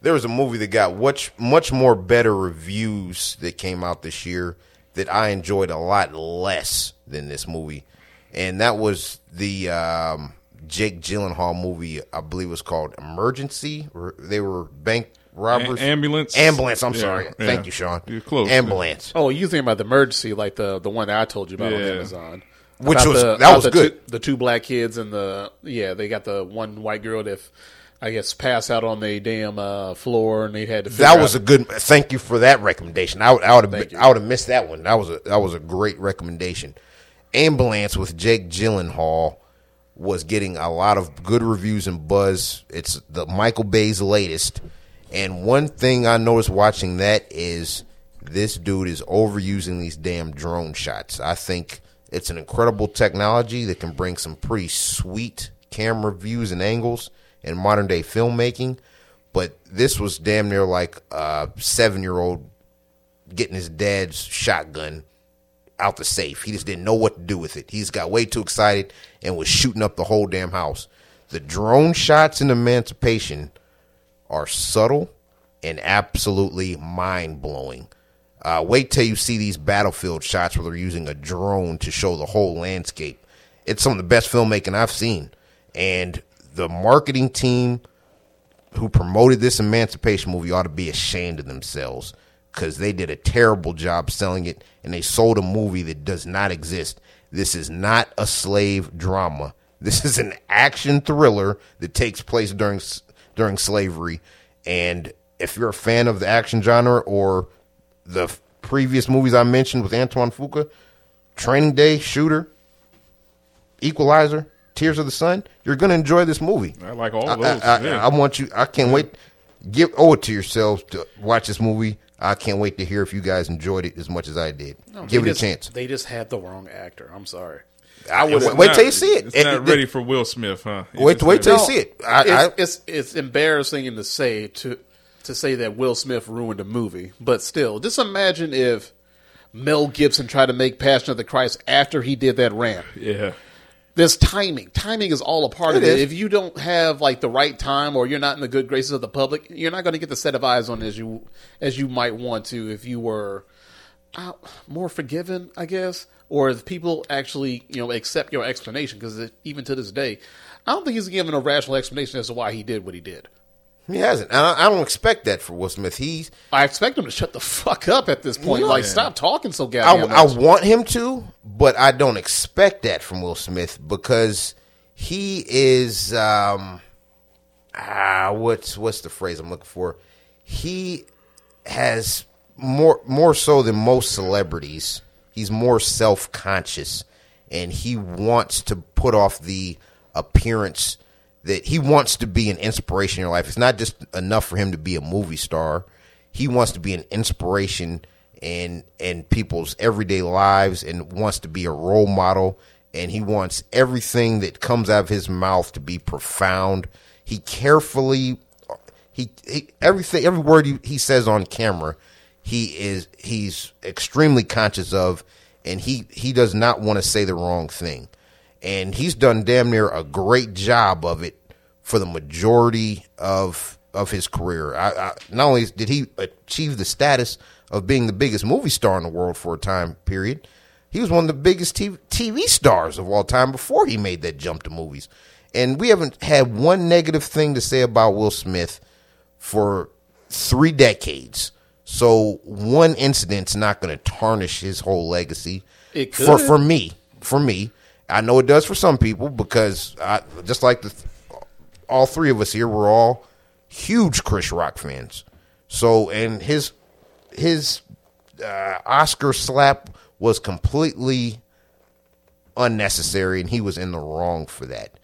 There was a movie that got much much more better reviews that came out this year that I enjoyed a lot less than this movie, and that was the um, Jake Gyllenhaal movie. I believe it was called Emergency. They were bank robbers. A- ambulance? Ambulance. I'm Yeah, sorry. yeah. Thank you, Sean. You're close. Ambulance. Oh, you think about the emergency, like the the one that I told you about on Amazon, Which About was- the, that was the good. Two, the two black kids and the yeah, they got the one white girl that I guess passed out on the damn uh, floor, and they had to. That was a good. Thank you for that recommendation. I would, I would have. I would have missed that one. That was a, that was a great recommendation. Ambulance with Jake Gyllenhaal was getting a lot of good reviews and buzz. It's the Michael Bay's latest, and one thing I noticed watching that is this dude is overusing these damn drone shots. I think it's an incredible technology that can bring some pretty sweet camera views and angles in modern day filmmaking. But this was damn near like a seven year old getting his dad's shotgun out the safe. He just didn't know what to do with it. He's got way too excited and was shooting up the whole damn house. The drone shots in Emancipation are subtle and absolutely mind blowing. Uh, wait till you see these battlefield shots where they're using a drone to show the whole landscape. It's some of the best filmmaking I've seen. And the marketing team who promoted this Emancipation movie ought to be ashamed of themselves because they did a terrible job selling it and they sold a movie that does not exist. This is not a slave drama. This is an action thriller that takes place during during slavery. And if you're a fan of the action genre or the f- previous movies I mentioned with Antoine Fuqua, Training Day, Shooter, Equalizer, Tears of the Sun, you're going to enjoy this movie. I like all I, those. I, I, yeah. I want you. I can't wait. Give owe it to yourselves to watch this movie. I can't wait to hear if you guys enjoyed it as much as I did. Give They it a chance. They just had the wrong actor. I'm sorry. I would It's wait not- till you see it. It's It- not it- ready for Will Smith, huh? Wait- wait till you see it. I- I- it's, it's it's embarrassing to say to to say that Will Smith ruined a movie, but still, just imagine if Mel Gibson tried to make Passion of the Christ after he did that rant. Yeah. This timing. Timing is all a part of It it. is. If you don't have like the right time, or you're not in the good graces of the public, you're not going to get the set of eyes on as you as you might want to if you were uh, more forgiven, I guess, or if people actually you know accept your explanation. Because even to this day, I don't think he's given a rational explanation as to why he did what he did. He hasn't. And I, I don't expect that for Will Smith. He's. I expect him to shut the fuck up at this point. Yeah. Like, stop talking so I, goddamn I much. want him to, but I don't expect that from Will Smith because he is. Um, ah, what's what's the phrase I'm looking for? He has more more so than most celebrities. He's more self conscious, and he wants to put off the appearance that he wants to be an inspiration in your life. It's not just enough for him to be a movie star. He wants to be an inspiration in in people's everyday lives and wants to be a role model and he wants everything that comes out of his mouth to be profound. He carefully he, he everything every word he, he says on camera he is he's extremely conscious of and he he does not want to say the wrong thing. And he's done damn near a great job of it for the majority of of his career. I, I, not only did he achieve the status of being the biggest movie star in the world for a time period he was one of the biggest TV, TV stars of all time before he made that jump to movies. And we haven't had one negative thing to say about Will Smith for three decades. So one incident's not going to tarnish his whole legacy. It for could. for me, for me, I know it does for some people because I just like the all three of us here. We're all huge Chris Rock fans. So and his his uh, Oscar slap was completely unnecessary, and he was in the wrong for that.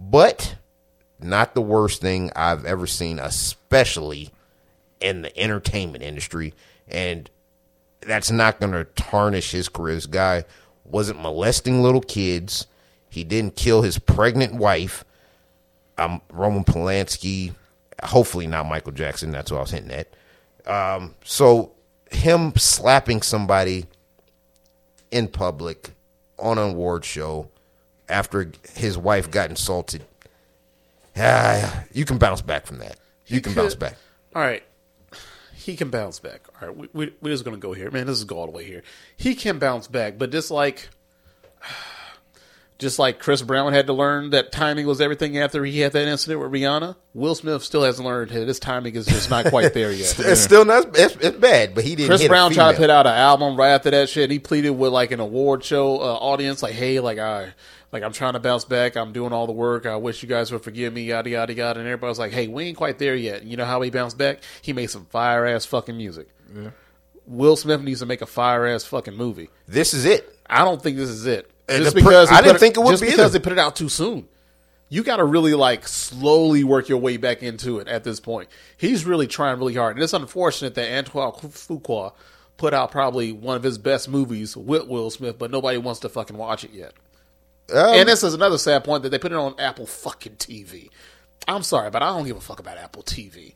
But not the worst thing I've ever seen, especially in the entertainment industry. And that's not going to tarnish his career. This guy wasn't molesting little kids. He didn't kill his pregnant wife. Um, Roman Polanski, hopefully not Michael Jackson. That's what I was hinting at. Um, so him slapping somebody in public on an award show after his wife got insulted, ah, you can bounce back from that. You can bounce back. All right. He can bounce back. All right. We, we, we're just going to go here. Man, this is go all the way here. He can bounce back, but just like. Just like Chris Brown had to learn that timing was everything after he had that incident with Rihanna, Will Smith still hasn't learned that his timing is just not quite there yet. It's still not. It's, it's bad, but he didn't. Chris Brown tried to put out an album right after that shit. He pleaded with like an award show uh, audience, like, "Hey, like I, like I'm trying to bounce back. I'm doing all the work. I wish you guys would forgive me." Yada yada yada. And everybody was like, "Hey, we ain't quite there yet." And you know how he bounced back? He made some fire ass fucking music. Will Smith needs to make a fire ass fucking movie. This is it. I don't think this is it. And Just pr- because he I didn't put think it would just be because either. they put it out too soon. You got to really like slowly work your way back into it at this point. He's really trying really hard, and it's unfortunate that Antoine Fuqua put out probably one of his best movies with Will Smith, but nobody wants to fucking watch it yet. Um, and this is another sad point that they put it on Apple fucking TV. I'm sorry, but I don't give a fuck about Apple TV.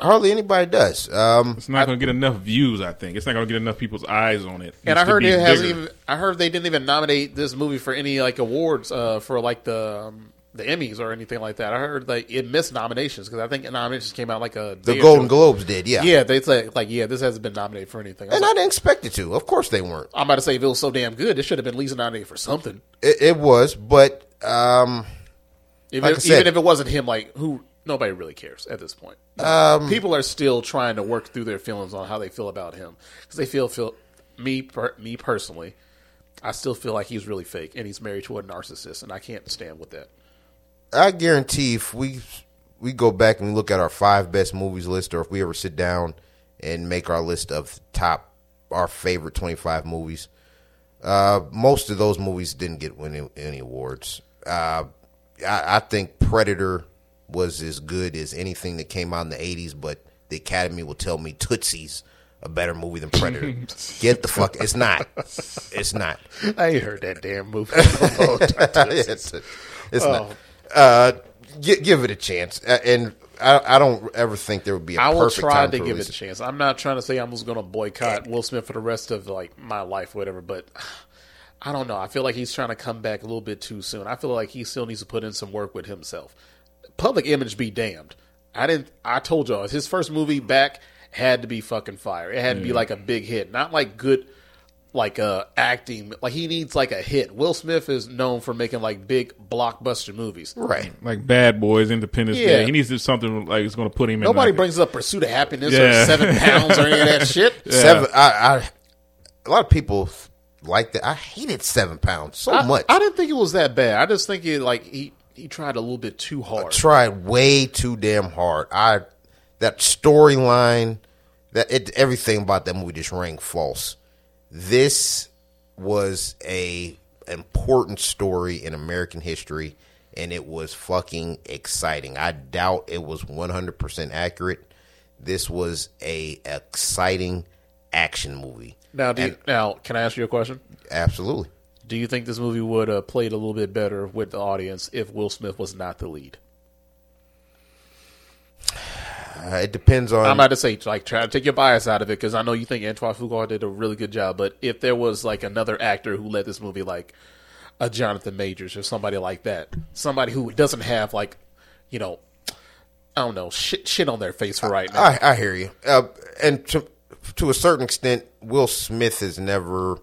hardly anybody does. Um, It's not going to get enough views. I think it's not going to get enough people's eyes on it. And I heard be it hasn't even. I heard they didn't even nominate this movie for any like awards uh, for like the um, the Emmys or anything like that. I heard like it missed nominations because I think nominations came out like a the Golden Globes did, yeah. Yeah, they say like yeah, this hasn't been nominated for anything. I And I didn't expect it to. Of course they weren't. I'm about to say if it was so damn good, it should have been at least nominated for something. It, it was, but um, Even, Like if, said- even if it wasn't him, like who nobody really cares at this point. Um, People are still trying to work through their feelings on how they feel about him because they feel feel me per, me personally. I still feel like he's really fake and he's married to a narcissist, and I can't stand with that. I guarantee if we we go back and we look at our five best movies list, or if we ever sit down and make our list of top our favorite twenty five movies, uh, most of those movies didn't get any, any awards. Uh, I, I think Predator was as good as anything that came out in the eighties, but the Academy will tell me Tootsie's a better movie than Predator. Get the fuck! It's not. It's not. I ain't heard that damn movie. it's it's not. Uh, gi- give it a chance, Uh, and I, I don't ever think there would be a I will try to give it a chance. I'm not trying to say I'm just going to boycott Will Smith for the rest of like my life, or whatever. But I don't know. I feel like he's trying to come back a little bit too soon. I feel like he still needs to put in some work with himself. Public image be damned. I didn't. I told y'all his first movie back had to be fucking fire. It had to be like a big hit, not like good. Like uh acting, like he needs like a hit. Will Smith is known for making like big blockbuster movies. Right. like Bad Boys, Independence Yeah. Day. He needs to do something like it's going to put him in. Nobody like, brings up Pursuit of Happiness Yeah. or Seven Pounds or any of that shit. Seven. I, I. A lot of people like that. I hated Seven Pounds so I, much. I didn't think it was that bad. I just think it like he he tried a little bit too hard. He tried way too damn hard. I that storyline, that it, everything about that movie just rang false. This was a important story in American history, and it was fucking exciting. I doubt it was one hundred percent accurate. This was a exciting action movie. now, do you, now can I ask you a question? Absolutely. Do you think this movie would have played a little bit better with the audience if Will Smith was not the lead? Uh, it depends on. I'm about to say, like, try to take your bias out of it because I know you think Antoine Fuqua did a really good job. But if there was like another actor who led this movie, like a Jonathan Majors or somebody like that, somebody who doesn't have like, you know, I don't know, shit, shit on their face for right now. I, I hear you. Uh, and to to a certain extent, Will Smith has never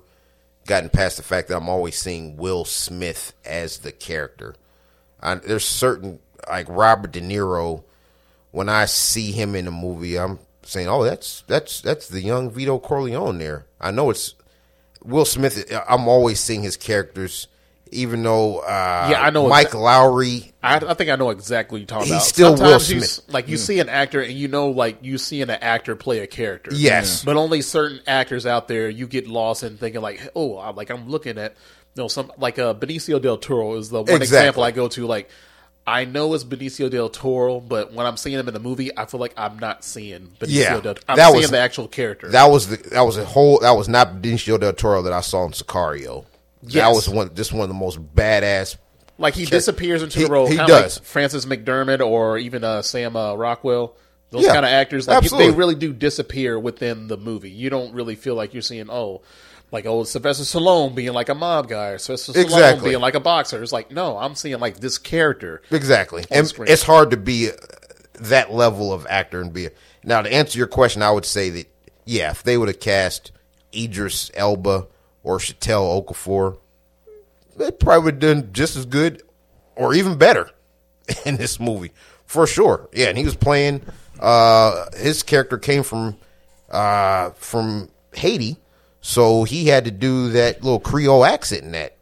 gotten past the fact that I'm always seeing Will Smith as the character. I, there's certain like Robert De Niro. When I see him in a movie, I'm saying, "Oh, that's that's that's the young Vito Corleone." There, I know it's Will Smith. I'm always seeing his characters, even though uh, Yeah, I know Mike exact- Lowrey. I, I think I know exactly what you're talking He's about. still Will Sometimes you Smith. s- Like you see an actor and you know, like you see an actor play a character. Yes. but only certain actors out there you get lost in thinking like, oh, I'm, like I'm looking at, you know, some like uh, Benicio del Toro is the one Exactly. example I go to. Like, I know it's Benicio del Toro, but when I'm seeing him in the movie, I feel like I'm not seeing Benicio Yeah, del. I'm that seeing was- the actual character. That was the that was a whole that was not Benicio del Toro that I saw in Sicario. That was one just one of the most badass. Like he disappears into He- the role, he of like does. Frances McDormand or even uh, Sam uh, Rockwell. Those Yeah, kind of actors, like absolutely. they really do disappear within the movie. You don't really feel like you're seeing oh, like oh Sylvester Stallone being like a mob guy, or Sylvester Stallone Exactly. being like a boxer. It's like no, I'm seeing like this character. Exactly, and screen. it's hard to be uh, that level of actor and be. A, now to answer your question, I would say that yeah, if they would have cast Idris Elba or Chiwetel Ejiofor, they probably would have done just as good or even better in this movie for sure. Yeah, and he was playing. Uh, his character came from uh, from Haiti, so he had to do that little Creole accent in that.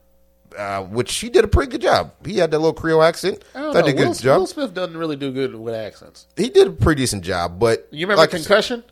Uh, which he did a pretty good job. He had that little Creole accent. I don't Thought know. did a good Will, job. Will Smith doesn't really do good with accents. He did a pretty decent job, but You remember like, concussion?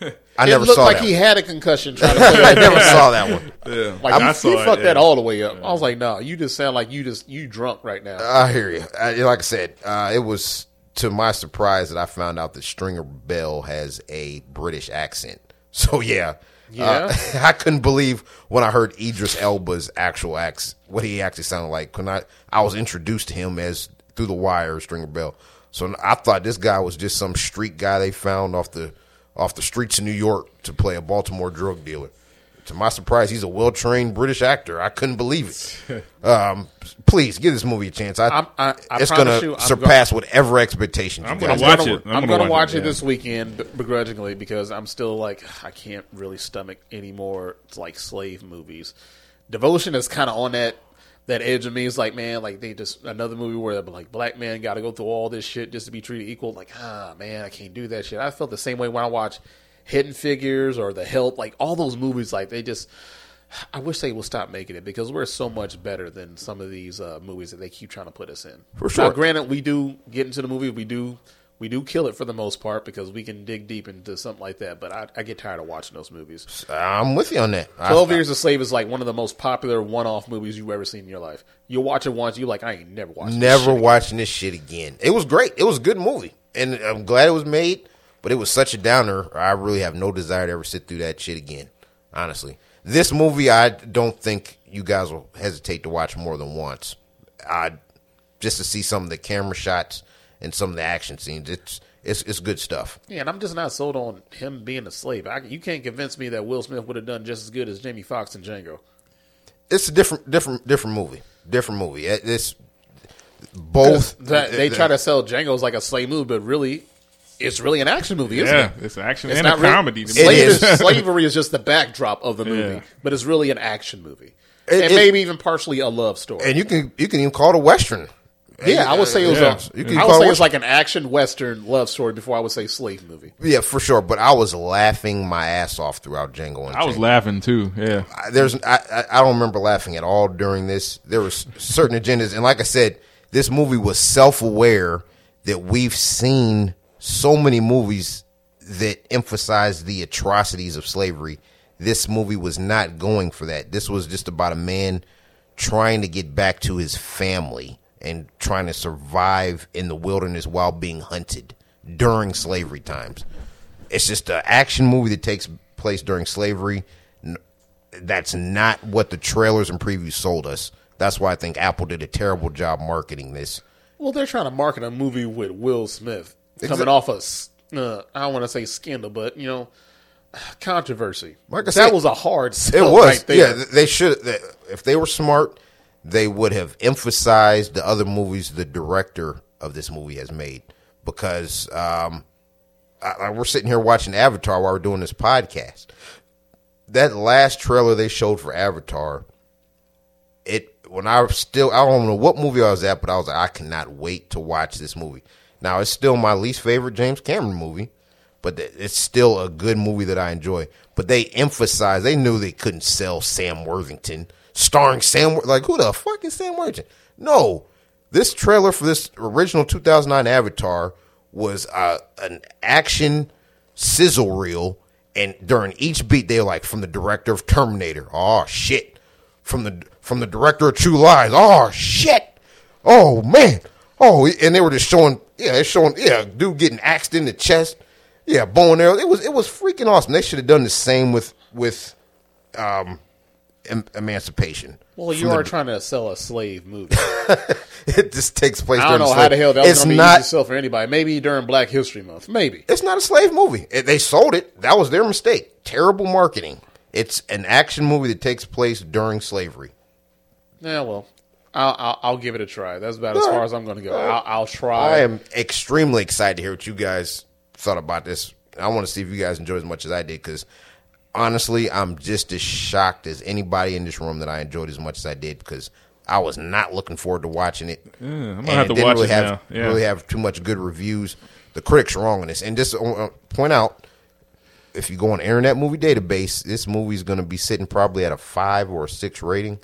I it never looked saw like that. he one. had a concussion trying to play I never saw that one. Yeah, Like I you, saw you it, fucked that all the way up. I was like, no, you just sound like you just you drunk right now. I hear you. I, like I said, uh, it was to my surprise that I found out that Stringer Bell has a British accent. So yeah, Yeah? Uh, I couldn't believe when I heard Idris Elba's actual accent, what he actually sounded like. When I I was introduced to him as through the wire, Stringer Bell. So I thought this guy was just some street guy they found off the off the streets of New York to play a Baltimore drug dealer. To my surprise, he's a well trained British actor. I couldn't believe it. um, please give this movie a chance. I, I'm- I- I it's promise going you, to I'm surpass whatever expectations I'm you gonna guys watch have. it. I'm, I'm gonna gonna watch watch it it, this weekend b- begrudgingly because I'm still like I can't really stomach any more like slave movies. Devotion is kind of on that that edge of me. It's like man, like they just another movie where like black man got to go through all this shit just to be treated equal. Like ah man, I can't do that shit. I felt the same way when I watch Hidden Figures or The Help. Like all those movies, like they just. I wish they would stop making it because we're so much better than some of these uh, movies that they keep trying to put us in. For sure. Now, granted, we do get into the movie. We do we do kill it for the most part because we can dig deep into something like that. But I, I get tired of watching those movies. I'm with you on that. I- Twelve Years a Slave is like one of the most popular one-off movies you've ever seen in your life. You'll watch it once, you're like, I ain't never watched. this never shit. watching this shit again. It was great. It was a good movie, and I'm glad it was made. But it was such a downer. I really have no desire to ever sit through that shit again. Honestly, this movie I don't think you guys will hesitate to watch more than once. I just to see some of the camera shots and some of the action scenes. It's it's it's good stuff. Yeah, and I'm just not sold on him being a slave. I, you can't convince me that Will Smith would have done just as good as Jamie Foxx and Django. It's a different different different movie. Different movie. It's both. That, they try to sell Django as like a slave movie, but really, it's really an action movie, isn't Yeah, it? it's action It's and a not really- comedy. to me. Is. is- slavery is just the backdrop of the movie, Yeah. but it's really an action movie, It- and it- maybe even partially a love story. and you can you can even call it a western. yeah, I would say it was Yeah. a. You can I would it say what- it's like an action western love story before I would say slave movie. Yeah, for sure. But I was laughing my ass off throughout Django. And I was laughing too. Yeah, I- There's I, I I don't remember laughing at all during this. There was certain agendas, and like I said, this movie was self aware that we've seen so many movies that emphasize the atrocities of slavery. This movie was not going for that. This was just about a man trying to get back to his family and trying to survive in the wilderness while being hunted during slavery times. It's just an action movie that takes place during slavery. That's not what the trailers and previews sold us. That's why I think Apple did a terrible job marketing this. Well, they're trying to market a movie with Will Smith coming off a, s- uh, I don't want to say scandal, but you know, controversy. Like I that said, was a hard It was, right there. yeah. They should, they- if they were smart, they would have emphasized the other movies the director of this movie has made. Because um, I, I- we're sitting here watching Avatar while we're doing this podcast. That last trailer they showed for Avatar, it when I was still I don't know what movie I was at, but I was like, I cannot wait to watch this movie. Now it's still my least favorite James Cameron movie, but it's still a good movie that I enjoy. But they emphasized they knew they couldn't sell Sam Worthington starring Sam. Like who the fuck is Sam Worthington? No, this trailer for this original 2009 Avatar was uh, an action sizzle reel, and during each beat they were like from the director of Terminator. Oh shit! From the from the director of True Lies. Oh shit! Oh man! Oh, and they were just showing. Yeah, they're showing. Yeah, dude getting axed in the chest. Yeah, bow and arrow. It was it was freaking awesome. They should have done the same with with um, em- Emancipation. Well, you are trying to sell a slave movie. it just takes place. I don't during know the how the hell that was It's going to be not. easy to sell for anybody. Maybe during Black History Month. Maybe. It's not a slave movie. It- they sold it. That was their mistake. Terrible marketing. It's an action movie that takes place during slavery. Yeah, well, I'll, I'll, I'll give it a try. That's about as far as I'm going to go. I'll, I'll try. I am extremely excited to hear what you guys thought about this. I want to see if you guys enjoyed as much as I did because honestly, I'm just as shocked as anybody in this room that I enjoyed as much as I did because I was not looking forward to watching it. I'm gonna And have to didn't watch really it have, now. Yeah. Really have too much good reviews. The critics are wrong on this. And just uh, point out, if you go on Internet Movie Database, this movie is going to be sitting probably at a five or a six rating.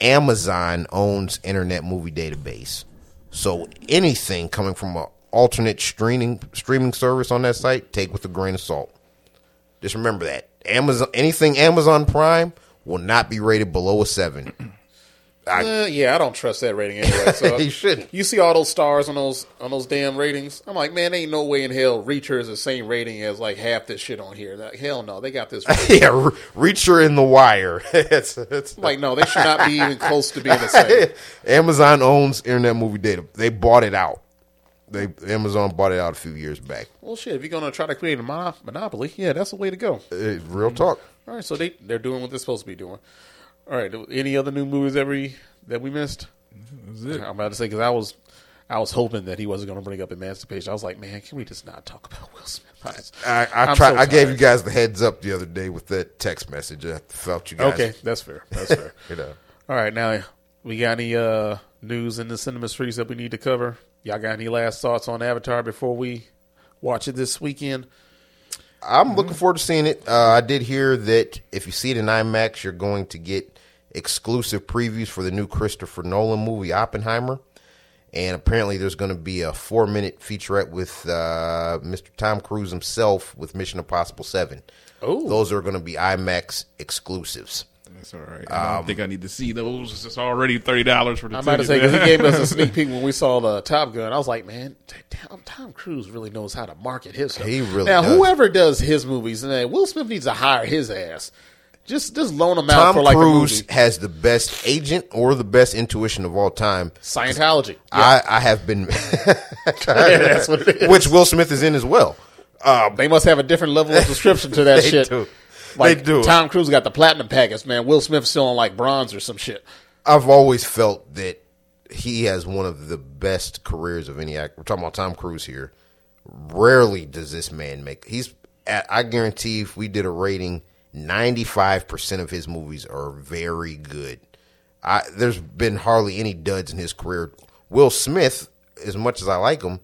Amazon owns Internet Movie Database, so anything coming from an alternate streaming streaming service on that site, take with a grain of salt. Just remember that Amazon anything Amazon Prime will not be rated below a seven. Uh, yeah, I don't trust that rating anyway. So You shouldn't. You see all those stars on those on those damn ratings. I'm like, man, ain't no way in hell Reacher is the same rating as like half this shit on here. Like, hell no, they got this. yeah, Re- Reacher in the Wire. it's, it's like, no, they should not be even close to being the same. Amazon owns Internet Movie Data. They bought it out. They Amazon bought it out a few years back. Well, shit, if you're gonna try to create a mono- monopoly, yeah, that's the way to go. Uh, real talk. All right, so they they're doing what they're supposed to be doing. All right, any other new movies that we that we missed? That's it. I'm about to say because I was I was hoping that he wasn't going to bring up Emancipation. I was like, man, can we just not talk about Will Smith? I, I, I I'm tried. so I gave you guys the heads up the other day with that text message. I felt you guys. Okay, that's fair. That's fair. You know. All right, now we got any uh, news in the cinema streets that we need to cover? Y'all got any last thoughts on Avatar before we watch it this weekend? I'm looking forward to seeing it. Uh, I did hear that if you see it in IMAX, you're going to get exclusive previews for the new Christopher Nolan movie Oppenheimer, and apparently there's going to be a four minute featurette with uh, Mr. Tom Cruise himself with Mission Impossible Seven. Oh. those are going to be IMAX exclusives. That's all right. I don't think I need to see those. It's already thirty dollars for the I'm about to say because he gave us a sneak peek when we saw the Top Gun. I was like, man, Tom, Tom Cruise really knows how to market his stuff. He really now does. whoever does his movies, and Will Smith needs to hire his ass. Just just loan him out Tom for like Cruise a movie. has the best agent or the best intuition of all time. Scientology. I, I have been, that's what it is. which Will Smith is in as well. Um, they must have a different level of subscription to that They shit. do. Like They do. Tom Cruise got the platinum package, man. Will Smith's still on like bronze or some shit. I've always felt that he has one of the best careers of any actor. We're talking about Tom Cruise here. Rarely does this man make. He's. I guarantee if we did a rating, ninety five percent of his movies are very good. I, there's been hardly any duds in his career. Will Smith, as much as I like him,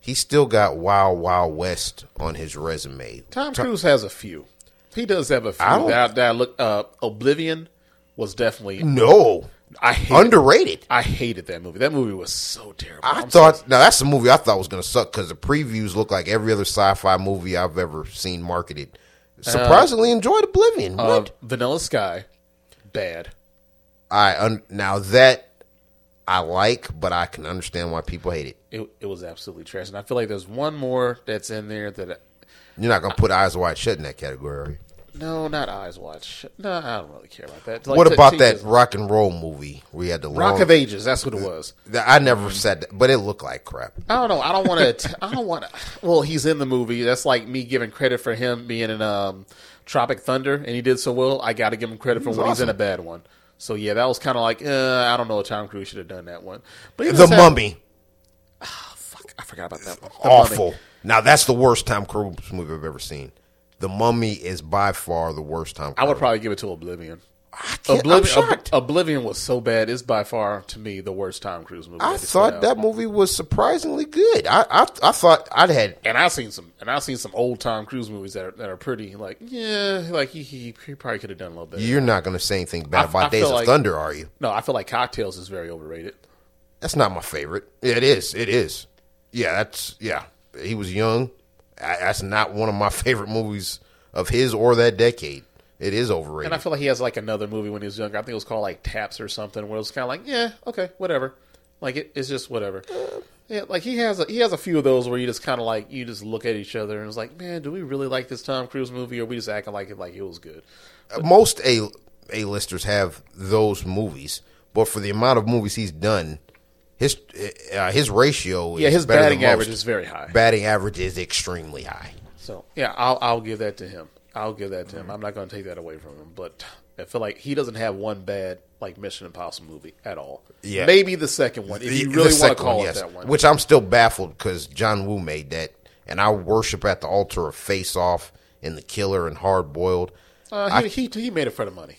he's still got Wild Wild West on his resume. Tom Cruise has a few. He does have a few. I That, that look, uh, Oblivion was definitely. No, I hated, underrated. I hated that movie. That movie was so terrible. I I'm thought now that's the movie I thought was going to suck because the previews look like every other sci-fi movie I've ever seen marketed. Surprisingly enjoyed Oblivion. sorry. Uh, What? Vanilla Sky, bad. I un, now that I like, but I can understand why people hate it. It, it was absolutely trash. And I feel like there's one more that's in there that. You're not going to put Eyes Wide Shut in that category. No, not Eyes Watch. No, I don't really care about that. Like, what about that rock and roll movie where you had the Rock long, of Ages? That's what it was. I never said that, but it looked like crap. I don't know. I don't want to. I don't want to. Well, he's in the movie. That's like me giving credit for him being in um, Tropic Thunder, and he did so well. I got to give him credit for when he's in a bad one. So yeah, that was kind of like uh, I don't know. Tom Cruise should have done that one. But he The have- Mummy, Fuck, I forgot about that one. The Mummy. awful. Now that's the worst Tom Cruise movie I've ever seen. The Mummy is by far the worst Tom. Cruise. I would probably give it to Oblivion. Oblivion. Ob- Oblivion was so bad. It's by far to me the worst Tom Cruise movie. I thought that movie was surprisingly good. I, I I thought I'd had and I've seen some, and I've seen some old Tom Cruise movies that are that are pretty like yeah, like he he, he probably could have done a little better. You're not going to say anything bad I- about I Days of like- Thunder, are you? No, I feel like Cocktails is very overrated. That's not my favorite. It is. It is. Yeah, that's yeah. He was young. I, that's not one of my favorite movies of his or that decade. It is overrated. And I feel like he has like another movie when he was younger. I think it was called like Taps or something, where it was kind of like, yeah, okay, whatever. Like it, it's just whatever. Yeah, like he has a, he has a few of those where you just kind of like you just look at each other and it's like, man, do we really like this Tom Cruise movie, or we just acting like it like it was good? Uh, most a A-listers have those movies, but for the amount of movies he's done, his uh, his ratio is Yeah, his batting average is very high. batting average is extremely high. So yeah, I'll I'll give that to him. I'll give that to him. I'm not going to take that away from him, but I feel like he doesn't have one bad like Mission Impossible movie at all. Yeah. maybe the second one if you really want to call one, it yes. that one. Which I'm still baffled because John Woo made that, and I worship at the altar of Face Off and The Killer and Hard Boiled. uh, he, he he made it for the money,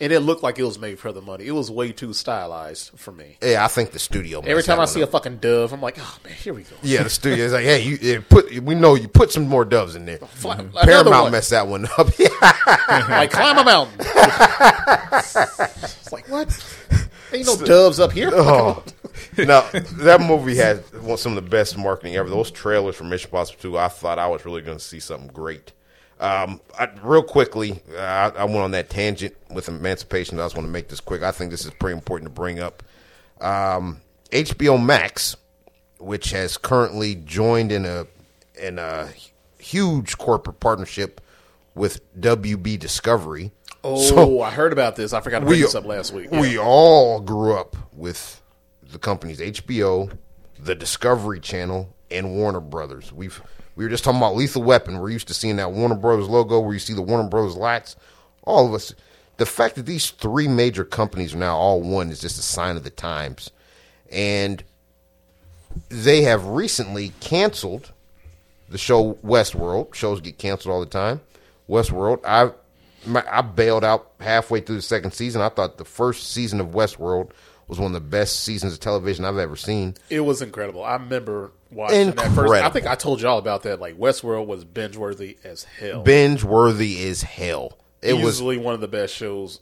and it looked like it was made for the money. It was way too stylized for me. Yeah, I think the studio. Every time that I one see up. a fucking dove, I'm like, oh man, here we go. Yeah, the studio is like, hey, you yeah, put. We know you put some more doves in there. Oh, Fly- mhm. another Paramount one. messed that one up. like climb a mountain. it's like what? Ain't no doves up here. oh, no, that movie had one- some of the best marketing ever. Those trailers for Mission Impossible 2, I thought I was really going to see something great. Um, I, real quickly, uh, I, I went on that tangent with Emancipation. I just want to make this quick. I think this is pretty important to bring up. Um, HBO Max, which has currently joined in a in a huge corporate partnership with WB Discovery. Oh, So- I heard about this. I forgot to bring this up last week. We all grew up with the companies HBO, the Discovery Channel, and Warner Brothers. We've we were just talking about Lethal Weapon. We're used to seeing that Warner Brothers logo where you see the Warner Brothers lights. All of us. The fact that these three major companies are now all one is just a sign of the times. And they have recently canceled the show Westworld. Shows get canceled all the time. Westworld. I I bailed out halfway through the second season. I thought the first season of Westworld was one of the best seasons of television I've ever seen. It was incredible. I remember watching that first. I think I told y'all about that. Like Westworld was binge worthy as hell. Binge worthy as hell. It was Easily one of the best shows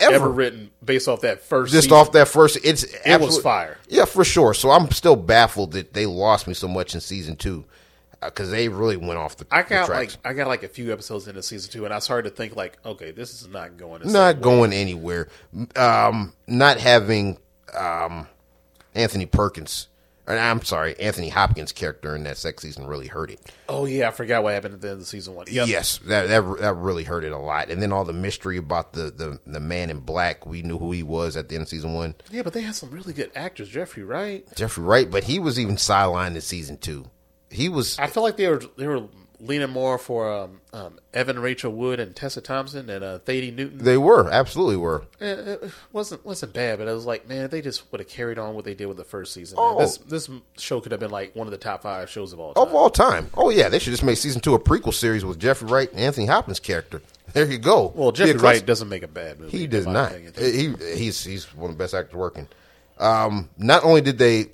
ever, ever written based off that first. just season. off that first. It's it was fire. Yeah, for sure. So I'm still baffled that they lost me so much in season two because they really went off the. I the got like. I got like a few episodes into season two, and I started to think like, okay, this is not going. Not same way. going anywhere. Um, not having um, Anthony Perkins, or, I'm sorry, Anthony Hopkins' character in that sex season really hurt it. Oh yeah, I forgot what happened at the end of season one. Yep. Yes, that, that that really hurt it a lot. And then all the mystery about the, the the man in black, we knew who he was at the end of season one, yeah, but they had some really good actors. Jeffrey Wright. Jeffrey Wright, but he was even sidelined in season two. He was I feel like they were they were leaning more for um, um, Evan Rachel Wood and Tessa Thompson and uh, Thandie Newton. they were absolutely were. it, it wasn't wasn't bad, but I was like, man, they just would have carried on what they did with the first season. Oh. This this show could have been like one of the top five shows of all time. of all time. Oh yeah, they should just make season two a prequel series with Jeffrey Wright and Anthony Hopkins' character. There you go. well, Jeffrey. Wright doesn't make a bad movie. He does not. opinion. He he's he's one of the best actors working. Um, not only did they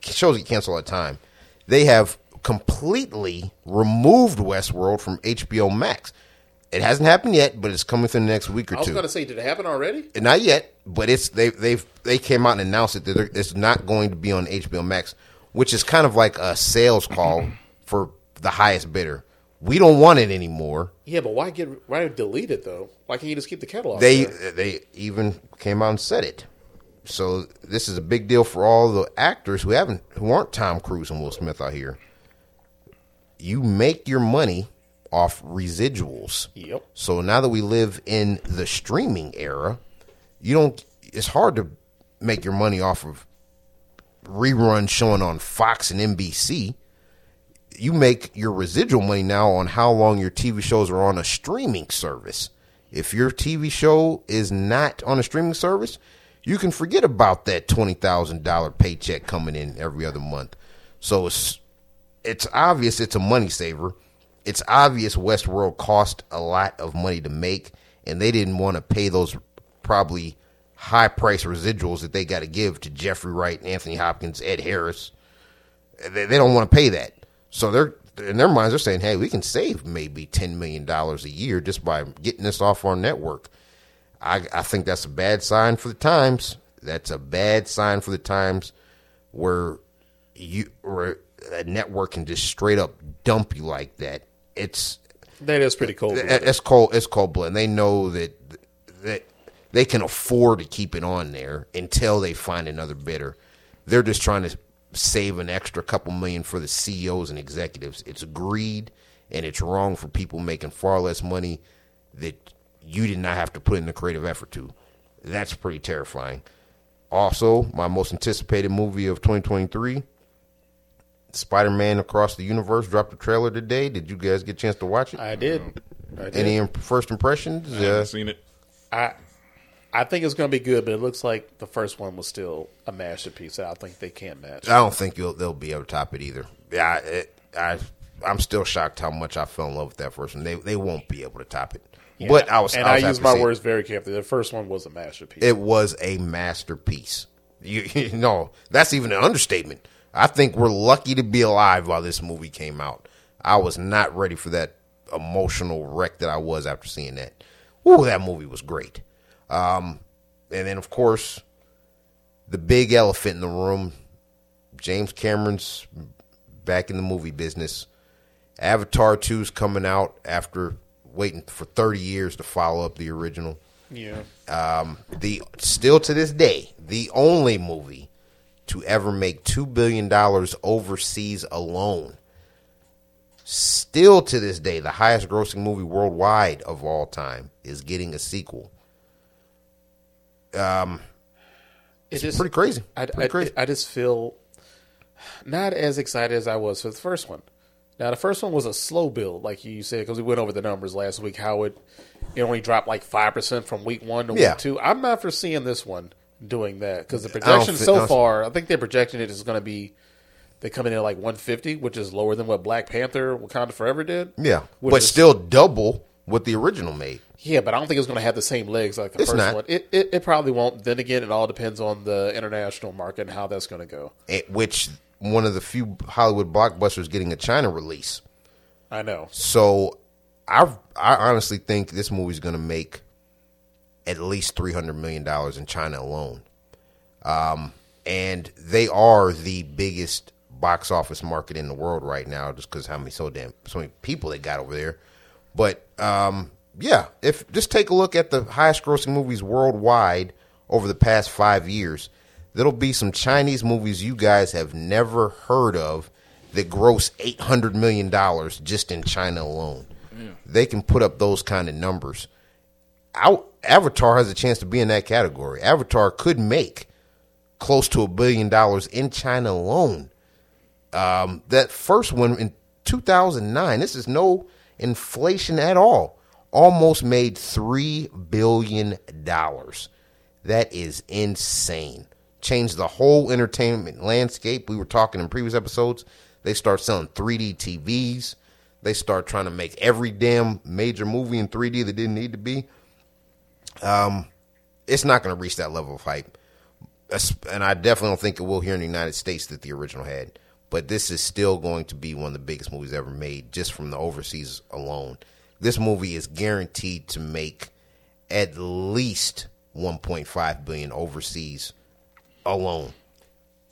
shows get canceled all the time, they have completely removed Westworld from HBO Max. It hasn't happened yet, but it's coming within the next week or two. I was going to say, did it happen already? Not yet, but it's they they've they came out and announced it that they're- it's not going to be on HBO Max, which is kind of like a sales call for the highest bidder. We don't want it anymore. Yeah, but why get why delete it though? Why can't you just keep the catalog? They there? they even came out and said it. So this is a big deal for all the actors who haven't who aren't Tom Cruise and Will Smith out here. You make your money off residuals. Yep. So now that we live in the streaming era, you don't it's hard to make your money off of reruns showing on Fox and NBC. You make your residual money now on how long your TV shows are on a streaming service. If your TV show is not on a streaming service, you can forget about that $20,000 paycheck coming in every other month. So it's it's obvious it's a money saver. It's obvious Westworld cost a lot of money to make, and they didn't want to pay those probably high price residuals that they got to give to Jeffrey Wright, Anthony Hopkins, Ed Harris. They, they don't want to pay that, so they're in their minds they're saying, "Hey, we can save maybe ten million dollars a year just by getting this off our network." I, I think that's a bad sign for the times. That's a bad sign for the times where you where a network can just straight up dump you like that. It's that is pretty cool. it's cold. It's cold blood. And they know that that they can afford to keep it on there until they find another bidder. They're just trying to save an extra couple million for the CEOs and executives. It's greed, and it's wrong for people making far less money that you did not have to put in the creative effort to. That's pretty terrifying. Also, my most anticipated movie of 2023, Spider-Man Across the Universe, dropped a trailer today. Did you guys get a chance to watch it? I did. I did. Any imp- first impressions? I Uh, haven't seen it. I I think it's going to be good, but it looks like the first one was still a masterpiece. that I think they can't match. I don't think you'll, they'll be able to top it either. Yeah, it, I I'm still shocked how much I fell in love with that first one. They they won't be able to top it. But I was and I, I, was happy use my see it. words very carefully. The first one was a masterpiece. It was a masterpiece. You, you know, that's even an understatement. I think we're lucky to be alive while this movie came out. I was not ready for that emotional wreck that I was after seeing that. Ooh, that movie was great. Um, and then, of course, the big elephant in the room, James Cameron's back in the movie business. Avatar 2's coming out after waiting for 30 years to follow up the original yeah. the still to this day the only movie to ever make two billion dollars overseas alone. Still to this day, the highest grossing movie worldwide of all time is getting a sequel. Um, it's Pretty crazy. I, Pretty I, crazy. I just feel not as excited as I was for the first one. Now, the first one was a slow build, like you said, because we went over the numbers last week. How it it only dropped like five percent from week one to Yeah. week two. I'm not foreseeing this one doing that because the projection so far, I think they're projecting it is going to be they come in at like 150, which is lower than what Black Panther Wakanda Forever did. yeah, which but is- still double what the original made. Yeah, but I don't think it's going to have the same legs like the It's first not. one. It, it it probably won't. Then again, it all depends on the international market and how that's going to go. eh, Which one of the few Hollywood blockbusters getting a China release. I know. So I I honestly think this movie's going to make at least three hundred million dollars in China alone, um, and they are the biggest box office market in the world right now, just because how many so damn so many people they got over there. But um, yeah, if just take a look at the highest grossing movies worldwide over the past five years, there'll be some Chinese movies you guys have never heard of that gross eight hundred million dollars just in China alone. They can put up those kind of numbers. Out Avatar has a chance to be in that category. Avatar could make close to a billion dollars in China alone. Um, that first one in 2009, this is no inflation at all, almost made $3 billion. That is insane. Changed the whole entertainment landscape. We were talking in previous episodes. They start selling 3D TVs. They start trying to make every damn major movie in 3D that didn't need to be. Um, it's not going to reach that level of hype and I definitely don't think it will here in the United States that the original had. But this is still going to be one of the biggest movies ever made, just from the overseas alone. This movie is guaranteed to make at least 1.5 billion overseas alone.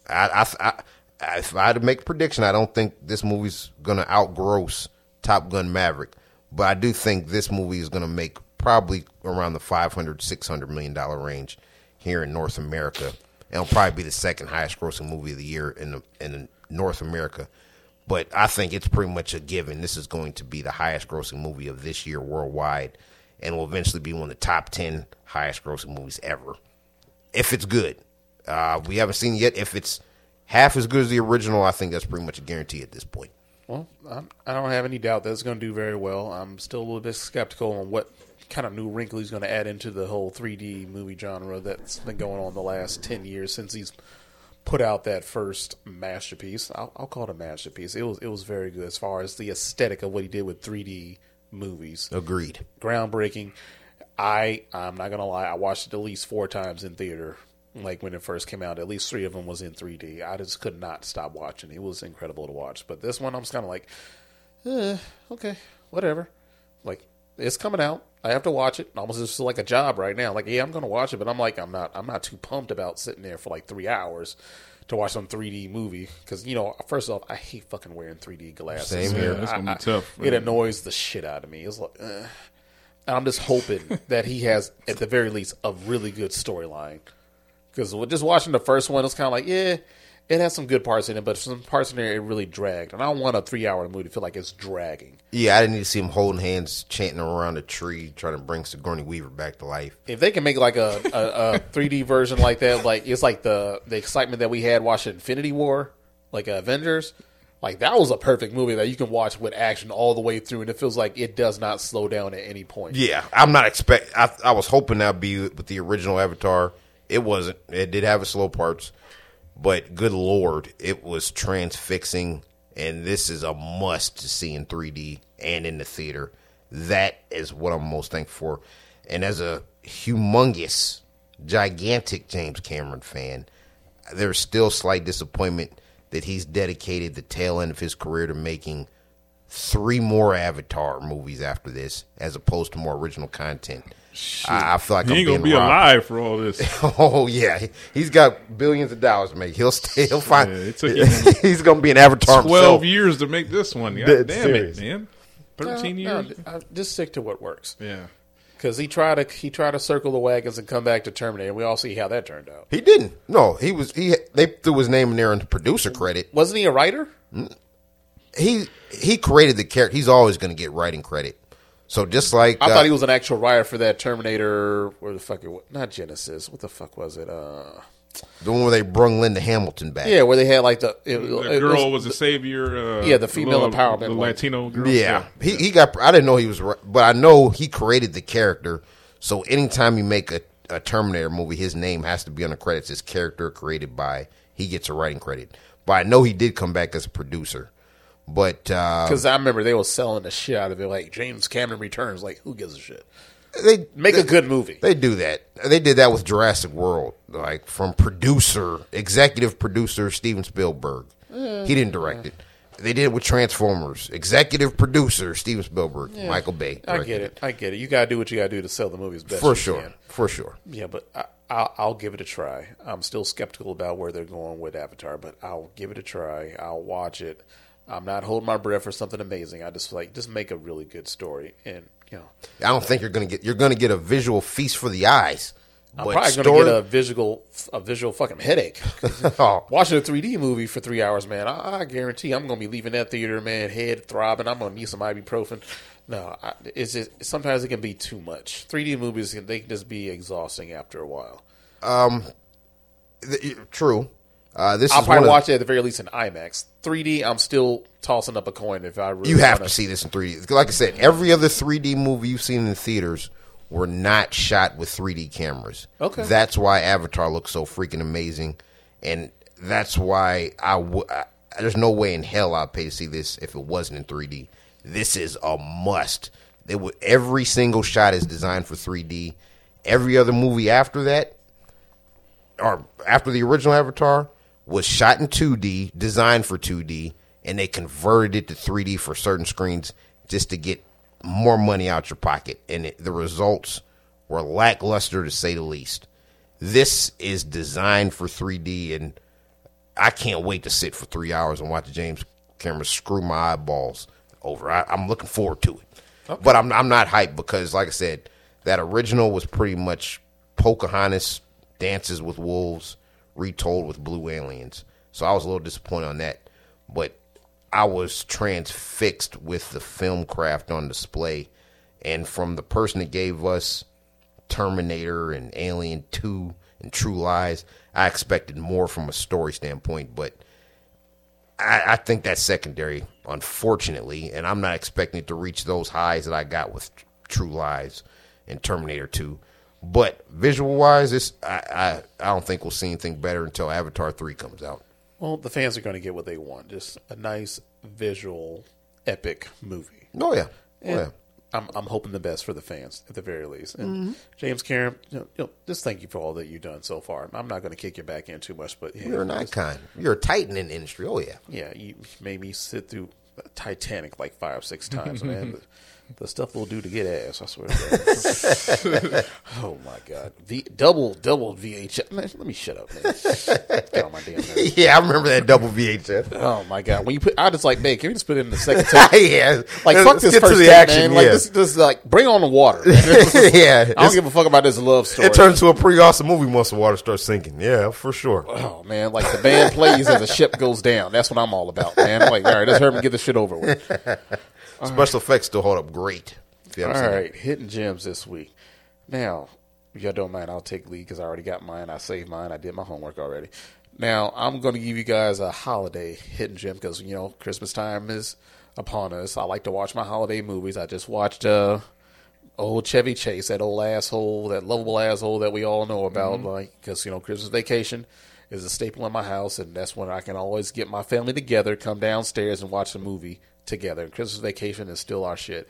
I, I, I, if I had to make a prediction, I don't think this movie's going to outgross Top Gun Maverick, but I do think this movie is going to make probably around the 500, 600 million dollar range here in North America. It'll probably be the second highest grossing movie of the year in the, in North America. But I think it's pretty much a given. This is going to be the highest grossing movie of this year worldwide and will eventually be one of the top 10 highest grossing movies ever. If it's good. Uh, we haven't seen yet. If it's half as good as the original, I think that's pretty much a guarantee at this point. Well, I don't have any doubt that it's going to do very well. I'm still a little bit skeptical on what kind of new wrinkle he's going to add into the whole 3D movie genre that's been going on the last 10 years since he's put out that first masterpiece. I'll, I'll call it a masterpiece. It was it was very good as far as the aesthetic of what he did with 3D movies. Agreed. Groundbreaking. I I'm not gonna lie. I watched it at least four times in theater. Like when it first came out, at least three of them was in 3D. I just could not stop watching. It was incredible to watch. But this one, I'm just kind of like, eh, okay, whatever. Like it's coming out. I have to watch it. Almost just like a job right now. Like yeah, I'm gonna watch it, but I'm like I'm not. I'm not too pumped about sitting there for like three hours to watch some 3D movie because you know, first off, I hate fucking wearing 3D glasses. Same here. It's gonna be I- tough, It annoys the shit out of me. It's like. And I'm just hoping that he has, at the very least, a really good storyline. Because just watching the first one, it's kind of like, yeah. It has some good parts in it, but some parts in there it really dragged. And I don't want a three hour movie to feel like it's dragging. Yeah, I didn't need to see him holding hands, chanting around a tree, trying to bring Sigourney Weaver back to life. If they can make like a, a, a 3D version like that, like it's like the the excitement that we had watching Infinity War, like uh, Avengers, like that was a perfect movie that you can watch with action all the way through, and it feels like it does not slow down at any point. Yeah, I'm not expect. I, I was hoping that'd be with the original Avatar. It wasn't. It did have its slow parts, but good lord, it was transfixing. And this is a must to see in 3D and in the theater. That is what I'm most thankful for. And as a humongous, gigantic James Cameron fan, there's still slight disappointment that he's dedicated the tail end of his career to making three more Avatar movies after this, as opposed to more original content. I, I feel like He I'm ain't gonna being be robbed. alive for all this. Oh yeah, He- he's got billions of dollars to make. He'll stay. He'll find. Yeah, it took him he's gonna be an avatar. Twelve himself. years to make this one. God Dead damn serious. it, man! Thirteen No, years. no, just stick to what works. Yeah. Because he tried to he tried to circle the wagons and come back to Terminator. and We all see how that turned out. He didn't. No, he was. He they threw his name in there in the producer credit. Wasn't he a writer? He he created the character. He's always going to get writing credit. So just like I uh, thought he was an actual writer for that Terminator. Where the fuck it was? Not Genesis. What the fuck was it? Uh, the one where they brung Linda Hamilton back. yeah, where they had like the it, The it girl was, a savior. Uh, Yeah, the female little- empowerment The. Latino girl. Yeah, he he got. I didn't know he was, but I know he created the character. So anytime you make a, a Terminator movie, his name has to be on the credits. His character created by he gets a writing credit. But I know he did come back as a producer. But uh, because I remember they were selling the shit out of it. Like James Cameron returns. Like who gives a shit? they Make they, a good movie. They do that. They did that with Jurassic World, like from producer, executive producer Steven Spielberg. he didn't direct it. They did it with Transformers, executive producer Steven Spielberg, Michael Bay. I directed get it. I get it. You gotta do what you gotta do to sell the movies best for you sure, can. for sure. Yeah, but I, I'll, I'll give it a try. I'm still skeptical about where they're going with Avatar, but I'll give it a try. I'll watch it. I'm not holding my breath for something amazing. I just like just make a really good story, and you know, I don't think you're gonna get. You're gonna get a visual feast for the eyes. I'm But probably story- gonna get a visual a visual fucking headache. Oh. Watching a 3D movie for three hours, man, I, I guarantee I'm gonna be leaving that theater, man, head throbbing. I'm gonna need some ibuprofen. No, I, it's just sometimes it can be too much. 3D movies they can just be exhausting after a while. Um, Th- True. Uh, this I'll probably watch it at the very least in IMAX. 3D, I'm still tossing up a coin if I really You have wanna- to see this in 3D. Like I said, every other 3D movie you've seen in the theaters were not shot with 3D cameras. Okay. That's why Avatar looks so freaking amazing, and that's why I w- I- there's no way in hell I'd pay to see this if it wasn't in 3D. This is a must. They would every single shot is designed for 3D. Every other movie after that, or after the original Avatar was shot in 2D, designed for 2D, and they converted it to 3D for certain screens just to get more money out your pocket. And it, the results were lackluster to say the least. This is designed for 3D, and I can't wait to sit for three hours and watch James Cameron screw my eyeballs over. I, I'm looking forward to it. But I'm I'm not hyped because, like I said, that original was pretty much Pocahontas dances with wolves retold with blue aliens. So I was a little disappointed on that, but I was transfixed with the film craft on display, and from the person that gave us Terminator and Alien Two and True Lies, I expected more from a story standpoint, but I, I think that's secondary, unfortunately, and I'm not expecting it to reach those highs that I got with True Lies and Terminator 2. But visual wise, this I, I I don't think we'll see anything better until Avatar 3 comes out. Well, the fans are going to get what they want. Just a nice visual, epic movie. Oh yeah, oh yeah. I'm, I'm hoping the best for the fans at the very least. And mm-hmm. James Cameron, you know, you know, just thank you for all that you've done so far. I'm not going to kick you back in too much, but yeah, You're an icon. You're a titan in the industry. Oh yeah. yeah, you made me sit through Titanic like five, or six times, man. The, stuff we'll do to get ass, I swear. To God. oh my god, v, double double VHS. Man, let me shut up, man. Get on my damn nerves. Yeah, I remember that double VHS. Oh my god, when you put, I just like, man, can we just put it in the second yeah, Like Let's fuck this get first to the action. man. Like yeah. this, this, like bring on the water. man. This is- yeah, I don't give a fuck about this love story. it turns to a pretty awesome movie once the water starts sinking. Yeah, for sure. Oh man, like the band plays as the ship goes down. That's what I'm all about, man. Like, all right, let's hurry and get this shit over with. Special effects still hold up great. All haven't seen it. right, hitting gems this week. Now, if y'all don't mind, I'll take lead because I already got mine. I saved mine. I did my homework already. Now, I'm going to give you guys a holiday hidden gem because, you know, Christmas time is upon us. I like to watch my holiday movies. I just watched uh, old Chevy Chase, that old asshole, that lovable asshole that we all know about. Like, because, you know, Christmas vacation is a staple in my house, and that's when I can always get my family together, come downstairs, and watch a movie together. Christmas vacation is still our shit.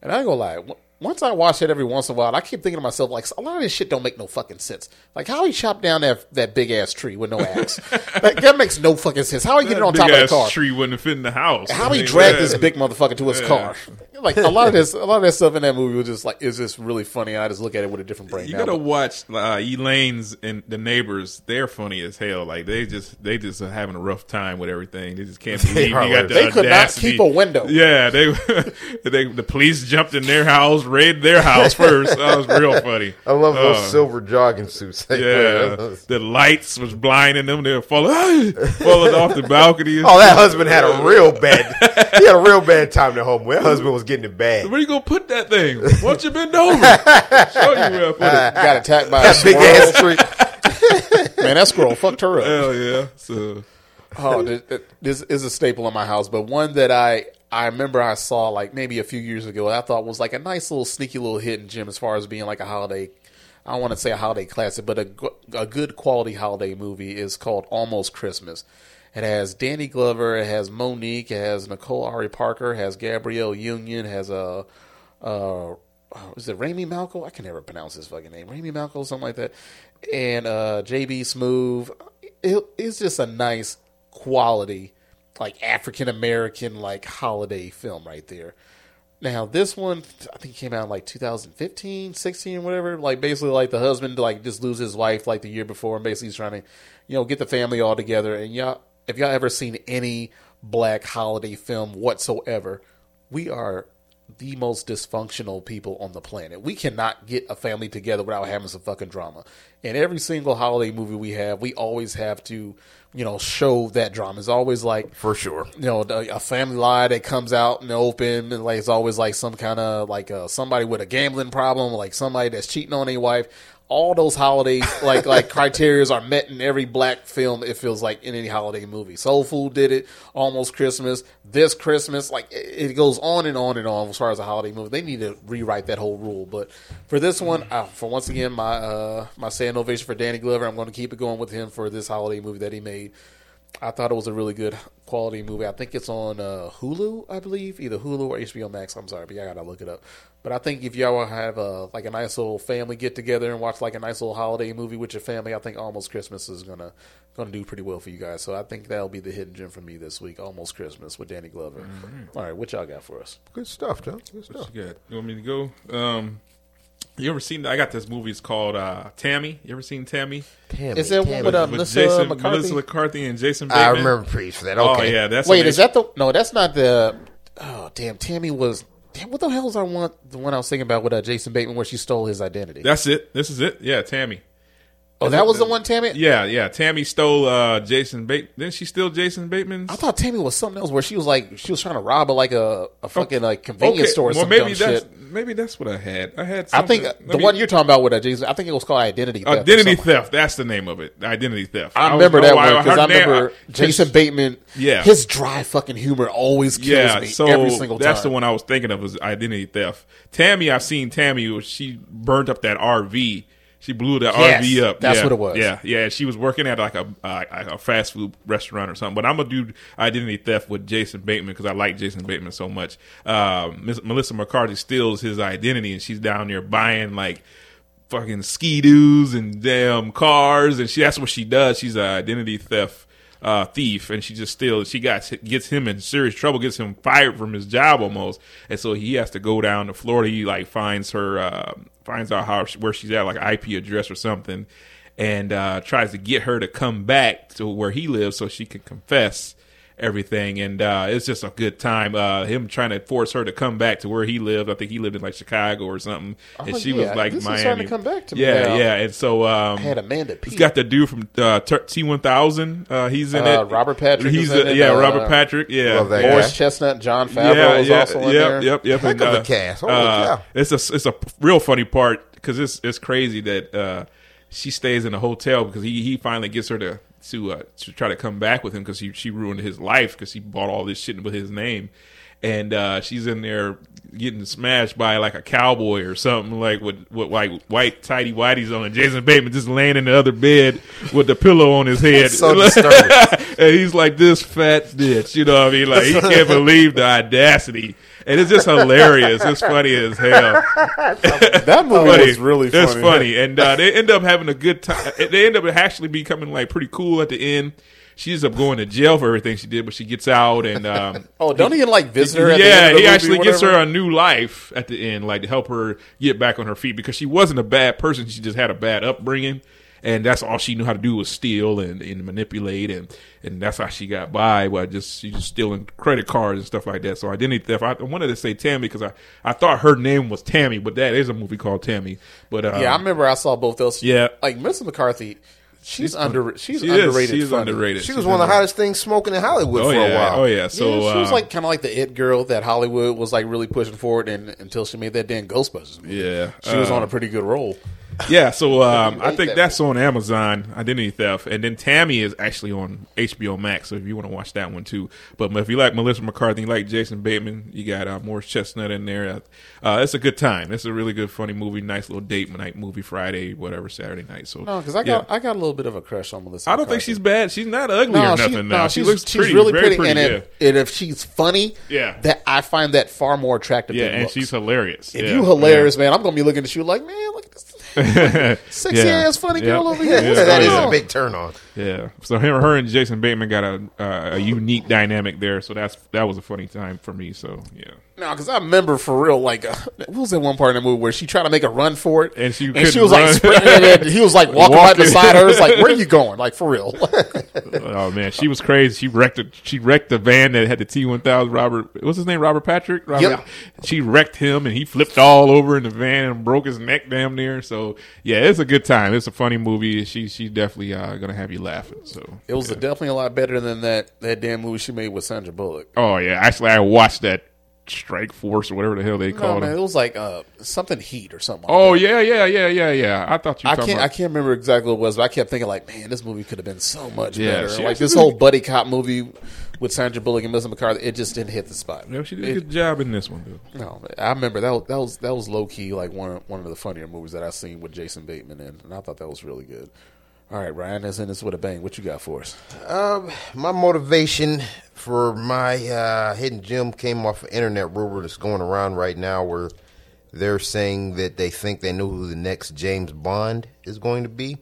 And I gonna lie, once I watch it every once in a while, I keep thinking to myself, like, a lot of this shit don't make no fucking sense. Like, how he chopped down that that big ass tree with no axe? like, that makes no fucking sense. How he get it on top of the car? tree wouldn't fit in the house. How I he mean, dragged yeah. this big motherfucker to his car? Like a lot of this, a lot of that stuff in that movie was just like is just really funny. I just look at it with a different brain. You now, gotta but- watch uh, Elaine's and the neighbors. They're funny as hell. Like they just they just are having a rough time with everything. They just can't believe you got the They could not keep a window. Yeah, they, they the police jumped in their house, raided their house first. That was real funny. I love those Uh, silver jogging suits. they wear. Yeah, the lights was blinding them. They were falling, falling off the balcony. Oh, that husband had a real bad. he had a real bad time at home. That husband was getting it bad. Where you gonna put that thing? Why don't you bend over? Show you where I put it. got attacked by a big squirrel. ass tree. Man, that squirrel fucked her up. Hell yeah. So Oh, this, is a staple in my house, but one that I I remember I saw like maybe a few years ago. I thought was like a nice little sneaky little hidden gem as far as being like a holiday. I don't want to say a holiday classic, but a a good quality holiday movie is called Almost Christmas. It has Danny Glover, it has Mo'Nique, it has Nicole Ari Parker, it has Gabrielle Union, it has a uh, is it Rami Malco? I can never pronounce his fucking name. Rami Malco, something like that. And uh, JB Smoove. It, it's just a nice quality, like African American, like holiday film right there. Now this one, I think came out in like 2015, 16, whatever. Like basically, like the husband like just loses his wife like the year before, and basically he's trying to, you know, get the family all together. And y'all, if y'all ever seen any black holiday film whatsoever, we are the most dysfunctional people on the planet. We cannot get a family together without having some fucking drama. And every single holiday movie we have, we always have to, you know, show that drama. It's always like For sure. you know, a family lie that comes out in the open, and like it's always like some kind of like uh, somebody with a gambling problem, like somebody that's cheating on a wife. All those holiday like like criterias are met in every black film. It feels like in any holiday movie. Soul Food did it. Almost Christmas. This Christmas, like it, it goes on and on and on as far as a holiday movie. They need to rewrite that whole rule. But for this one, uh, for once again, my uh, my standing ovation for Danny Glover. I'm going to keep it going with him for this holiday movie that he made. I thought it was a really good quality movie. I think it's on uh, Hulu, I believe, either Hulu or HBO Max. I'm sorry, but y'all gotta look it up. But I think if y'all have a like a nice little family get together and watch like a nice little holiday movie with your family, I think Almost Christmas is gonna gonna do pretty well for you guys. So I think that'll be the hidden gem for me this week. Almost Christmas with Danny Glover. All right, what y'all got for us? Good stuff, John. Good what stuff. you got? You want me to go? Um, you ever seen? I got this movie. It's called uh, Tammy. You ever seen Tammy? Tammy, Is that one Tammy. with, uh, With Melissa Jason, McCarthy? Melissa McCarthy, and Jason. Bateman. I remember preach for that. Oh yeah, that's Wait, on is that the? No, that's not the. Oh damn, Tammy was. Damn, what the hell is I want the one I was thinking about with uh, Jason Bateman where she stole his identity? That's it. This is it. Yeah, Tammy. Oh, that was the one, Tammy. Yeah, yeah. Tammy stole uh, Jason Bateman. Didn't she steal Jason Bateman's? I thought Tammy was something else where she was like she was trying to rob a like a, a fucking like convenience store or well, some maybe dumb that's shit. maybe that's what I had. I had. Some. I think the me- one you're talking about with uh, Jason, I think it was called identity theft. Identity theft. That's the name of it. Identity theft. I was- remember oh, that one because I name- remember I- Jason Bateman. Yeah. his dry fucking humor always kills Yeah, me so every single time. that's the one I was thinking of was identity theft. Tammy, I've seen Tammy. She burned up that RV. She blew the Yes, RV up. that's Yeah, what it was. Yeah, yeah. She was working at like a uh, a fast food restaurant or something. But I'm gonna do identity theft with Jason Bateman because I like Jason Bateman so much. Uh, Miss Melissa McCarthy steals his identity and she's down there buying like fucking ski-doos and damn cars and she that's what she does. She's an identity theft uh, thief, and she just steals. She got gets him in serious trouble, gets him fired from his job almost, and so he has to go down to Florida. He like finds her, uh, finds out how where she's at, like IP address or something, and uh, tries to get her to come back to where he lives so she can confess everything and uh, it's just a good time uh, him trying to force her to come back to where he lived i think he lived in like chicago or something and Oh, she yeah, was like this is miami starting to come back to me yeah now. yeah and so um, I had Amanda He's Peet. got the dude from uh, T one thousand. Uh, he's in Uh, it. Robert Patrick He's is in a- it, yeah, uh, Robert Patrick. Yeah, love that yeah. guy. Morris Chestnut, Jon Favreau Yeah, was yeah, also in yep, there. Yep, yep. Heck and, of a cast. Holy uh, cow. It's a it's a real funny part because it's it's crazy that uh, she stays in a hotel because he he finally gets her to to uh, to try to come back with him because she she ruined his life because he bought all this shit with his name. And uh, she's in there getting smashed by like a cowboy or something like with, with like white tidy whities on, and Jason Bateman just laying in the other bed with the pillow on his head. so and he's like this fat bitch, you know what I mean? Like he can't believe the audacity, and it's just hilarious. It's funny as hell. That movie Funny. was really funny. It's funny, and uh, they end up having a good time. They end up actually becoming like pretty cool at the end. She ends up going to jail for everything she did, but she gets out and. Um, Oh, don't he like visit her? At the yeah, end of the he movie, actually gets her a new life at the end, like to help her get back on her feet because she wasn't a bad person. She just had a bad upbringing, and that's all she knew how to do was steal and, and manipulate, and and that's how she got by. By just she just stealing credit cards and stuff like that. So identity theft. I wanted to say Tammy because I I thought her name was Tammy, but that is a movie called Tammy. But um, Yeah, I remember I saw both those. Yeah. like Melissa McCarthy. She's under. She's she underrated. She is funny. underrated. She She's was one of the hottest things smoking in Hollywood Oh for yeah, a while. oh yeah. So yeah, she was uh, like kind of like the it girl that Hollywood was like really pushing forward, and until she made that damn Ghostbusters movie. yeah, she was uh, on a pretty good roll. Yeah, so um, I think that's on Amazon, Identity Theft, and then Tammy is actually on HBO Max. So if you want to watch that one too, but if you like Melissa McCarthy, you like Jason Bateman, you got uh, Morris Chestnut in there. Uh, it's a good time. It's a really good, funny movie. Nice little date night movie, Friday, whatever, Saturday night. So No, because I yeah. got I got a little bit of a crush on Melissa. I don't think she's bad. She's not ugly No, or she, nothing. no, she she's, looks she's pretty, really very pretty, and, yeah. if, and if she's funny, Yeah. that I find that far more attractive. yeah, than and looks. she's hilarious. If yeah. you hilarious, man, I'm gonna be looking at you like, man, look at this yeah. sexy Yeah. ass funny Yeah. girl over here. Yeah. That is going a big turn on. Yeah. So him, her, and Jason Bateman got a uh, a unique dynamic there. So that's that was a funny time for me. So yeah. No, because I remember for real, like, uh, what was that one part in the movie where she tried to make a run for it, And she and she was like sprinting, and he was like walking right beside her. It's like, where are you going? Like for real? Oh man, she was crazy. She wrecked it. She wrecked the van that had the T one thousand. Robert, what's his name? Robert Patrick. Robert. Yep. She wrecked him, and he flipped all over in the van and broke his neck damn near. So yeah, it's a good time. It's a funny movie. She she's definitely uh, gonna have you laughing. So it was definitely a lot better than that that damn movie she made with Sandra Bullock. oh yeah, actually I watched that Strike Force or whatever the hell they No, called man, it. it was like uh, something Heat or something. Like Oh that. yeah, yeah, yeah, yeah, yeah. I thought you. Were I can't. I can't remember exactly what it was, but I kept thinking like, man, this movie could have been so much Yeah, better. she Like actually this did- whole buddy cop movie with Sandra Bullock and Melissa McCarthy, it just didn't hit the spot. Yeah, she did a good job in this one, though. No, I remember that. Was, that was that was low key like one of, one of the funnier movies that I've seen with Jason Bateman in, and I thought that was really good. All right, Ryan, that's in this with a bang. What you got for us? My motivation for my uh, hidden gem came off an internet rumor that's going around right now where they're saying that they think they know who the next James Bond is going to be.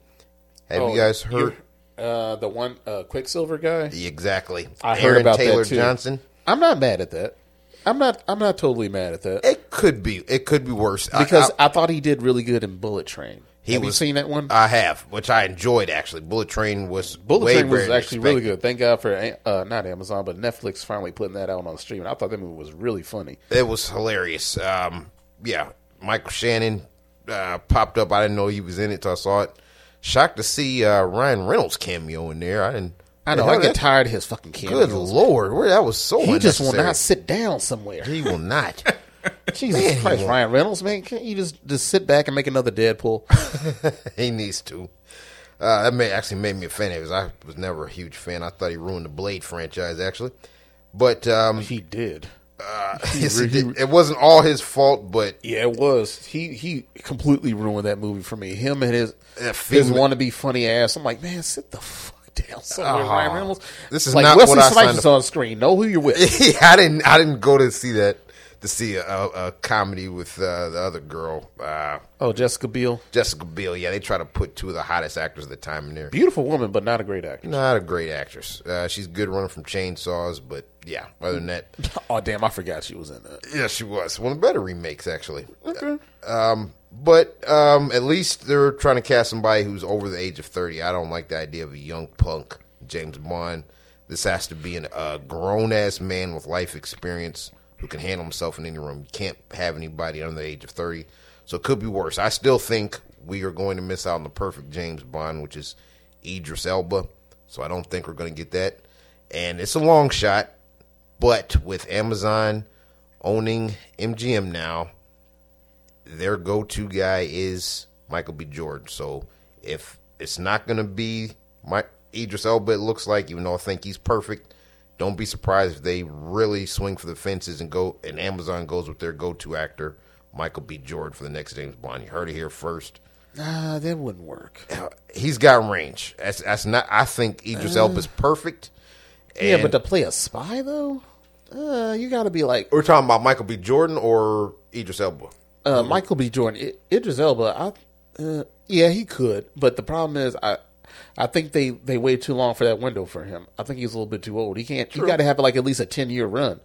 Have Oh, you guys heard? uh, the one uh, Quicksilver guy? Exactly. I heard about Taylor that too. Johnson. I'm not mad at that. I'm not. I'm not totally mad at that It could be. It could be worse. I- because I, I, thought he did really good in Bullet Train. He Have you seen that one? I have, which I enjoyed actually. Bullet Train was Bullet Train was actually really good. Thank God for uh, not Amazon, but Netflix finally putting that out on the stream. I thought that movie was really funny. It was hilarious. Um, yeah, Michael Shannon uh, popped up. I didn't know he was in it till I saw it. Shocked to see uh, Ryan Reynolds cameo in there. I didn't. I know. I get that- tired of his fucking cameos. Good lord, where that was so. He just will not sit down somewhere. He will not. Jesus Man, Christ. Ryan Reynolds, man, can't you just just sit back and make another Deadpool? he needs to. Uh, that may, actually made me a fan of his. I was never a huge fan. I thought he ruined the Blade franchise actually, but um, he did. yes, it, did- it wasn't all his fault. But Yeah, it was. He he completely ruined that movie for me. Him and his That want to be funny ass. I'm like, man, sit the fuck down somewhere, Ah, Ryan Reynolds. this is like not Wesley what I Snipes signed is on screen. Know who you're with. I didn't. I didn't go to see that to see a, a, comedy with uh, the other girl, uh, Oh, Jessica Biel, Jessica Biel. Yeah, they try to put two of the hottest actors of the time in there. beautiful woman, but not a great actor. Not a great actress. Uh, she's good running from chainsaws, but yeah, other than that, Oh, damn, I forgot she was in that. yeah, she was one of the better remakes actually. Okay. Um, but um, at least they're trying to cast somebody who's over the age of thirty. I don't like the idea of a young punk James Bond. This has to be a grown ass man with life experience who can handle himself in any room. You can't have anybody under the age of thirty, so it could be worse. I still think we are going to miss out on the perfect James Bond, which is Idris Elba. So I don't think we're going to get that, and it's a long shot. But with Amazon owning MGM now, their go-to guy is Michael B. Jordan. So if it's not going to be my Idris Elba, it looks like, even though I think he's perfect, don't be surprised if they really swing for the fences and go and Amazon goes with their go-to actor, Michael B. Jordan, for the next James Bond. You heard it here first. Nah, that wouldn't work. He's got range. That's that's not. I think Idris Elba's perfect. Yeah, but to play a spy though, uh, you got to be like we're talking about Michael B. Jordan or Idris Elba. uh, Michael B. Jordan, I- Idris Elba. I, uh, yeah, he could, but the problem is, I, I think they they waited too long for that window for him. I think he's a little bit too old. He can't. You got to have like at least a ten year run.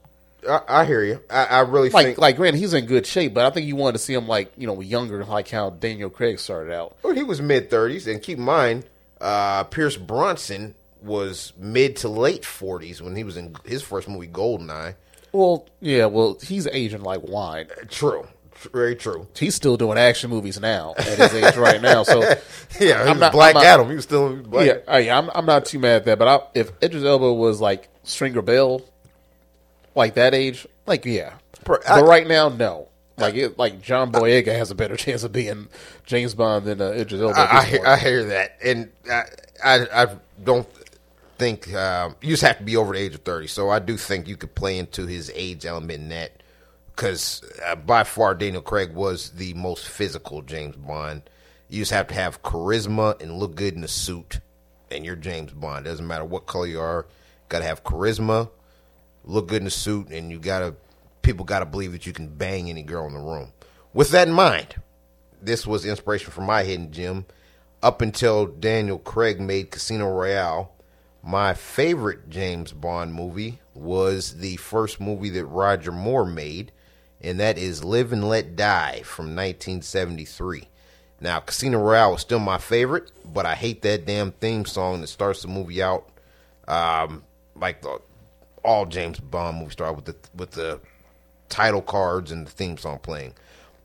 I, I hear you. I, I really Like think. like, granted, he's in good shape, but I think you wanted to see him like you know younger, like how Daniel Craig started out. Well, he was mid thirties, and keep in mind, uh, Pierce Brosnan was mid to late forties when he was in his first movie, Goldeneye. Well, yeah, well, he's aging like wine. True, Tr- very true. He's still doing action movies now at his age right now. So Yeah, he I'm was not- Black I'm not- Adam. He was still Black. yeah, uh, yeah, I'm I'm not too mad at that. But I, if Idris Elba was like Stringer Bell, like that age, like yeah. Per- I- but right now, no. Like it, like John Boyega has a better chance of being James Bond than uh, Idris Elba. I, I, hear. I hear that, and I, I, I don't think um, you just have to be over the age of thirty. So I do think you could play into his age element in that, because uh, by far Daniel Craig was the most physical James Bond. You just have to have charisma and look good in a suit, and you're James Bond. Doesn't matter what color you are, got to have charisma, look good in a suit, and you gotta people gotta believe that you can bang any girl in the room. With that in mind, this was inspiration for my hidden gem. Up until Daniel Craig made Casino Royale, my favorite James Bond movie was the first movie that Roger Moore made, and that is Live and Let Die from 1973. Now, Casino Royale was still my favorite, but I hate that damn theme song that starts the movie out. Um, like the, all James Bond movies start with the with the title cards and the theme song playing.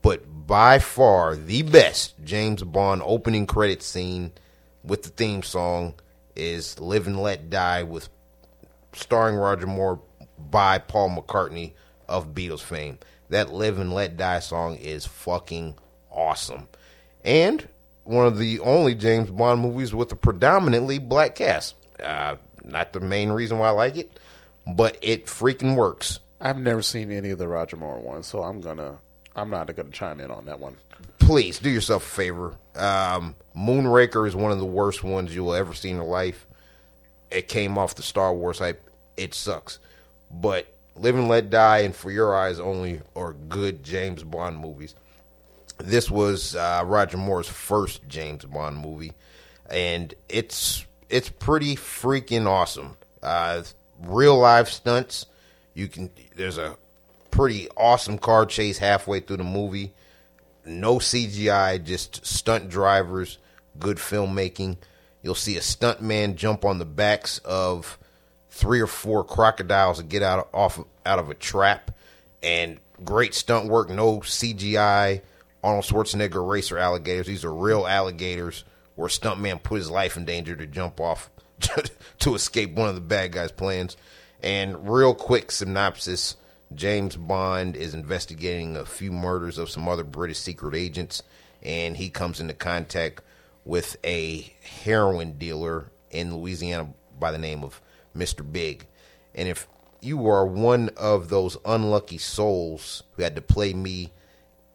But by far the best James Bond opening credit scene with the theme song is Live and Let Die with starring Roger Moore by Paul McCartney of Beatles fame. That Live and Let Die song is fucking awesome. And one of the only James Bond movies with a predominantly black cast. Uh, not the main reason why I like it, but it freaking works. I've never seen any of the Roger Moore ones, so I'm gonna I'm not gonna chime in on that one. please do yourself a favor. Um, Moonraker is one of the worst ones you will ever see in your life. It came off the Star Wars hype. It sucks. But Live and Let Die and For Your Eyes Only are good James Bond movies. This was uh, Roger Moore's first James Bond movie, and it's it's pretty freaking awesome. Uh, real live stunts. You can there's a pretty awesome car chase halfway through the movie no CGI, just stunt drivers, good filmmaking. You'll see a stuntman jump on the backs of three or four crocodiles to get out of, off out of a trap, and great stunt work. No CGI. Arnold Schwarzenegger racer alligators. These are real alligators where stuntman put his life in danger to jump off to escape one of the bad guys' plans. And real quick synopsis James Bond is investigating a few murders of some other British secret agents, and he comes into contact with a heroin dealer in Louisiana by the name of Mr. Big. And if you are one of those unlucky souls who had to play me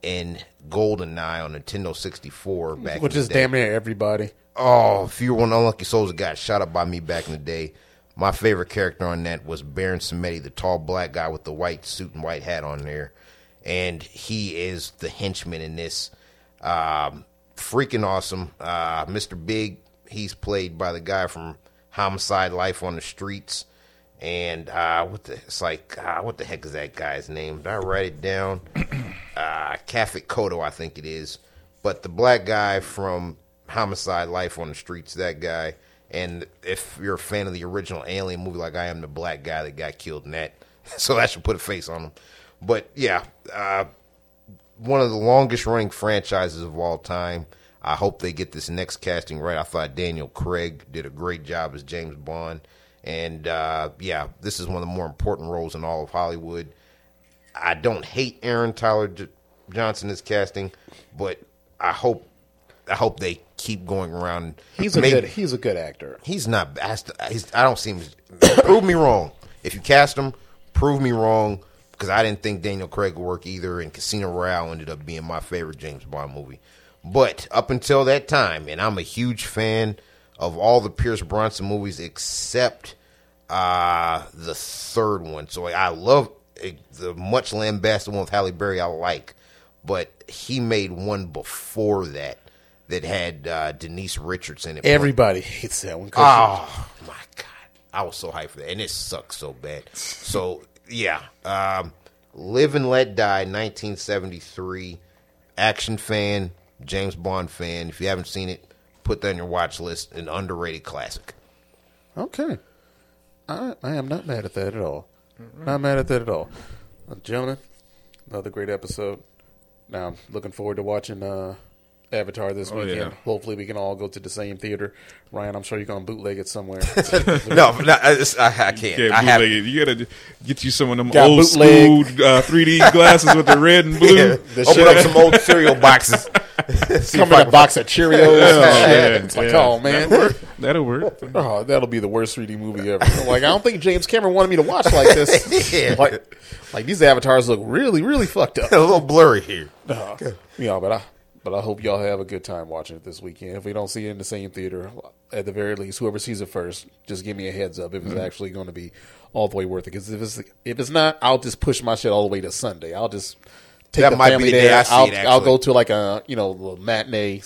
in GoldenEye on Nintendo 64 back Which in the is damn near everybody. Oh, if you were one of the unlucky souls that got shot up by me back in the day, my favorite character on that was Baron Samedi, the tall black guy with the white suit and white hat on there, and he is the henchman in this. Um, freaking awesome, uh, Mr. Big. He's played by the guy from Homicide: Life on the Streets, and uh, what the it's like uh, what the heck is that guy's name? Did I write it down? uh, Kotto, I think it is. But the black guy from Homicide: Life on the Streets, that guy. And if you're a fan of the original Alien movie, like I am, the black guy that got killed in that, so that should put a face on him. But yeah, uh, one of the longest running franchises of all time. I hope they get this next casting right. I thought Daniel Craig did a great job as James Bond. And uh, yeah, this is one of the more important roles in all of Hollywood. I don't hate Aaron Tyler J- Johnson as casting, but I hope I hope they keep going around. He's a Maybe- good. He's a good actor. He's not. I he's, I don't see him. prove me wrong. If you cast him, prove me wrong because I didn't think Daniel Craig would work either. And Casino Royale ended up being my favorite James Bond movie. But up until that time, and I'm a huge fan of all the Pierce Brosnan movies except uh, the third one. So I love eh, the much lambasted one with Halle Berry. I like, but he made one before that that had uh, Denise Richards in it. Everybody hates that one. Oh my god, I was so hyped for that, and it sucks so bad. So yeah, um, Live and Let Die, 1973. Action fan, James Bond fan. If you haven't seen it, put that on your watch list. An underrated classic. Okay. I I am not mad at that at all. Not mad at that at all. Uh, gentlemen, another great episode. Now I'm looking forward to watching uh, Avatar this Oh, weekend. yeah. Hopefully, we can all go to the same theater. Ryan, I'm sure you're gonna bootleg it somewhere. no, no I, it's- I, I can't. I have. it. You gotta get you some of them old bootleg. school uh, 3D glasses with the red and blue. Yeah, The open shit- up some old cereal boxes. See Come if I in a box of Cheerios. Oh, shit. yeah, it's like, yeah. oh man, That'll work. oh, that'll be the worst 3D movie ever. like, I don't think James Cameron wanted me to watch like this. Yeah. Like, like these avatars look really, really fucked up. a little blurry here. Uh, yeah, but I but I hope y'all have a good time watching it this weekend. If we don't see it in the same theater, at the very least, whoever sees it first, just give me a heads up if Mm-hmm. it's actually going to be all the way worth it. Because if it's if it's not, I'll just push my shit all the way to Sunday. I'll just take That the might be the day there. I see I'll, I'll go to like a you know little matinee,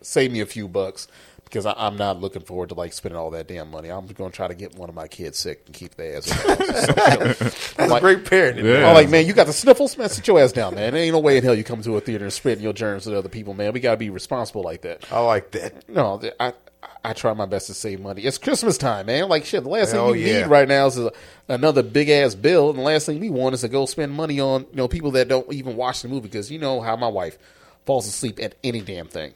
save me a few bucks. Because I'm not looking forward to like spending all that damn money. I'm going to try to get one of my kids sick and keep their ass. That's a great parenting. Yeah. I'm like, man, you got the sniffles, man. Sit your ass down, man. There ain't no way in hell you come to a theater and spreading your germs to other people, man. We gotta be responsible like that. I like that. No, I I try my best to save money. It's Christmas time, man. Like shit, the last Hell thing you yeah. need right now is a, another big ass bill, and the last thing we want is to go spend money on you know people that don't even watch the movie because you know how my wife falls asleep at any damn thing.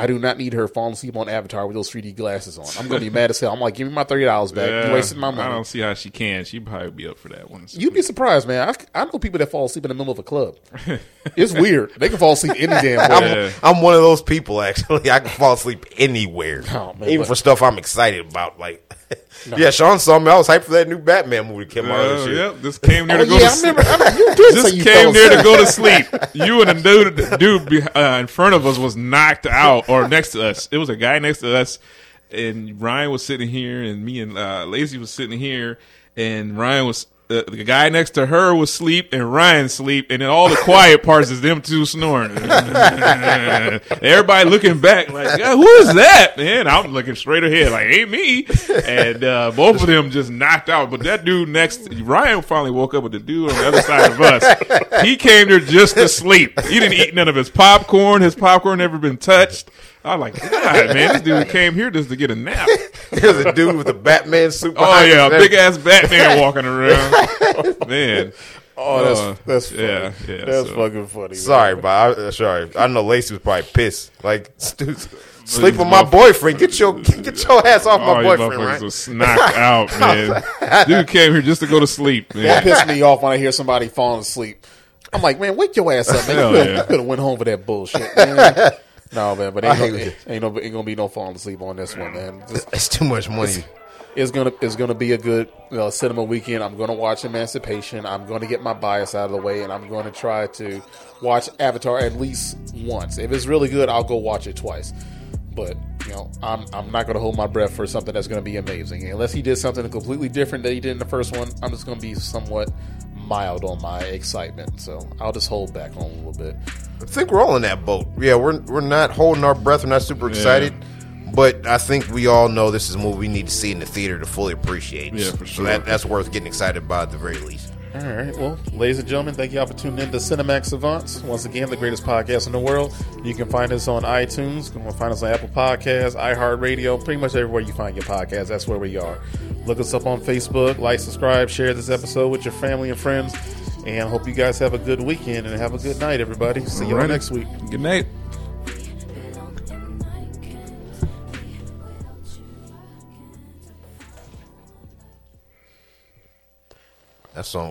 I do not need her falling asleep on Avatar with those 3D glasses on. I'm gonna be mad as hell. I'm like, give me my thirty dollars back. Yeah, you wasted my money. I don't see how she can. She'd probably be up for that one. You'd be surprised, man. I, I know people that fall asleep in the middle of a club. It's weird. They can fall asleep any damn I'm, I'm one of those people. Actually, I can fall asleep anywhere, Oh, man, even but- for stuff I'm excited about. Like, yeah, Sean saw me. I was hyped for that new Batman movie that came out Oh, this year. yep, this came near Oh, to go yeah, to I sleep. remember. I remember you did say Just you came fell near to go to sleep. You and the dude, dude be, uh, in front of us was knocked out, or next to us. It was a guy next to us, and Ryan was sitting here, and me and uh, Lacey was sitting here, and Ryan was. Uh, the guy next to her was sleep and Ryan sleep, and then all the quiet parts is them two snoring. Everybody looking back like, "Yeah, who is that? Man, I'm looking straight ahead like, ain't me. And uh, both of them just knocked out. But that dude next, Ryan finally woke up with the dude on the other side of us. He came there just to sleep. He didn't eat none of his popcorn. His popcorn never been touched. I was like, God, man, this dude came here just to get a nap. There's a dude with a Batman suit. Oh yeah, him. big ass Batman walking around. Man, Oh, that's Uh, that's funny. yeah, yeah, that's so- fucking funny. man. Sorry, but I, uh, sorry. I know Lacey was probably pissed. Like, dude, sleep with my boyfriend. Get your get your ass off my you boyfriend, right? was knocked out, man. Dude came here just to go to sleep, That man. pissed me off when I hear somebody falling asleep. I'm like, man, wake your ass up, man. Hell You coulda- yeah. you could have went home for that bullshit, man. No, man, but ain't, hate ain't, no, ain't gonna be no falling asleep on this one, man. Just- It's too much money. it's gonna it's gonna be a good uh, cinema weekend. I'm gonna watch Emancipation. I'm gonna get my bias out of the way, and I'm gonna try to watch Avatar at least once. If it's really good, I'll go watch it twice. But you know, I'm I'm not going to hold my breath for something that's going to be amazing unless he did something completely different that he did in the first one. I'm just going to be somewhat mild on my excitement, so I'll just hold back on a little bit. I think we're all in that boat. Yeah, we're we're not holding our breath. We're not super excited, but I think we all know this is a movie we need to see in the theater to fully appreciate. Yeah, for So sure. that, that's worth getting excited about at the very least. All right. Well, ladies and gentlemen, thank y'all for tuning in to Cinemax Savants. Once again, the greatest podcast in the world. You can find us on iTunes. You can find us on Apple Podcasts, iHeartRadio, pretty much everywhere you find your podcast. That's where we are. Look us up on Facebook. Like, subscribe, share this episode with your family and friends. And hope you guys have a good weekend and have a good night, everybody. See you all next week. Good night. That song